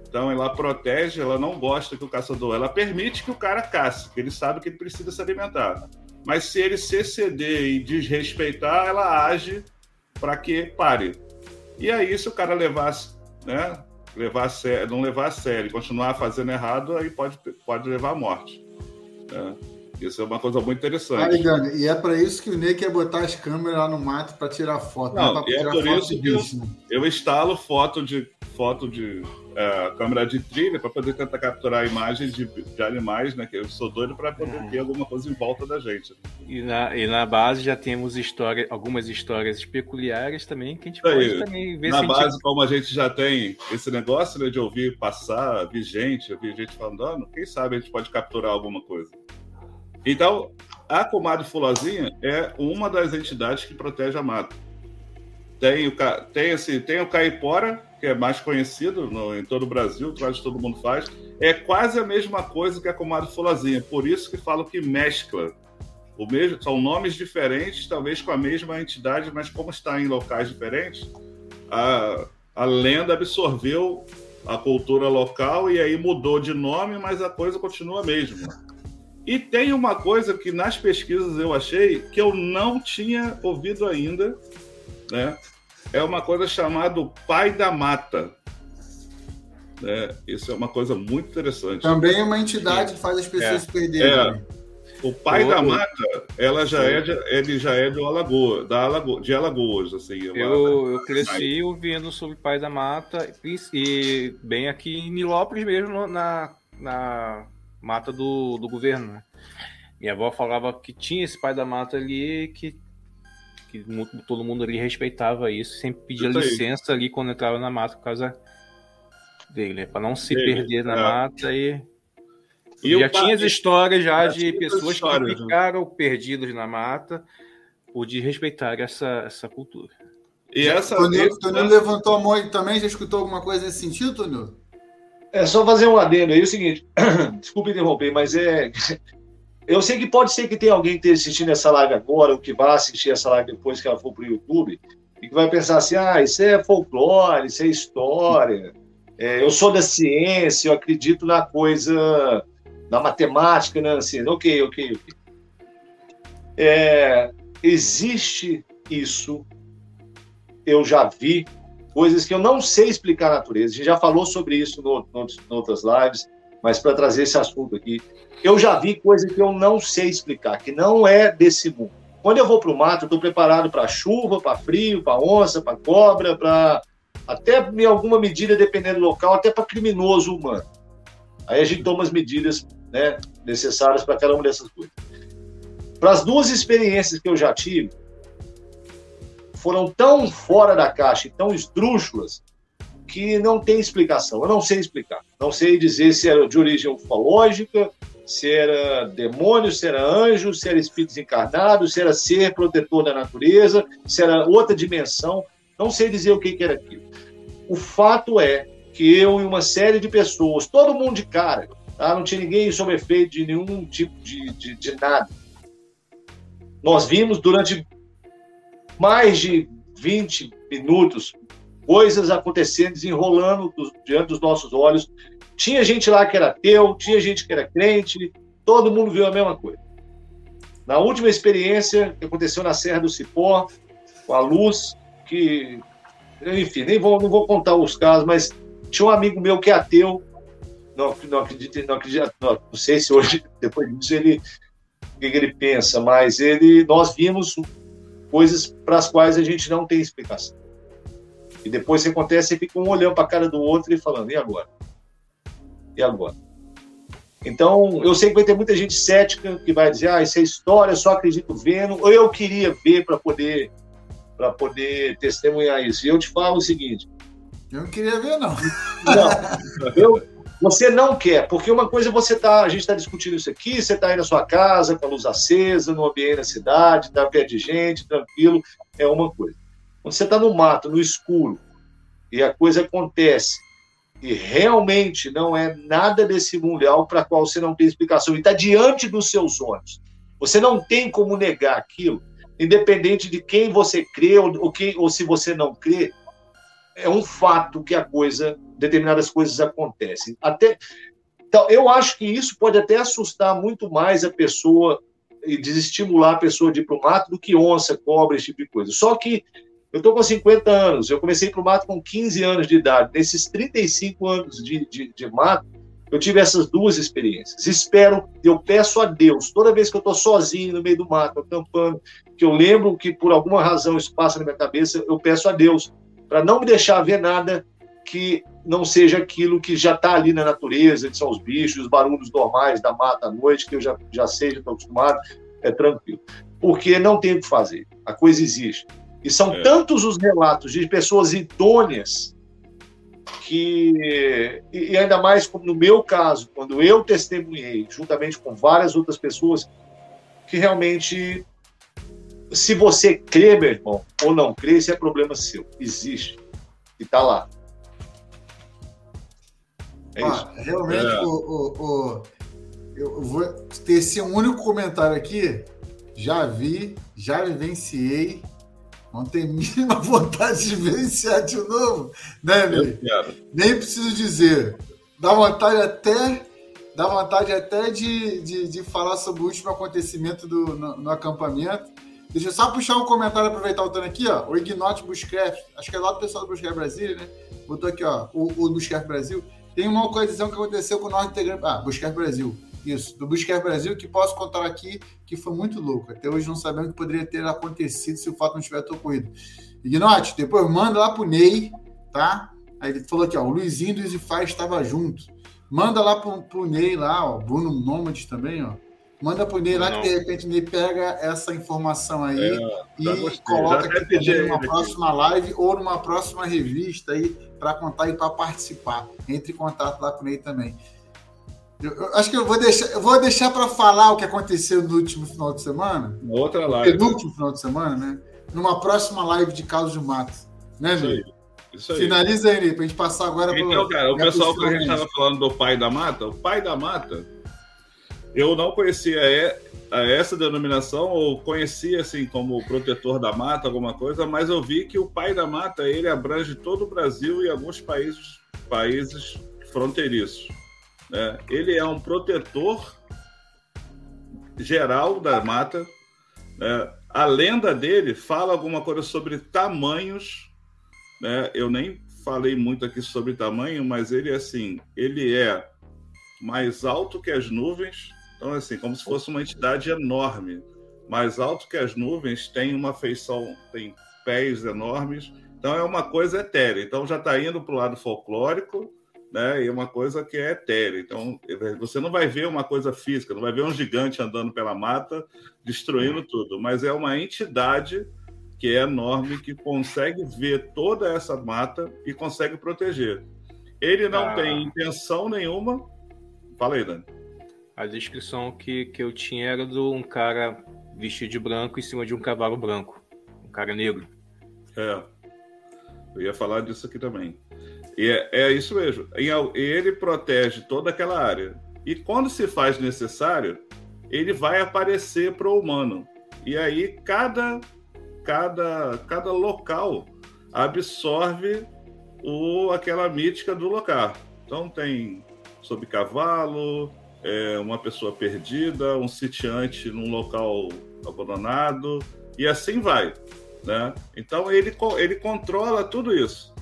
Então, ela protege, ela não gosta que o caçador... Ela permite que o cara caça, porque ele sabe que ele precisa se alimentar. Mas se ele se exceder e desrespeitar, ela age para que pare. E aí, se o cara levasse, né, levar a sério, não levar a sério, continuar fazendo errado, aí pode, pode levar à morte. É. Isso é uma coisa muito interessante. Ah. E é para isso que o Ney quer botar as câmeras lá no mato para tirar foto. Não, não é tirar por foto isso que eu, né? eu, instalo foto de foto de é, câmera de trilha para poder tentar capturar imagens de, de animais, né? Que eu sou doido para poder uhum. ter alguma coisa em volta da gente. E na, e na base já temos história, algumas histórias peculiares também que a gente pode Aí, também ver Na base, gente... como a gente já tem esse negócio né, de ouvir passar, ouvir gente, ouvir gente falando, ah, quem sabe a gente pode capturar alguma coisa. Então, a comadre Fulozinha é uma das entidades que protege a mata. Tem o, tem, esse, tem o caipora, que é mais conhecido no, em todo o Brasil, quase todo mundo faz. É quase a mesma coisa que a comadre Fulozinha, por isso que falo que mescla. O mesmo, são nomes diferentes, talvez com a mesma entidade, mas como está em locais diferentes, a, a lenda absorveu a cultura local e aí mudou de nome, mas a coisa continua a mesma. E tem uma coisa que nas pesquisas eu achei que eu não tinha ouvido ainda, né? É uma coisa chamada pai da mata. Né? Isso é uma coisa muito interessante. Também é uma entidade que faz as pessoas é, se perderem. É. O pai da mata, ela já é de, ele já é do Alagoa, da Alagoa, de Alagoas, assim. É eu, eu cresci ouvindo sobre o pai da mata e bem aqui em Nilópolis mesmo na, na mata do, do governo. Né? Minha avó falava que tinha esse pai da mata ali que que todo mundo ali respeitava isso, sempre pedia licença ali quando entrava na mata por causa dele, para não se dele, perder na é. mata e. E já tinha as histórias já de pessoas histórias, que né? ficaram né? perdidas na mata por desrespeitar essa, essa cultura. E essa Tonil, Tonil levantou a mão e também já escutou alguma coisa nesse sentido, Tonil? É só fazer um adendo aí, é o seguinte, desculpe interromper, mas é eu sei que pode ser que tenha alguém que esteja assistindo essa live agora, ou que vá assistir essa live depois que ela for para o YouTube, e que vai pensar assim: ah, isso é folclore, isso é história, é, eu sou da ciência, eu acredito na coisa, na matemática, né? Assim, ok, ok, ok. É, existe isso, eu já vi coisas que eu não sei explicar a natureza. A gente já falou sobre isso em outras lives, mas para trazer esse assunto aqui eu já vi coisas que eu não sei explicar, que não é desse mundo. Quando eu vou para o mato, eu estou preparado para chuva, para frio, para onça, para cobra, para até em alguma medida, dependendo do local, até para criminoso humano. Aí a gente toma as medidas né, necessárias para cada uma dessas coisas. Para as duas experiências que eu já tive, foram tão fora da caixa e tão esdrúxulas que não tem explicação. Eu não sei explicar. Não sei dizer se era de origem ufológica, se era demônio, se era anjo, se era espírito desencarnado, se era ser protetor da natureza, se era outra dimensão. Não sei dizer o que, que era aquilo. O fato é que eu e uma série de pessoas, todo mundo de cara, tá? não tinha ninguém sob efeito de nenhum tipo de, de, de nada. Nós vimos durante mais de 20 minutos coisas acontecendo, desenrolando diante dos nossos olhos, tinha gente lá que era ateu, tinha gente que era crente, todo mundo viu a mesma coisa. Na última experiência que aconteceu na Serra do Cipó, com a luz, que, enfim, nem vou, não vou contar os casos, mas tinha um amigo meu que é ateu, não, não acredito, não acredito, não, não sei se hoje, depois disso, ele, o que ele pensa, mas ele, nós vimos coisas para as quais a gente não tem explicação. E depois que acontece, fica um olhando para a cara do outro e falando, e agora? e agora? Então, eu sei que vai ter muita gente cética que vai dizer, ah, isso é história, só acredito vendo, ou eu queria ver para poder para poder testemunhar isso. E eu te falo o seguinte. Eu não queria ver, não. Não. Eu, você não quer, porque uma coisa você tá, a gente está discutindo isso aqui, você está aí na sua casa, com a luz acesa, no ambiente da cidade, está perto de gente, tranquilo, é uma coisa. Quando você está no mato, no escuro, e a coisa acontece, e realmente não é nada desse mundial para qual você não tem explicação e está diante dos seus olhos. Você não tem como negar aquilo, independente de quem você crê ou, ou, quem, ou se você não crê. É um fato que a coisa, determinadas coisas acontecem. Até, então, eu acho que isso pode até assustar muito mais a pessoa e desestimular a pessoa de ir para o mato do que onça, cobra, esse tipo de coisa. Só que eu estou com 50 anos, eu comecei para o mato com 15 anos de idade. Nesses 35 anos de, de, de mato, eu tive essas duas experiências. Espero, eu peço a Deus, toda vez que eu estou sozinho no meio do mato, acampando, que eu lembro que por alguma razão isso passa na minha cabeça, eu peço a Deus para não me deixar ver nada que não seja aquilo que já está ali na natureza, que são os bichos, os barulhos normais da mata à noite, que eu já, já sei, já estou acostumado, é tranquilo. Porque não tem o que fazer, a coisa existe. E são é. tantos os relatos de pessoas idôneas que, e ainda mais como no meu caso, quando eu testemunhei, juntamente com várias outras pessoas, que realmente, se você crê, meu irmão, ou não crê, isso é problema seu. Existe. E está lá. É ah, isso. Realmente, é. O, o, o, eu vou ter esse único comentário aqui. Já vi, já vivenciei não tem mínima vontade de vivenciar de novo, né, Ney? Nem preciso dizer. Dá vontade até, dá vontade até de, de, de falar sobre o último acontecimento do, no, no, acampamento. Deixa eu só puxar um comentário, aproveitar o Tano aqui, ó. O Ignote Bushcraft, acho que é lá do pessoal do Bushcraft Brasil, né? Botou aqui, ó, o, o Bushcraft Brasil. Tem uma colisão que aconteceu com o Norte Integrante. Ah, Bushcraft Brasil isso, do Busquets Brasil, que posso contar aqui que foi muito louco. Até hoje não sabemos o que poderia ter acontecido se o fato não tivesse ocorrido. Ignote, depois manda lá pro Ney, tá? Aí ele falou aqui, ó, o Luizinho do Easy estava junto. Manda lá pro, pro Ney lá, ó, Bruno Nômades também, ó. Manda pro Ney lá Não. que de repente o Ney pega essa informação aí É, e gostei. coloca Já aqui também numa próxima live ou numa próxima revista aí para contar e para participar. Entre em contato lá com o Ney também. Eu, eu acho que eu vou deixar, eu vou deixar para falar o que aconteceu no último final de semana, Na outra live. penúltimo final de semana, né? Numa próxima live de Carlos de Mato. Né, Isso aí. Isso aí. Finaliza aí, pra gente passar agora pro- Então, cara, o pessoal que a gente estava falando do pai da mata, o pai da mata, eu não conhecia é- essa denominação, ou conhecia assim como protetor da mata, alguma coisa, mas eu vi que o pai da mata ele abrange todo o Brasil e alguns países, países fronteiriços. Né? Ele é um protetor geral da mata. né? A lenda dele fala alguma coisa sobre tamanhos né? Eu nem falei muito aqui sobre tamanho, mas ele assim, ele é mais alto que as nuvens, então assim, como se fosse uma entidade enorme, mais alto que as nuvens, tem uma feição, tem pés enormes, então é uma coisa etérea. Então já está indo para o lado folclórico, né? E é uma coisa que é etérea. Então você não vai ver uma coisa física, não vai ver um gigante andando pela mata destruindo tudo, mas é uma entidade que é enorme, que consegue ver toda essa mata e consegue proteger. Ele não Ah. tem intenção nenhuma. Fala aí, Dani. A descrição que, que eu tinha era de um cara vestido de branco em cima de um cavalo branco. Um cara negro. É. Eu ia falar disso aqui também. E é, é isso mesmo. E ao- ele protege toda aquela área. E quando se faz necessário, ele vai aparecer para o humano. E aí cada, cada, cada local absorve o, aquela mítica do local. Então tem sob cavalo, é, uma pessoa perdida, um sitiante num local abandonado, e assim vai. Né? Então ele, ele controla tudo isso.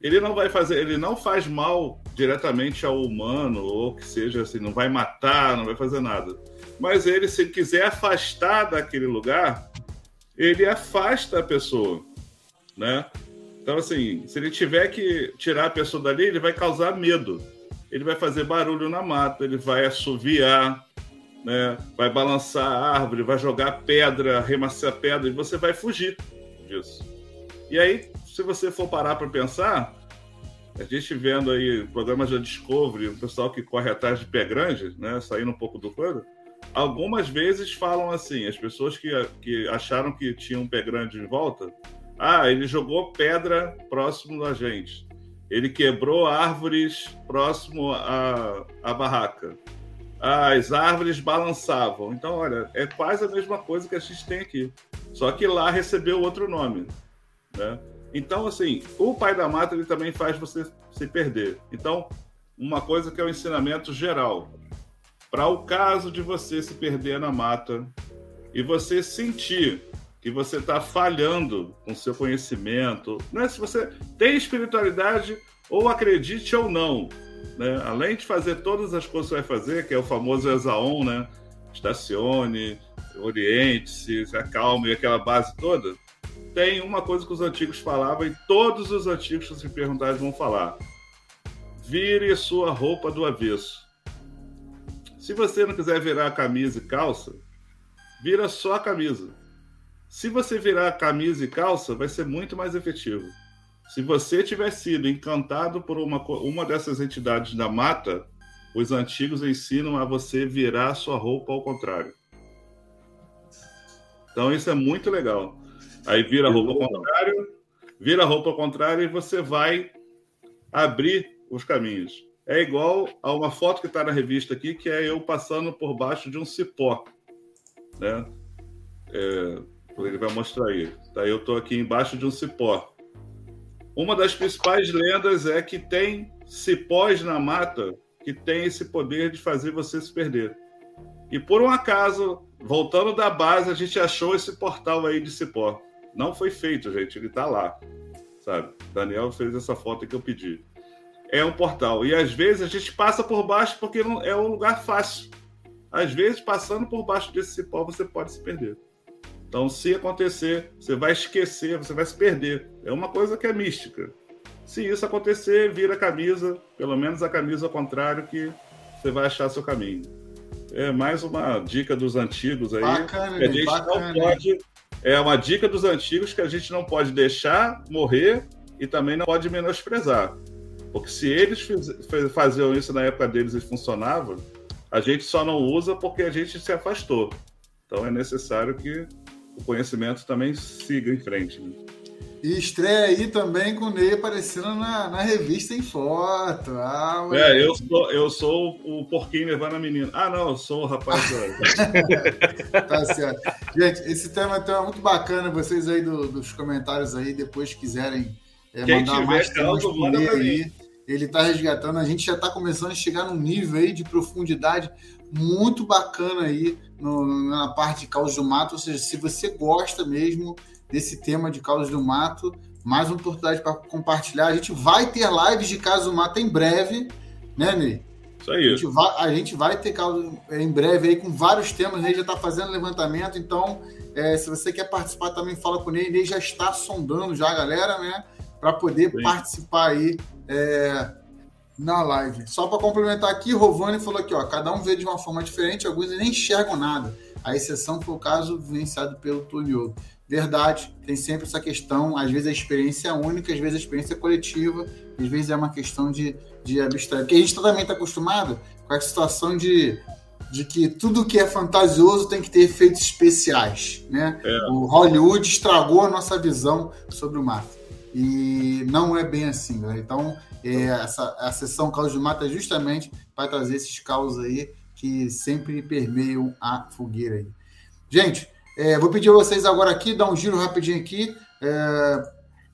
Ele não vai fazer, ele não faz mal diretamente ao humano, ou que seja assim, não vai matar, não vai fazer nada. Mas ele, se quiser afastar daquele lugar, ele afasta a pessoa, né? Então, assim, se ele tiver que tirar a pessoa dali, ele vai causar medo. Ele vai fazer barulho na mata, ele vai assoviar, né? vai balançar a árvore, vai jogar pedra, arremessar pedra, e você vai fugir disso. E aí, se você for parar para pensar, a gente vendo aí programas da Discovery, o pessoal que corre atrás de pé grande, né? saindo um pouco do coisa, algumas vezes falam assim, as pessoas que, que acharam que tinha um pé grande em volta, ah, ele jogou pedra próximo da gente. Ele quebrou árvores próximo à, à barraca. As árvores balançavam. Então, olha, é quase a mesma coisa que a gente tem aqui. Só que lá recebeu outro nome. Né? Então, assim, o pai da mata ele também faz você se perder. Então, uma coisa que é o ensinamento geral. Para o caso de você se perder na mata e você sentir que você está falhando com seu conhecimento, né? se você tem espiritualidade, ou acredite ou não, né? além de fazer todas as coisas que vai fazer, que é o famoso Exaon, né? estacione, oriente-se, se acalme, aquela base toda, tem uma coisa que os antigos falavam e todos os antigos, se perguntarem, vão falar. Vire sua roupa do avesso. Se você não quiser virar camisa e calça, vira só a camisa. Se você virar camisa e calça, vai ser muito mais efetivo. Se você tiver sido encantado por uma, uma dessas entidades da mata, os antigos ensinam a você virar sua roupa ao contrário. Então isso é muito legal. Aí vira a roupa ao contrário, vira a roupa ao contrário e você vai abrir os caminhos. É igual a uma foto que está na revista aqui, que é eu passando por baixo de um cipó. Né? É, ele vai mostrar aí. Tá, eu estou aqui embaixo de um cipó. Uma das principais lendas é que tem cipós na mata que tem esse poder de fazer você se perder. E por um acaso, voltando da base, a gente achou esse portal aí de cipó. Não foi feito, gente, ele está lá. Sabe? Daniel fez essa foto que eu pedi. É um portal. E às vezes a gente passa por baixo porque não é um lugar fácil. Às vezes, passando por baixo desse cipó, você pode se perder. Então, se acontecer, você vai esquecer, você vai se perder. É uma coisa que é mística. Se isso acontecer, vira a camisa, pelo menos a camisa ao contrário, que você vai achar seu caminho. É mais uma dica dos antigos aí. Bacana, a gente bacana. não pode. É uma dica dos antigos que a gente não pode deixar morrer e também não pode menosprezar. Porque se eles fiz, faziam isso na época deles e funcionava, a gente só não usa porque a gente se afastou. Então é necessário que o conhecimento também siga em frente. Né? E estreia aí também com o Ney aparecendo na, na revista em foto. Ah, é, eu sou, eu sou o porquinho levando a menina. Ah, não, eu sou o rapaz. tá certo. Gente, esse tema então, é muito bacana. Vocês aí do, dos comentários aí, depois quiserem é, mandar mais temas pro Ney aí. Ele está resgatando. A gente já está começando a chegar num nível aí de profundidade muito bacana aí no, na parte de causas do mato. Ou seja, se você gosta mesmo desse tema de causas do mato, mais uma oportunidade para compartilhar. A gente vai ter lives de causas do mato em breve, né, Ney? Isso aí. A gente vai, a gente vai ter causas em breve aí com vários temas. Ney já está fazendo levantamento, então é, se você quer participar também, fala com o Ney. Ney já está sondando já a galera, né? Para poder Sim. participar aí é, na live. Só para complementar aqui, Rovani falou aqui, ó, cada um vê de uma forma diferente, alguns nem enxergam nada. A exceção foi o caso vivenciado pelo Toniolo. Verdade, tem sempre essa questão, às vezes a experiência é única, às vezes a experiência é coletiva, às vezes é uma questão de, de abstrair. Porque a gente também está acostumado com a situação de, de que tudo que é fantasioso tem que ter efeitos especiais. Né? É. O Hollywood estragou a nossa visão sobre o mato. E não é bem assim, né? Então, é, essa, a sessão Caos de Mata é justamente para trazer esses caos aí que sempre permeiam a fogueira aí. Gente, é, vou pedir a vocês agora aqui, dar um giro rapidinho aqui. É,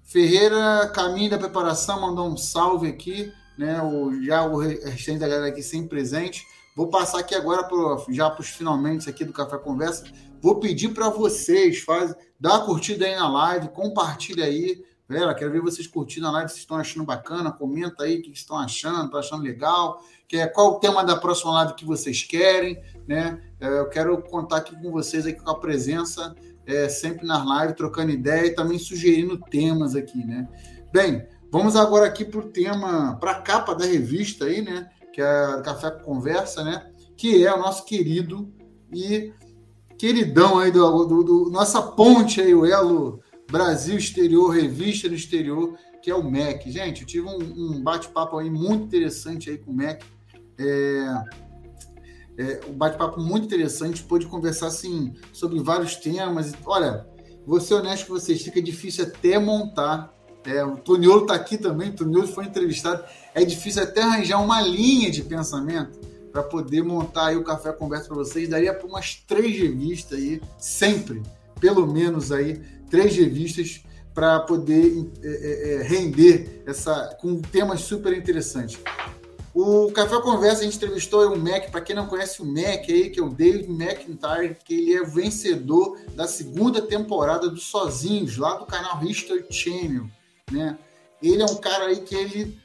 Ferreira, caminho da preparação, mandou um salve aqui, né? O, já o restante da galera aqui sempre presente. Vou passar aqui agora pro, já para os finalmente aqui do Café Conversa. Vou pedir para vocês, faz, dá curtida aí na live, compartilha aí, Galera, quero ver vocês curtindo a live, se estão achando bacana. Comenta aí o que estão achando, estão achando legal. Que é, qual o tema da próxima live que vocês querem, né? É, eu quero contar aqui com vocês aqui com a presença é, sempre nas lives, trocando ideia e também sugerindo temas aqui, né? Bem, vamos agora aqui para o tema, para a capa da revista aí, né? Que é Café com Conversa, né? Que é o nosso querido e queridão aí do, do, do nossa ponte aí, o elo Brasil Exterior, Revista do Exterior, que é o MEC. Gente, eu tive um, um bate-papo aí muito interessante aí com o MEC. É, é, um bate-papo muito interessante, pôde conversar assim, sobre vários temas. Olha, vou ser honesto com vocês, fica difícil até montar. É, o Toniolo está aqui também, o Toniolo foi entrevistado. É difícil até arranjar uma linha de pensamento para poder montar aí o Café Conversa para vocês. Daria para umas três revistas aí, sempre, pelo menos aí, três revistas para poder é, é, é, render essa com temas super interessantes. O Café Conversa a gente entrevistou o Mac, para quem não conhece o Mac aí, que é o David McIntyre, que ele é vencedor da segunda temporada do Sozinhos, lá do canal History Channel, né? Ele é um cara aí que ele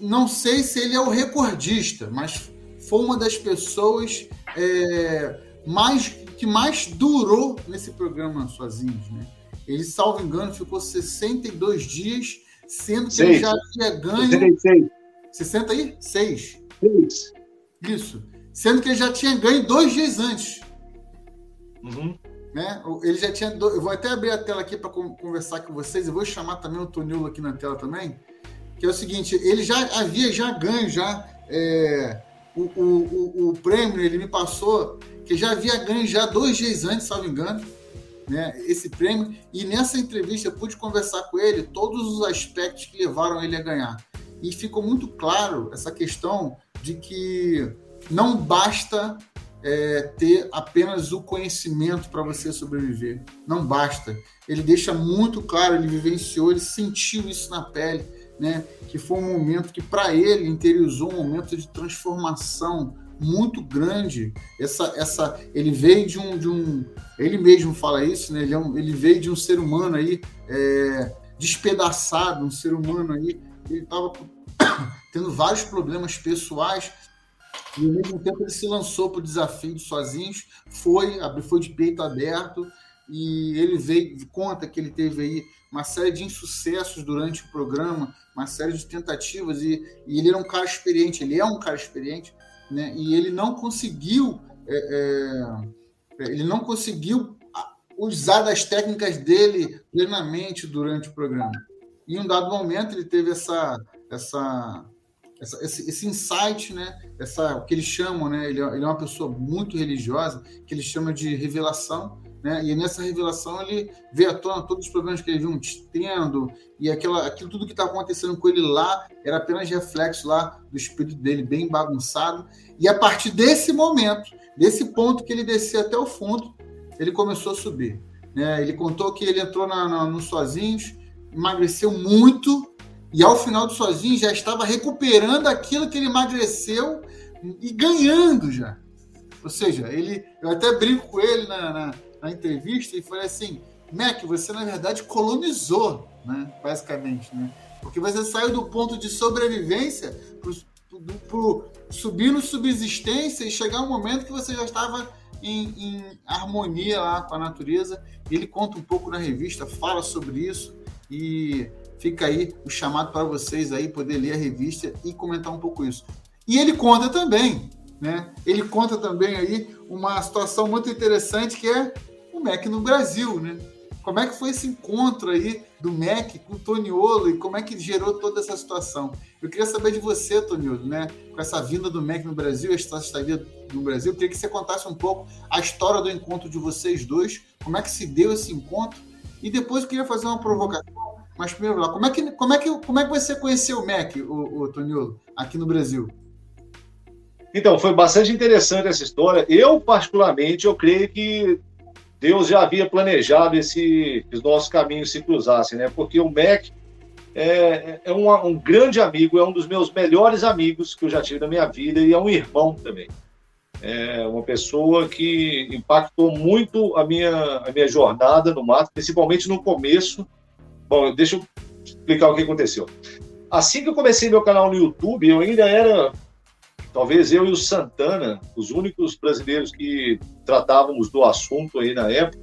não sei se ele é o recordista, mas foi uma das pessoas é, mais que mais durou nesse programa Sozinhos, né? Ele, salvo engano, ficou 62 dias, sendo que Seis. ele já havia ganho. 66. 66? Seis. Isso. Sendo que ele já tinha ganho dois dias antes. Uhum. Né? Ele já tinha. Eu vou até abrir a tela aqui para conversar com vocês. Eu vou chamar também o Tonilo aqui na tela também. Que é o seguinte: ele já havia já ganho já é, o, o, o, o prêmio. Ele me passou que já havia ganho já dois dias antes, salvo engano né, esse prêmio. E nessa entrevista eu pude conversar com ele todos os aspectos que levaram ele a ganhar. E ficou muito claro essa questão de que não basta é, ter apenas o conhecimento para você sobreviver. Não basta. Ele deixa muito claro, ele vivenciou, ele sentiu isso na pele, né? Que foi um momento que para ele interiorizou um momento de transformação muito grande. Essa, essa, ele veio de um, de um, ele mesmo fala isso, né? Ele, é um, ele veio de um ser humano aí é, despedaçado, um ser humano aí. Ele estava tendo vários problemas pessoais e ao mesmo tempo ele se lançou para o desafio de sozinhos, foi, foi de peito aberto e ele veio conta que ele teve aí uma série de insucessos durante o programa, uma série de tentativas e, e ele era um cara experiente, ele é um cara experiente né? E ele não conseguiu, é, é, ele não conseguiu usar das técnicas dele plenamente durante o programa. Em um dado momento ele teve essa, essa, essa esse, esse, insight, né? Essa, o que eles chamam, né? Ele, é, ele é uma pessoa muito religiosa, que eles chamam de revelação, né? E nessa revelação ele vê à tona todos os problemas que ele vinha tendo e aquela, aquilo tudo que está acontecendo com ele lá era apenas reflexo lá do espírito dele bem bagunçado. E a partir desse momento, desse ponto que ele descia até o fundo, ele começou a subir. Né? Ele contou que ele entrou na, na, no Sozinhos, emagreceu muito e ao final do Sozinhos já estava recuperando aquilo que ele emagreceu e ganhando já. Ou seja, ele, eu até brinco com ele na, na, na entrevista e falei assim, Mac, você na verdade colonizou, né? basicamente, né? porque você saiu do ponto de sobrevivência para subir no subsistência e chegar um momento que você já estava em, em, harmonia lá com a natureza. Ele conta um pouco na revista, fala sobre isso e fica aí o chamado para vocês aí poder ler a revista e comentar um pouco isso. E ele conta também, né? Ele conta também aí uma situação muito interessante que é o MEC no Brasil, né? Como é que foi esse encontro aí do MEC com o Toniolo e como é que gerou toda essa situação? Eu queria saber de você, Toniolo, né? Com essa vinda do MEC no Brasil, essa estadia no Brasil, eu queria que você contasse um pouco a história do encontro de vocês dois, como é que se deu esse encontro, e depois eu queria fazer uma provocação, mas primeiro lá, como é que, como é que, como é que você conheceu o MEC, o, o Toniolo, aqui no Brasil? Então, foi bastante interessante essa história. Eu, particularmente, eu creio que Deus já havia planejado esse, que os nossos caminhos se cruzassem, né? Porque o Mac é, é um, um, grande amigo, é um dos meus melhores amigos que eu já tive na minha vida e é um irmão também. É uma pessoa que impactou muito a minha, a minha jornada no mato, principalmente no começo. Bom, deixa eu explicar o que aconteceu. Assim que eu comecei meu canal no YouTube, eu ainda era talvez eu e o Santana, os únicos brasileiros que tratávamos do assunto aí na época.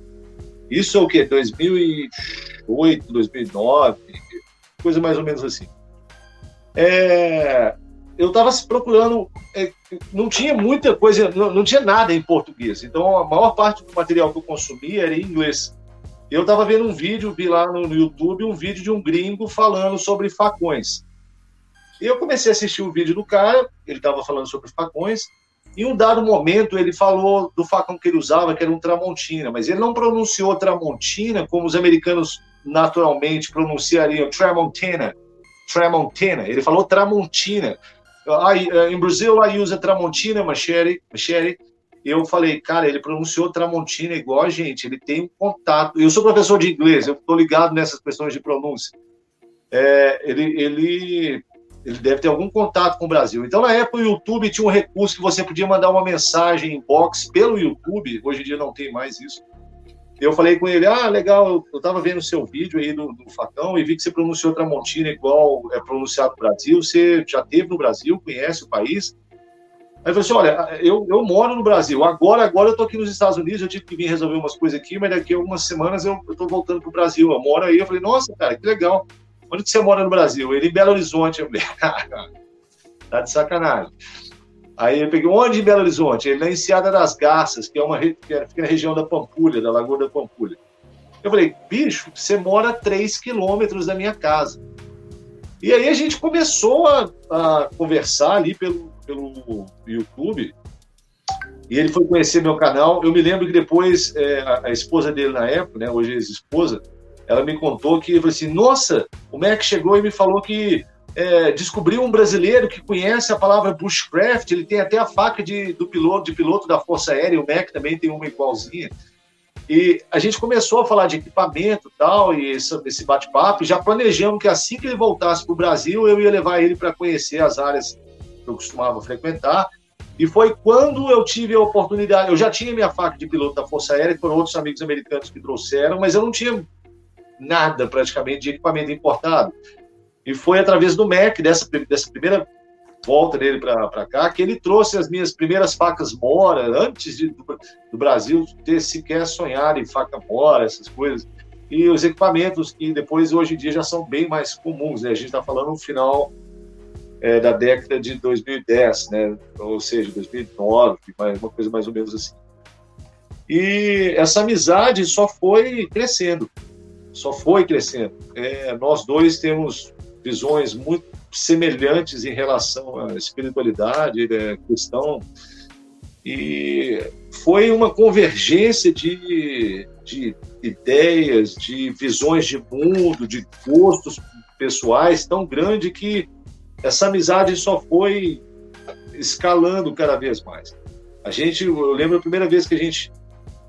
Isso é o quê? 2008, 2009, coisa mais ou menos assim. É, eu estava procurando, é, não tinha muita coisa, não, não, tinha nada em português. Então a maior parte do material que eu consumia era em inglês. Eu estava vendo um vídeo, vi lá no, no YouTube um vídeo de um gringo falando sobre facões. E eu comecei a assistir o vídeo do cara, ele estava falando sobre facões, em um dado momento ele falou do facão que ele usava, que era um Tramontina, mas ele não pronunciou Tramontina como os americanos naturalmente pronunciariam Tramontina. Tramontina. Ele falou Tramontina. I, uh, in Brazil, I use a Tramontina machete. machete. Eu falei, cara, ele pronunciou Tramontina igual a gente, ele tem um contato. Eu sou professor de inglês, eu estou ligado nessas questões de pronúncia. É, ele, ele ele deve ter algum contato com o Brasil. Então, na época, o YouTube tinha um recurso que você podia mandar uma mensagem em box pelo YouTube. Hoje em dia não tem mais isso. Eu falei com ele: ah, legal, eu estava vendo o seu vídeo aí do, do, facão e vi que você pronunciou Tramontina igual é pronunciado no Brasil. Você já teve no Brasil, conhece o país. Aí ele falou assim: olha, eu, eu moro no Brasil. Agora, agora eu estou aqui nos Estados Unidos, eu tive que vir resolver umas coisas aqui, mas daqui a algumas semanas eu estou voltando para o Brasil. Eu moro aí. Eu falei: nossa, cara, que legal. Onde você mora no Brasil? Ele em Belo Horizonte. Eu falei, tá de sacanagem. Aí eu peguei, onde em Belo Horizonte? Ele na Enseada das Garças, que é uma que fica na região da Pampulha, da Lagoa da Pampulha. Eu falei, bicho, você mora a 3 quilômetros da minha casa. E aí a gente começou a, a conversar ali pelo, pelo YouTube. E ele foi conhecer meu canal. Eu me lembro que depois é, a, a, esposa dele na época, né, hoje é ex-esposa, ela me contou que falou assim: Nossa, o Mac chegou e me falou que é, descobriu um brasileiro que conhece a palavra bushcraft. Ele tem até a faca de, do piloto, de piloto da Força Aérea. O Mac também tem uma igualzinha. E a gente começou a falar de equipamento tal, e esse, esse bate-papo, já planejamos que assim que ele voltasse para o Brasil, eu ia levar ele para conhecer as áreas que eu costumava frequentar. E foi quando eu tive a oportunidade. Eu já tinha minha faca de piloto da Força Aérea, foram outros amigos americanos que trouxeram, mas eu não tinha nada praticamente de equipamento importado. E foi através do MEC, dessa, dessa primeira volta dele para cá, que ele trouxe as minhas primeiras facas Mora, antes de, do, do, Brasil ter sequer sonhado em faca Mora, essas coisas. E os equipamentos que depois, hoje em dia, já são bem mais comuns. Né? A gente está falando no final é, da década de 2010, né? ou seja, 2009, uma coisa mais ou menos assim. E essa amizade só foi crescendo, só foi crescendo. É, nós dois temos visões muito semelhantes em relação à espiritualidade é, cristão e foi uma convergência de, de ideias, de visões de mundo, de gostos pessoais tão grande que essa amizade só foi escalando cada vez mais. A gente, eu lembro a primeira vez que a gente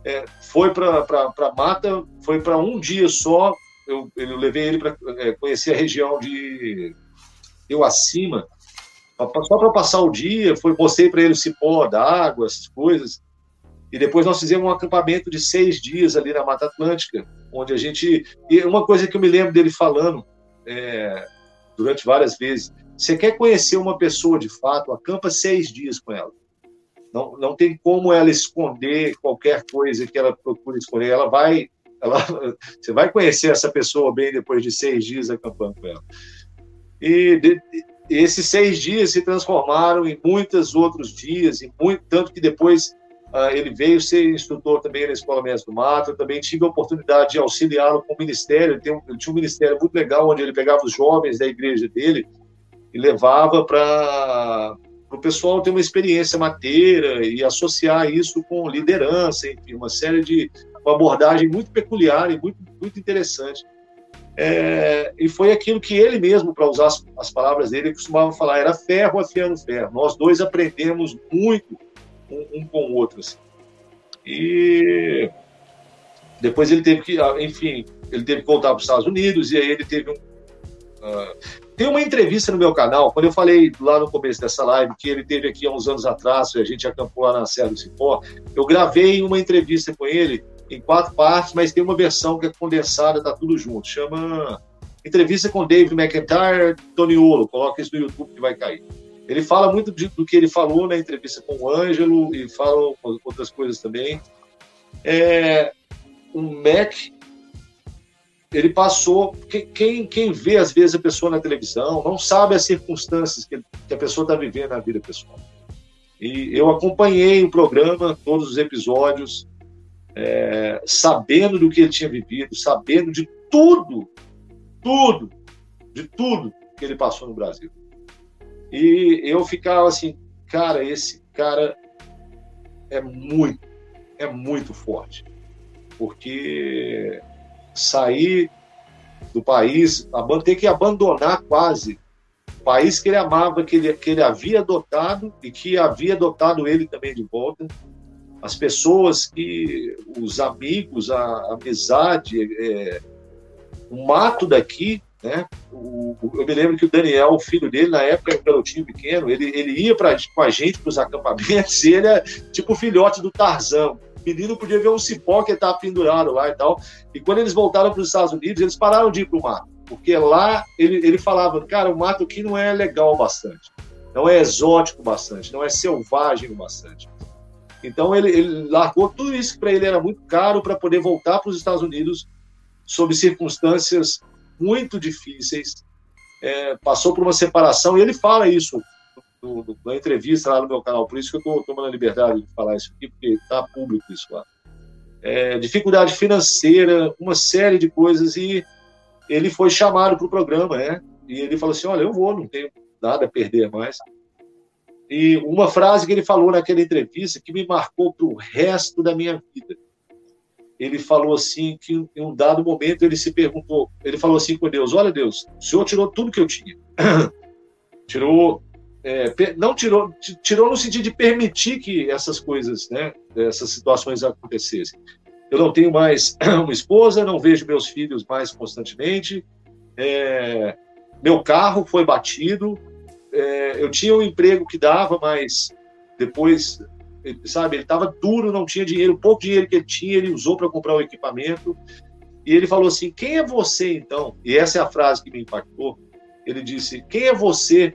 é, foi para a mata, foi para um dia só. Eu, eu levei ele para é, conhecer a região de Eu Acima, só para passar o dia. Foi, mostrei para ele o cipó da água, essas coisas. E depois nós fizemos um acampamento de seis dias ali na Mata Atlântica, onde a gente. E uma coisa que eu me lembro dele falando é, durante várias vezes: você quer conhecer uma pessoa de fato, acampa seis dias com ela. Não, não tem como ela esconder qualquer coisa que ela procure esconder. Ela vai, ela, você vai conhecer essa pessoa bem depois de seis dias acampando com ela. E de, esses seis dias se transformaram em muitos outros dias, e muito, tanto que depois uh, ele veio ser instrutor também na Escola Mestre do Mato. Eu também tive a oportunidade de auxiliá-lo com o ministério. Ele, tem, ele tinha um ministério muito legal, onde ele pegava os jovens da igreja dele e levava para o pessoal ter uma experiência mateira e associar isso com liderança, enfim, uma série de uma abordagem muito peculiar e muito, muito interessante. É, e foi aquilo que ele mesmo, para usar as, as, palavras dele, costumava falar, era ferro afiando ferro. Nós dois aprendemos muito um, um com o outro. Assim. E depois ele teve que, enfim, ele teve que voltar para os Estados Unidos e aí ele teve um, uh, tem uma entrevista no meu canal, quando eu falei lá no começo dessa live, que ele teve aqui há uns anos atrás, a gente acampou lá na Serra do Cipó, eu gravei uma entrevista com ele em quatro partes, mas tem uma versão que é condensada, tá tudo junto. Chama Entrevista com Dave McIntyre Toniolo, coloca isso no YouTube que vai cair. Ele fala muito do que ele falou na entrevista com o Ângelo e fala outras coisas também. É, um Mac ele passou. Quem, quem vê, às vezes, a pessoa na televisão não sabe as circunstâncias que, que a pessoa está vivendo na vida pessoal. E eu acompanhei o programa, todos os episódios, é, sabendo do que ele tinha vivido, sabendo de tudo, tudo, de tudo que ele passou no Brasil. E eu ficava assim, cara, esse cara é muito, é muito forte. Porque sair do país, ter que abandonar quase o país que ele amava, que ele, que ele havia adotado e que havia adotado ele também de volta. As pessoas que, os amigos, a amizade, é, o mato daqui, né? O, eu me lembro que o Daniel, o filho dele, na época um garotinho pequeno, ele, ele ia pra, com a gente para os acampamentos e ele é tipo o filhote do Tarzan menino podia ver um cipó que estava pendurado lá e tal. E quando eles voltaram para os Estados Unidos, eles pararam de ir para o mato. Porque lá ele, ele falava, cara, o mato aqui não é legal bastante. Não é exótico bastante, não é selvagem bastante. Então ele, ele largou tudo isso que para ele era muito caro para poder voltar para os Estados Unidos sob circunstâncias muito difíceis. É, passou por uma separação e ele fala isso do, do, da entrevista lá no meu canal, por isso que eu estou tomando a liberdade de falar isso aqui, porque está público isso lá. É, dificuldade financeira, uma série de coisas, e ele foi chamado para o programa, né? E ele falou assim: Olha, eu vou, não tenho nada a perder mais. E uma frase que ele falou naquela entrevista que me marcou para o resto da minha vida. Ele falou assim que em um dado momento ele se perguntou, ele falou assim com Deus: Olha, Deus, o Senhor tirou tudo que eu tinha. tirou é, não tirou, tirou no sentido de permitir que essas coisas, né, essas situações acontecessem. Eu não tenho mais uma esposa, não vejo meus filhos mais constantemente, é, meu carro foi batido, é, eu tinha um emprego que dava, mas depois, sabe, ele estava duro, não tinha dinheiro, o pouco dinheiro que ele tinha, ele usou para comprar o equipamento. E ele falou assim: Quem é você então? E essa é a frase que me impactou. Ele disse: Quem é você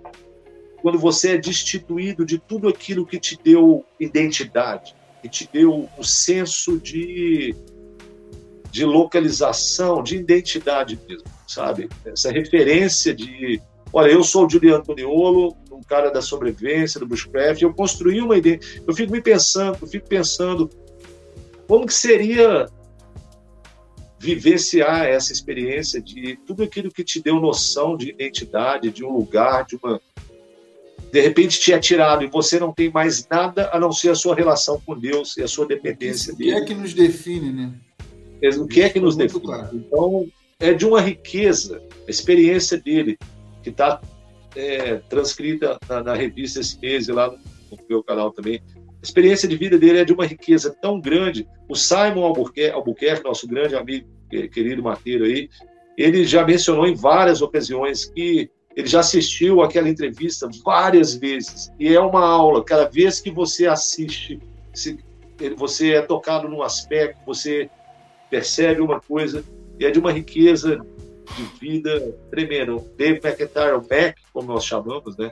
quando você é destituído de tudo aquilo que te deu identidade, que te deu o senso de, de localização, de identidade mesmo, sabe? Essa referência de, Olha, eu sou o Juliano Toniolo, um cara da sobrevivência, do bushcraft, eu construí uma ideia, eu fico me pensando, eu fico pensando como que seria vivenciar essa experiência de tudo aquilo que te deu noção de identidade, de um lugar, de uma de repente te é tirado e você não tem mais nada a não ser a sua relação com Deus e a sua dependência dele. O que é que nos define, né? O que é que nos define? Claro. Então, é de uma riqueza, a experiência dele, que está é, transcrita na, na, revista esse mês e lá no, no, meu canal também. A experiência de vida dele é de uma riqueza tão grande. O Simon Albuquerque, Albuquerque nosso grande amigo, querido Mateiro aí, ele já mencionou em várias ocasiões que ele já assistiu aquela entrevista várias vezes e é uma aula. Cada vez que você assiste, você é tocado num aspecto, você percebe uma coisa e é de uma riqueza de vida tremenda. Dave McIntyre, o Mac, como nós chamamos, né?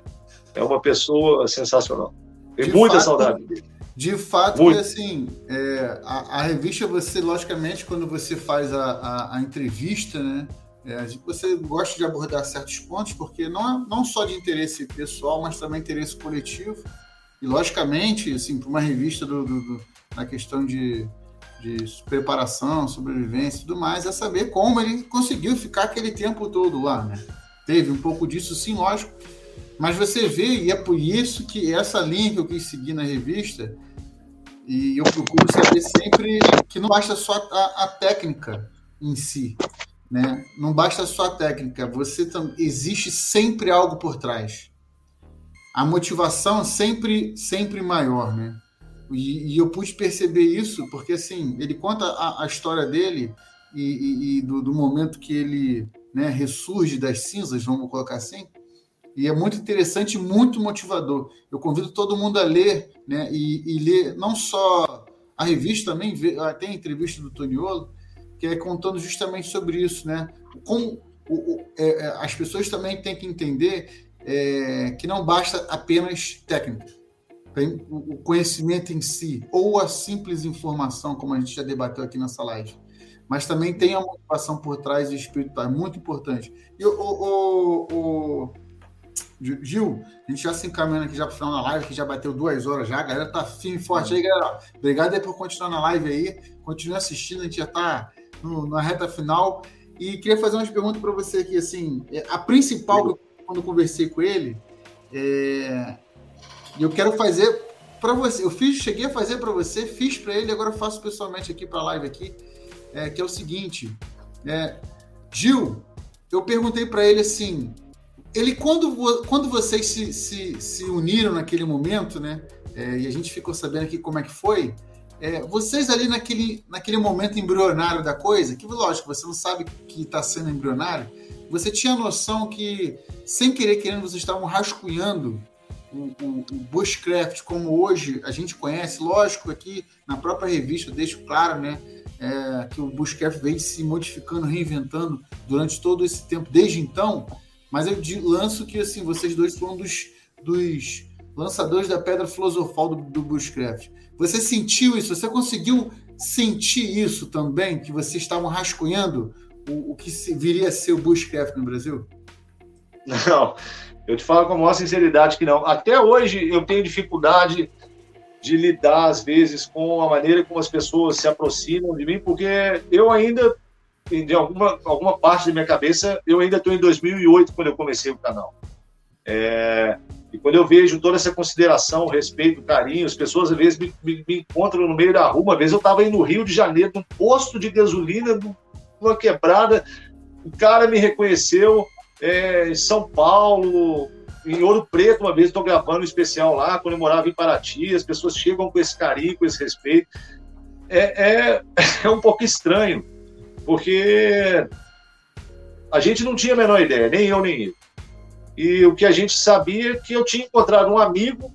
É uma pessoa sensacional. Tem de muita fato, saudade dele. De fato, que, assim, é, a, a, revista, você, logicamente, quando você faz a, a, a entrevista, né? É, você gosta de abordar certos pontos, porque não, não só de interesse pessoal, mas também interesse coletivo. E, logicamente, assim, para uma revista do, do, do, na questão de, de preparação, sobrevivência e tudo mais, é saber como ele conseguiu ficar aquele tempo todo lá, né? Teve um pouco disso, sim, lógico. Mas você vê, e é por isso que essa linha que eu quis seguir na revista, e eu procuro saber sempre que não basta só a, a técnica em si, né? Não basta só a técnica, você tam, existe sempre algo por trás. A motivação sempre sempre maior, né? E, e eu pude perceber isso porque assim ele conta a, a história dele e, e, e do, do, momento que ele né, ressurge das cinzas, vamos colocar assim. E é muito interessante, muito motivador. Eu convido todo mundo a ler, né? E, ler não só a revista também, tem a entrevista do Toniolo, que é contando justamente sobre isso, né? Como o, o, é, é, as pessoas também têm que entender é, que não basta apenas técnica, tem o, o conhecimento em si, ou a simples informação, como a gente já debateu aqui nessa live, mas também tem a motivação por trás e espiritual, é muito importante. E o, Gil, a gente já se encaminhando aqui já para o final da live, que já bateu duas horas já, a galera tá firme e forte aí, galera. Obrigado aí por continuar na live aí, continue assistindo, a gente já está no, na reta final. E queria fazer umas perguntas para você aqui, assim, é, a principal, que eu, quando eu conversei com ele, é, eu quero fazer para você, eu fiz, cheguei a fazer para você, fiz para ele, agora faço pessoalmente aqui para a live aqui, é, que é o seguinte, é, Gil, eu perguntei para ele assim, ele quando, quando vocês se, se, se uniram naquele momento, né, é, e a gente ficou sabendo aqui como é que foi, é, vocês ali naquele, naquele momento embrionário da coisa, que lógico, você não sabe que está sendo embrionário, você tinha noção que, sem querer querendo, vocês estavam rascunhando o, o, o, bushcraft como hoje a gente conhece, lógico, aqui na própria revista eu deixo claro, né, é, que o bushcraft vem se modificando, reinventando durante todo esse tempo, desde então, mas eu lanço que assim, vocês dois foram dos, dos lançadores da pedra filosofal do, do bushcraft. Você sentiu isso? Você conseguiu sentir isso também? Que vocês estavam rascunhando o, o que viria a ser o bushcraft no Brasil? Não, eu te falo com a maior sinceridade que não. Até hoje eu tenho dificuldade de lidar, às vezes, com a maneira como as pessoas se aproximam de mim, porque eu ainda, de alguma, alguma parte da minha cabeça, eu ainda estou em 2008, quando eu comecei o canal. É, e quando eu vejo toda essa consideração, respeito, carinho, as pessoas às vezes me, me, me encontram no meio da rua. Uma vez eu estava aí no Rio de Janeiro, num posto de gasolina, numa quebrada, o cara me reconheceu é, em São Paulo, em Ouro Preto, uma vez estou gravando um especial lá, quando eu morava em Paraty, as pessoas chegam com esse carinho, com esse respeito. É, é, é um pouco estranho, porque a gente não tinha a menor ideia, nem eu, nem ele. E o que a gente sabia é que eu tinha encontrado um amigo,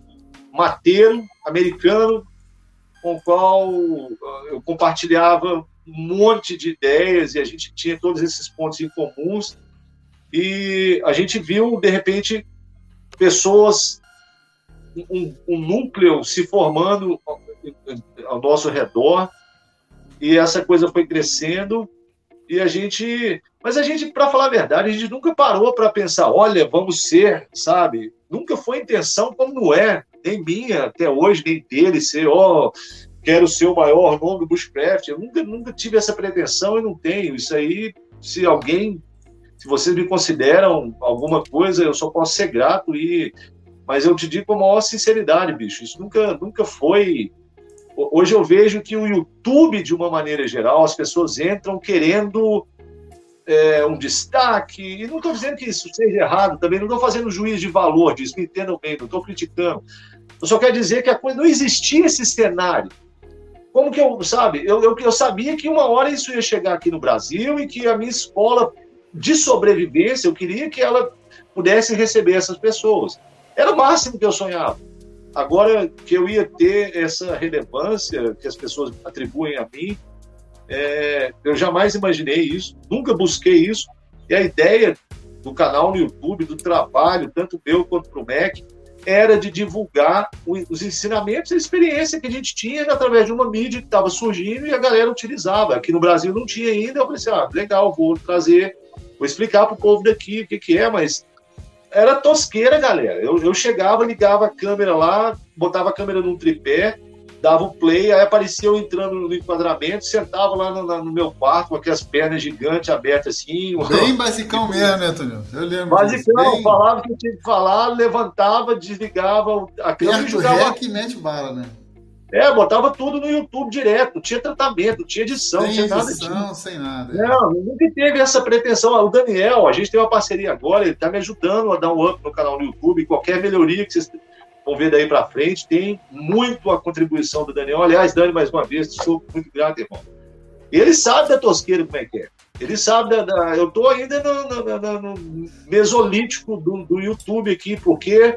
mateiro, americano, com o qual uh, eu compartilhava um monte de ideias e a gente tinha todos esses pontos em comuns. E a gente viu, de repente, pessoas, um, um núcleo se formando ao nosso redor, e essa coisa foi crescendo, e a gente Mas a gente, para falar a verdade, a gente nunca parou para pensar, olha, vamos ser, sabe? Nunca foi intenção, como não é, nem minha até hoje, nem dele, ser, ó, oh, quero ser o maior nome do Bushcraft. Eu nunca, nunca tive essa pretensão e não tenho. Isso aí, se alguém, se vocês me consideram alguma coisa, eu só posso ser grato e. Mas eu te digo com a maior sinceridade, bicho. Isso nunca, nunca foi. Hoje eu vejo que o YouTube, de uma maneira geral, as pessoas entram querendo é, um destaque, e não estou dizendo que isso seja errado também, não estou fazendo juízo de valor disso, me entendam bem, não estou criticando. Eu só quero dizer que a coisa não existia esse cenário. Como que eu, sabe, eu, eu, eu sabia que uma hora isso ia chegar aqui no Brasil e que a minha escola de sobrevivência, eu queria que ela pudesse receber essas pessoas. Era o máximo que eu sonhava. Agora que eu ia ter essa relevância que as pessoas atribuem a mim, é, eu jamais imaginei isso, nunca busquei isso. E a ideia do canal no YouTube, do trabalho, tanto meu quanto para o MEC, era de divulgar os ensinamentos e a experiência que a gente tinha através de uma mídia que estava surgindo e a galera utilizava. Aqui no Brasil não tinha ainda. Eu falei assim: ah, legal, vou trazer, vou explicar para o povo daqui o que, que é, mas era tosqueira, galera. Eu, eu chegava, ligava a câmera lá, botava a câmera num tripé, dava o play, aí aparecia eu entrando no enquadramento, sentava lá no, no meu quarto com aquelas pernas gigantes abertas assim. Bem basicão mesmo, né, Antônio? Eu lembro. Basicão, bem... falava o que eu tinha que falar, levantava, desligava a câmera e jogava. Rec, mete bala, né? É, botava tudo no YouTube direto, não tinha tratamento, não tinha edição, sem não tinha edição, nada disso. sem nada. Não, nunca teve essa pretensão. O Daniel, a gente tem uma parceria agora, ele está me ajudando a dar um up no canal no YouTube, qualquer melhoria que vocês vão ver daí para frente. Tem muito a contribuição do Daniel. Aliás, Dani, mais uma vez, sou muito grato, irmão. Ele sabe da tosqueira como é que é. Ele sabe da. da eu estou ainda no, no, no, no mesolítico do, do YouTube aqui, porque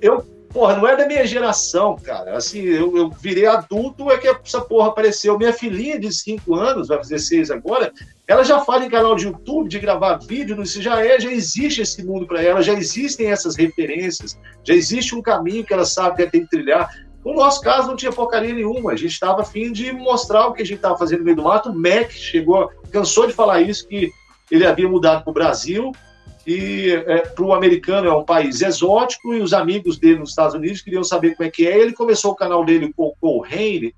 eu porra, não é da minha geração, cara. Assim, eu, eu virei adulto, é que essa porra apareceu. Minha filhinha de 5 anos, vai fazer 6 agora, ela já fala em canal de YouTube, de gravar vídeo, isso já é, já existe esse mundo para ela, já existem essas referências, já existe um caminho que ela sabe que ela tem que trilhar. No nosso caso, não tinha porcaria nenhuma. A gente estava afim de mostrar o que a gente estava fazendo no meio do mato. O Mac chegou, cansou de falar isso, que ele havia mudado para o Brasil, e é, para o americano é um país exótico e os amigos dele nos Estados Unidos queriam saber como é que é. Ele começou o canal dele com Colhane.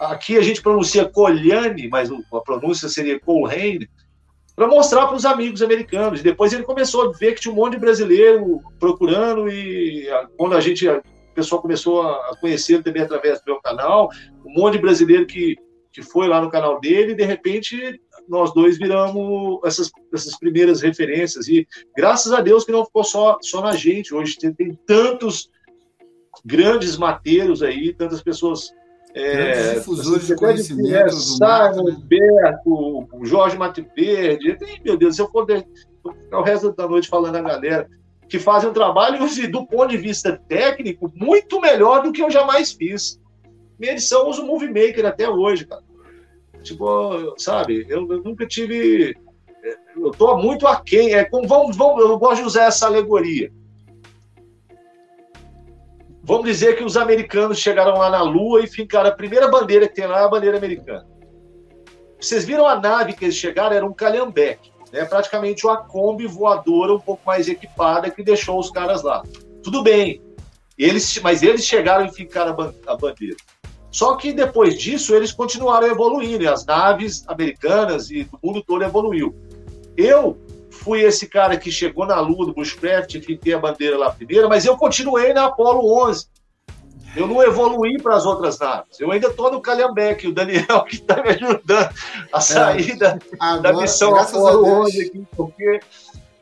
Aqui a gente pronuncia Colhane, mas a pronúncia seria Colhane, para mostrar para os amigos americanos. Depois ele começou a ver que tinha um monte de brasileiro procurando e quando a gente, o pessoal começou a conhecer também através do meu canal, um monte de brasileiro que, que foi lá no canal dele e de repente nós dois viramos essas, essas primeiras referências. E graças a Deus que não ficou só, só na gente. Hoje tem, tem tantos grandes mateiros aí, tantas pessoas. É, difusores de conhecimento é, Simon, né? Berto, Jorge Mate Verde, meu Deus, se eu for ficar o resto da noite falando a galera, que fazem um trabalho, do ponto de vista técnico, muito melhor do que eu jamais fiz. Minha edição usa o Movie Maker até hoje, cara. Tipo, sabe, eu, eu nunca tive. Eu estou muito aquém. É, como, vamos, vamos, eu gosto de usar essa alegoria. Vamos dizer que os americanos chegaram lá na Lua e ficaram. A primeira bandeira que tem lá é a bandeira americana. Vocês viram a nave que eles chegaram? Era um calhambeque. Né? Praticamente uma Kombi voadora um pouco mais equipada que deixou os caras lá. Tudo bem. Eles, mas eles chegaram e ficaram a, bandeira. Só que depois disso eles continuaram evoluindo, e as naves americanas e do mundo todo evoluiu. Eu fui esse cara que chegou na lua do Bushcraft, fiquei a bandeira lá primeiro, mas eu continuei na Apollo 11. Eu não evoluí para as outras naves. Eu ainda estou no Calhambeque, o Daniel que está me ajudando a sair é, da, agora, da missão Apollo 11 aqui, porque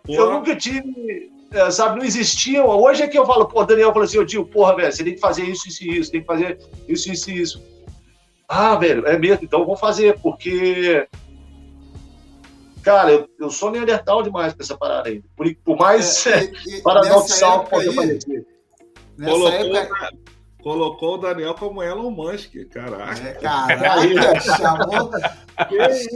eu nunca tive é, sabe, não existiam. Hoje é que eu falo, pô, Daniel falou assim, ô tio, porra, velho, você tem que fazer isso, isso e isso, tem que fazer isso, isso e isso. Ah, velho, é mesmo, então eu vou fazer, porque. Cara, eu, eu sou neandertal demais com essa parada aí. Por, por mais é, paradoxal que pode parecer. Colocou, época... colocou o Daniel como Elon Musk, caraca. É, caraca, chamou,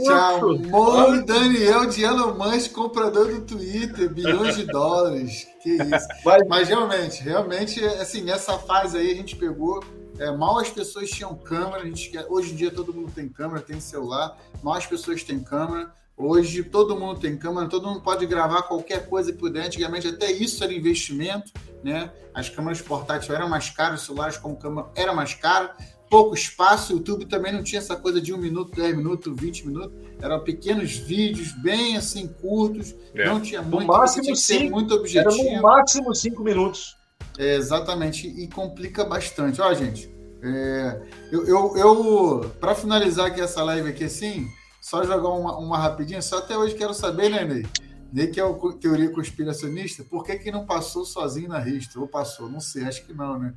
Chamou o Daniel de Elon Musk, comprador do Twitter, bilhões de dólares. Que isso. Mas, Mas realmente, realmente, assim, nessa fase aí a gente pegou. É, mal as pessoas tinham câmera, a gente, hoje em dia todo mundo tem câmera, tem celular, mal as pessoas têm câmera. Hoje todo mundo tem câmera, todo mundo pode gravar qualquer coisa que puder. Antigamente até isso era investimento, né? As câmeras portáteis eram mais caras, os celulares como câmera era mais caro, pouco espaço. O YouTube também não tinha essa coisa de um minuto, 10 minutos, 20 minutos. Eram pequenos vídeos, bem assim, curtos. É. Não tinha muito, no máximo cinco, muito objetivo. Era no máximo cinco minutos. É, exatamente, e complica bastante. Ó, gente, é, eu, eu, eu para finalizar aqui essa live aqui assim, só jogar uma, uma rapidinha, só até hoje quero saber, né, Ney? Ney que é o teoria conspiracionista, por que que não passou sozinho na ristra? Ou passou? Não sei, acho que não, né?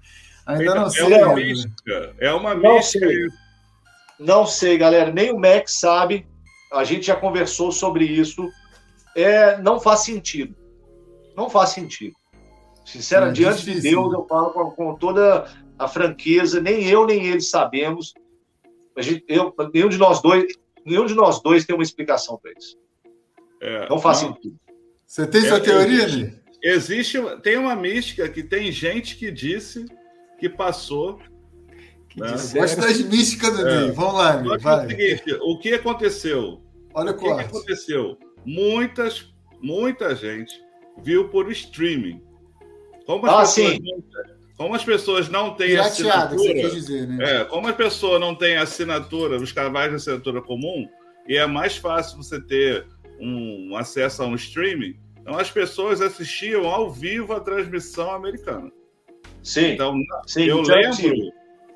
Ainda não é sei. Uma mística, é uma mística. Não sei. não sei, galera. Nem o Max sabe. A gente já conversou sobre isso. É, não faz sentido. Não faz sentido. Sinceramente, é diante de Deus, eu falo com, com, toda a franqueza. Nem eu, nem ele sabemos. A gente, eu, nenhum de nós dois, nenhum de nós dois tem uma explicação para isso. É, não faz não, sentido. Você tem sua é, teoria, existe, existe, tem uma mística que tem gente que disse que passou. Que né? Gosto das místicas do é. Vamos lá, amigo, vai. O, seguinte, o que aconteceu? Olha o, o que, que aconteceu? Muitas, muita gente viu por streaming. Como as, ah, pessoas, não, como as pessoas não têm Pirateado, assinatura, dizer, né? é, como as pessoas não têm assinatura, os canais de assinatura comum, e é mais fácil você ter um acesso a um streaming, então as pessoas assistiam ao vivo a transmissão americana. Sim. Então, sim, eu lembro,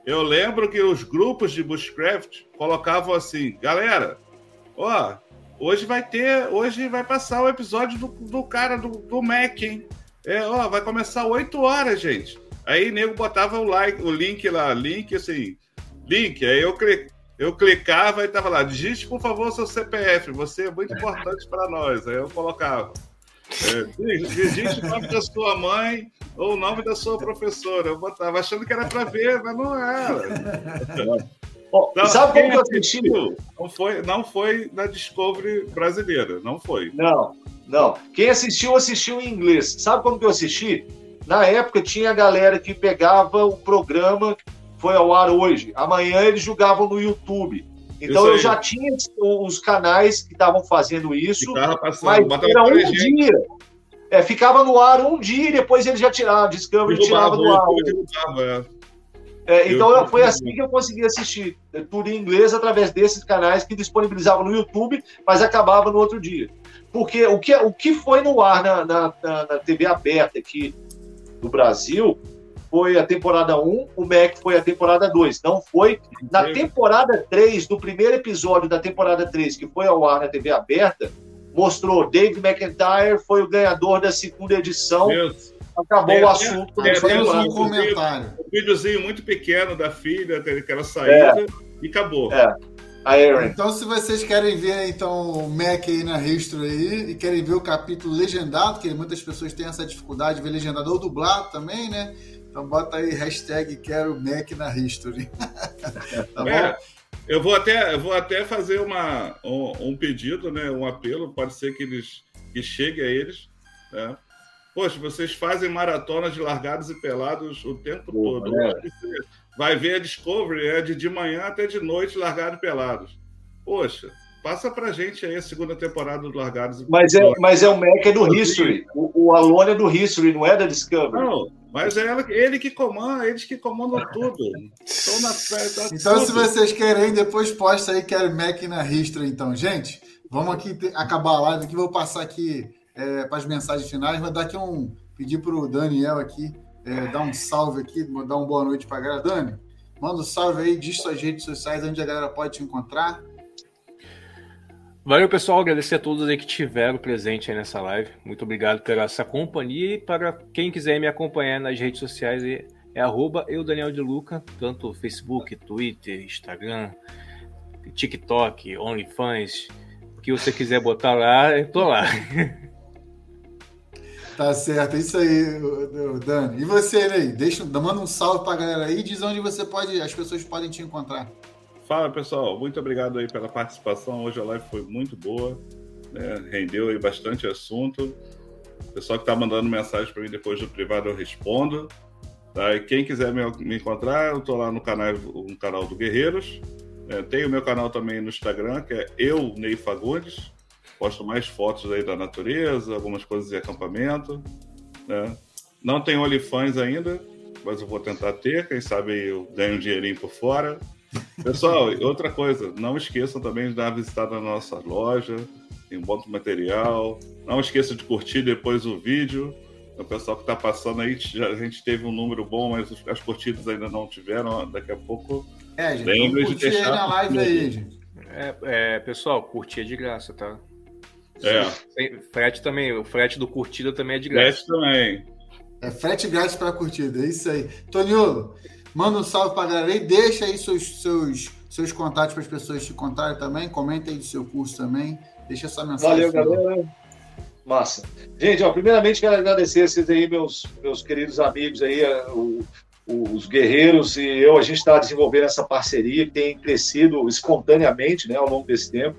eu lembro que os grupos de bushcraft colocavam assim, galera, ó, hoje vai ter, hoje vai passar o episódio do, do cara do, do Mac, hein? É, ó, vai começar 8 horas, gente. Aí nego botava o like, o link lá, link assim, link, aí eu eu clicava e tava lá, digite por favor seu CPF, você é muito importante para nós. Aí eu colocava. É, digite o nome da sua mãe ou o nome da sua professora. Eu botava achando que era para ver, mas não era. Não, sabe como eu assisti? Não foi, não foi na Discovery brasileira, não foi. Não, não. Quem assistiu, assistiu em inglês. Sabe como que eu assisti? Na época tinha galera que pegava o programa que foi ao ar hoje. Amanhã eles jogavam no YouTube. Então eu já tinha os canais que estavam fazendo isso, passando, mas era um dia. É, ficava no ar um dia e depois ele já tirava, Discovery tirava do ar. É. é, então foi assim que eu consegui assistir é, tudo em inglês através desses canais que disponibilizavam no YouTube, mas acabava no outro dia. Porque o que, o que foi no ar na, na, na TV aberta aqui do Brasil foi a temporada 1, o Mac foi a temporada 2. Não foi. Na temporada 3, do primeiro episódio da temporada 3, que foi ao ar na TV aberta, mostrou Dave McIntyre foi o ganhador da segunda edição. Deus. Acabou é, o assunto. É, é, um comentário. Um videozinho muito pequeno da filha, aquela saída, é. e acabou. É. Então, se vocês querem ver então o Mac aí na Ristro aí e querem ver o capítulo legendado, que muitas pessoas têm essa dificuldade de ver legendado ou dublado também, né? Então bota aí hashtag quero Mac na History. tá é, eu vou até, eu vou até fazer uma, um, um, pedido, né, um apelo, pode ser que eles que chegue a eles. Né? Poxa, vocês fazem maratonas de largados e pelados o tempo Pô, todo. É. Vai ver a Discovery, é de, de manhã até de noite, largados e pelados. Poxa, Passa pra gente aí a segunda temporada do Largados. Mas é, mas é o Mac é do History. O, o Alone é do History, não é da Discovery. Não, mas é ele que comanda, eles que comandam tudo. Estão na tá Então, tudo. se vocês querem, depois posta aí, quero Mac na History, então. Gente, vamos aqui acabar a live aqui. Vou passar aqui é, para as mensagens finais. Vou dar aqui um. Pedir para o Daniel aqui é, dar um salve aqui, dar uma boa noite para a galera. Dani, manda um salve aí, diz suas redes sociais, onde a galera pode te encontrar. Valeu, pessoal. Agradecer a todos aí que tiveram presente aí nessa live. Muito obrigado pela essa companhia. E para quem quiser me acompanhar nas redes sociais, é arroba eu, Daniel de Luca, tanto Facebook, Twitter, Instagram, TikTok, OnlyFans. O que você quiser botar lá, eu tô lá. Tá certo, é isso aí, Dani. E você, Ney? Deixa, manda um salve pra galera aí e diz onde você pode, as pessoas podem te encontrar. Fala pessoal, muito obrigado aí pela participação. Hoje a live foi muito boa, né? rendeu aí bastante assunto. O pessoal que está mandando mensagem para mim depois do privado eu respondo. Tá? E quem quiser me, me encontrar, eu estou lá no canal, no canal do Guerreiros. É, tem o meu canal também no Instagram, que é eu, Ney Fagundes. Posto mais fotos aí da natureza, algumas coisas de acampamento. Né? Não tem OnlyFans ainda, mas eu vou tentar ter, quem sabe eu ganho um dinheirinho por fora. Pessoal, outra coisa, não esqueçam também de dar uma visitada na nossa loja, tem um bom material. Não esqueça de curtir depois o vídeo. O pessoal que está passando aí, já, a gente teve um número bom, mas as curtidas ainda não tiveram. Daqui a pouco. É, gente, lembre de deixar. na live aí, gente. É, é, pessoal, curtir é de graça, tá? É. Frete também, o frete do curtida também é de graça. Frete também. É frete grátis para curtida, é isso aí. Toniolo, manda um salve para a galera aí, deixa aí seus, seus, seus contatos para as pessoas te contarem também, comenta aí do seu curso também, deixa sua mensagem. Valeu, galera. Massa. Gente, ó, primeiramente quero agradecer a vocês aí, meus, meus queridos amigos aí, o, os guerreiros e eu, a gente está desenvolvendo essa parceria que tem crescido espontaneamente né, ao longo desse tempo.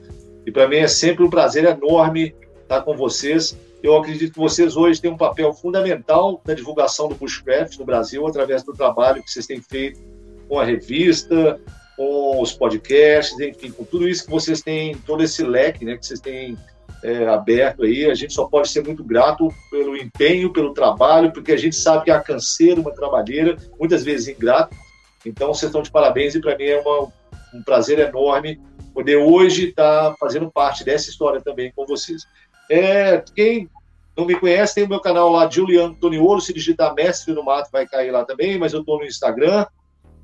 E para mim é sempre um prazer enorme estar com vocês. Eu acredito que vocês hoje têm um papel fundamental na divulgação do Bushcraft no Brasil, através do trabalho que vocês têm feito com a revista, com os podcasts, enfim, com tudo isso que vocês têm, todo esse leque né, que vocês têm é, aberto aí. A gente só pode ser muito grato pelo empenho, pelo trabalho, porque a gente sabe que é canseira, uma trabalheira, muitas vezes ingrato. Então, vocês estão de parabéns e para mim é uma, um prazer enorme poder hoje estar tá fazendo parte dessa história também com vocês. É, quem não me conhece, tem o meu canal lá, Juliano Toniolo, se digitar Mestre no Mato vai cair lá também, mas eu estou no Instagram,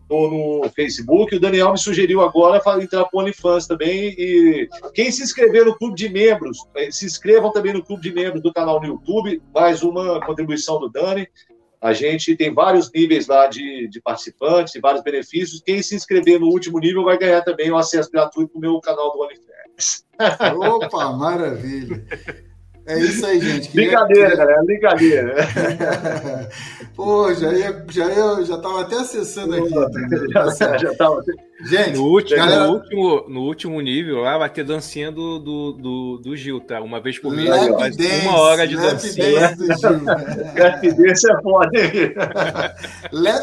estou no Facebook. O Daniel me sugeriu agora entrar para o OnlyFans também. E quem se inscrever no clube de membros, eh, se inscrevam também no clube de membros do canal no YouTube. Mais uma contribuição do Dani. A gente tem vários níveis lá de, de participantes e vários benefícios. Quem se inscrever no último nível vai ganhar também o acesso gratuito para o meu canal do OnlyFans. Opa, maravilha! É isso aí, gente. Brincadeira, queria... galera, brincadeira. Pô, já ia, já ia, já tava até acessando aqui. Já, tá já tava. Gente, no último, galera... no último, no último nível lá vai ter dancinha do, do, do, do Gil, tá? Uma vez por mês, uma hora de dancinha. Rapidez é foda.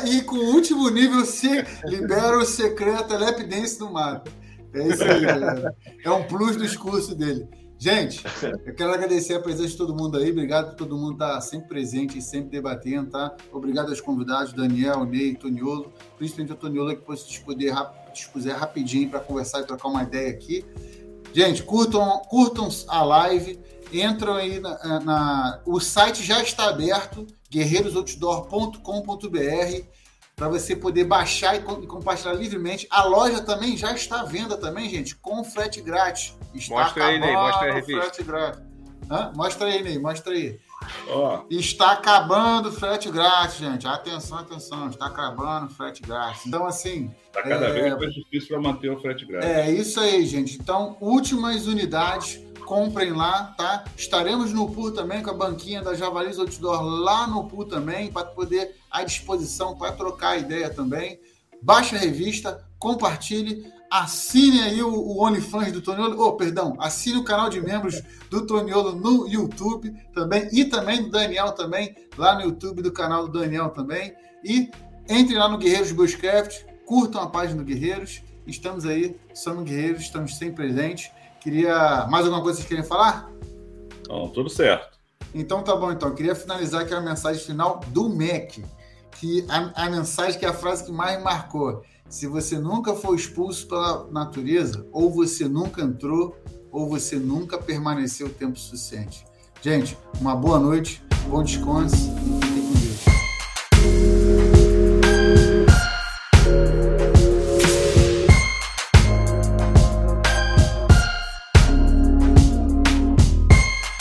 e com o último nível, se libera o secreto Lap Dance no mato. É isso aí, galera. É um plus dos cursos dele. Gente, eu quero agradecer a presença de todo mundo aí. Obrigado por todo mundo estar sempre presente e sempre debatendo, tá? Obrigado aos convidados, Daniel, Ney, Toniolo, principalmente o Toniolo, que depois se dispuser, dispuser rapidinho para conversar e trocar uma ideia aqui. Gente, curtam, curtam a live, entram aí na, na. O site já está aberto, guerreirosoutdoor.com.br para você poder baixar e, compartilhar livremente. A loja também já está à venda também, gente, com frete grátis. Está mostra aí, Ney, mostra aí, frete grátis. Hã? Mostra aí, Ney, mostra aí. Oh. Está acabando o frete grátis, gente. Atenção, atenção. Está acabando o frete grátis. Então, assim. Está cada é... vez mais difícil para manter o frete grátis. É isso aí, gente. Então, últimas unidades comprem lá, tá? Estaremos no pool também com a banquinha da Javalis Outdoor lá no pool também, para poder à disposição para trocar ideia também. Baixe a revista, compartilhe, assine aí o, o OnlyFans do Toniolo, oh, perdão, assine o canal de membros do Toniolo no YouTube também, e também do Daniel também, lá no YouTube do canal do Daniel também. E entre lá no Guerreiros Bushcraft, curtam a página do Guerreiros, estamos aí, somos guerreiros, estamos sempre presentes. Queria. Mais alguma coisa que vocês querem falar? Não, tudo certo. Então tá bom, então. Queria finalizar aqui a mensagem final do MEC. Que a, a mensagem que é a frase que mais me marcou. Se você nunca foi expulso pela natureza, ou você nunca entrou, ou você nunca permaneceu tempo suficiente. Gente, uma boa noite, bom descanso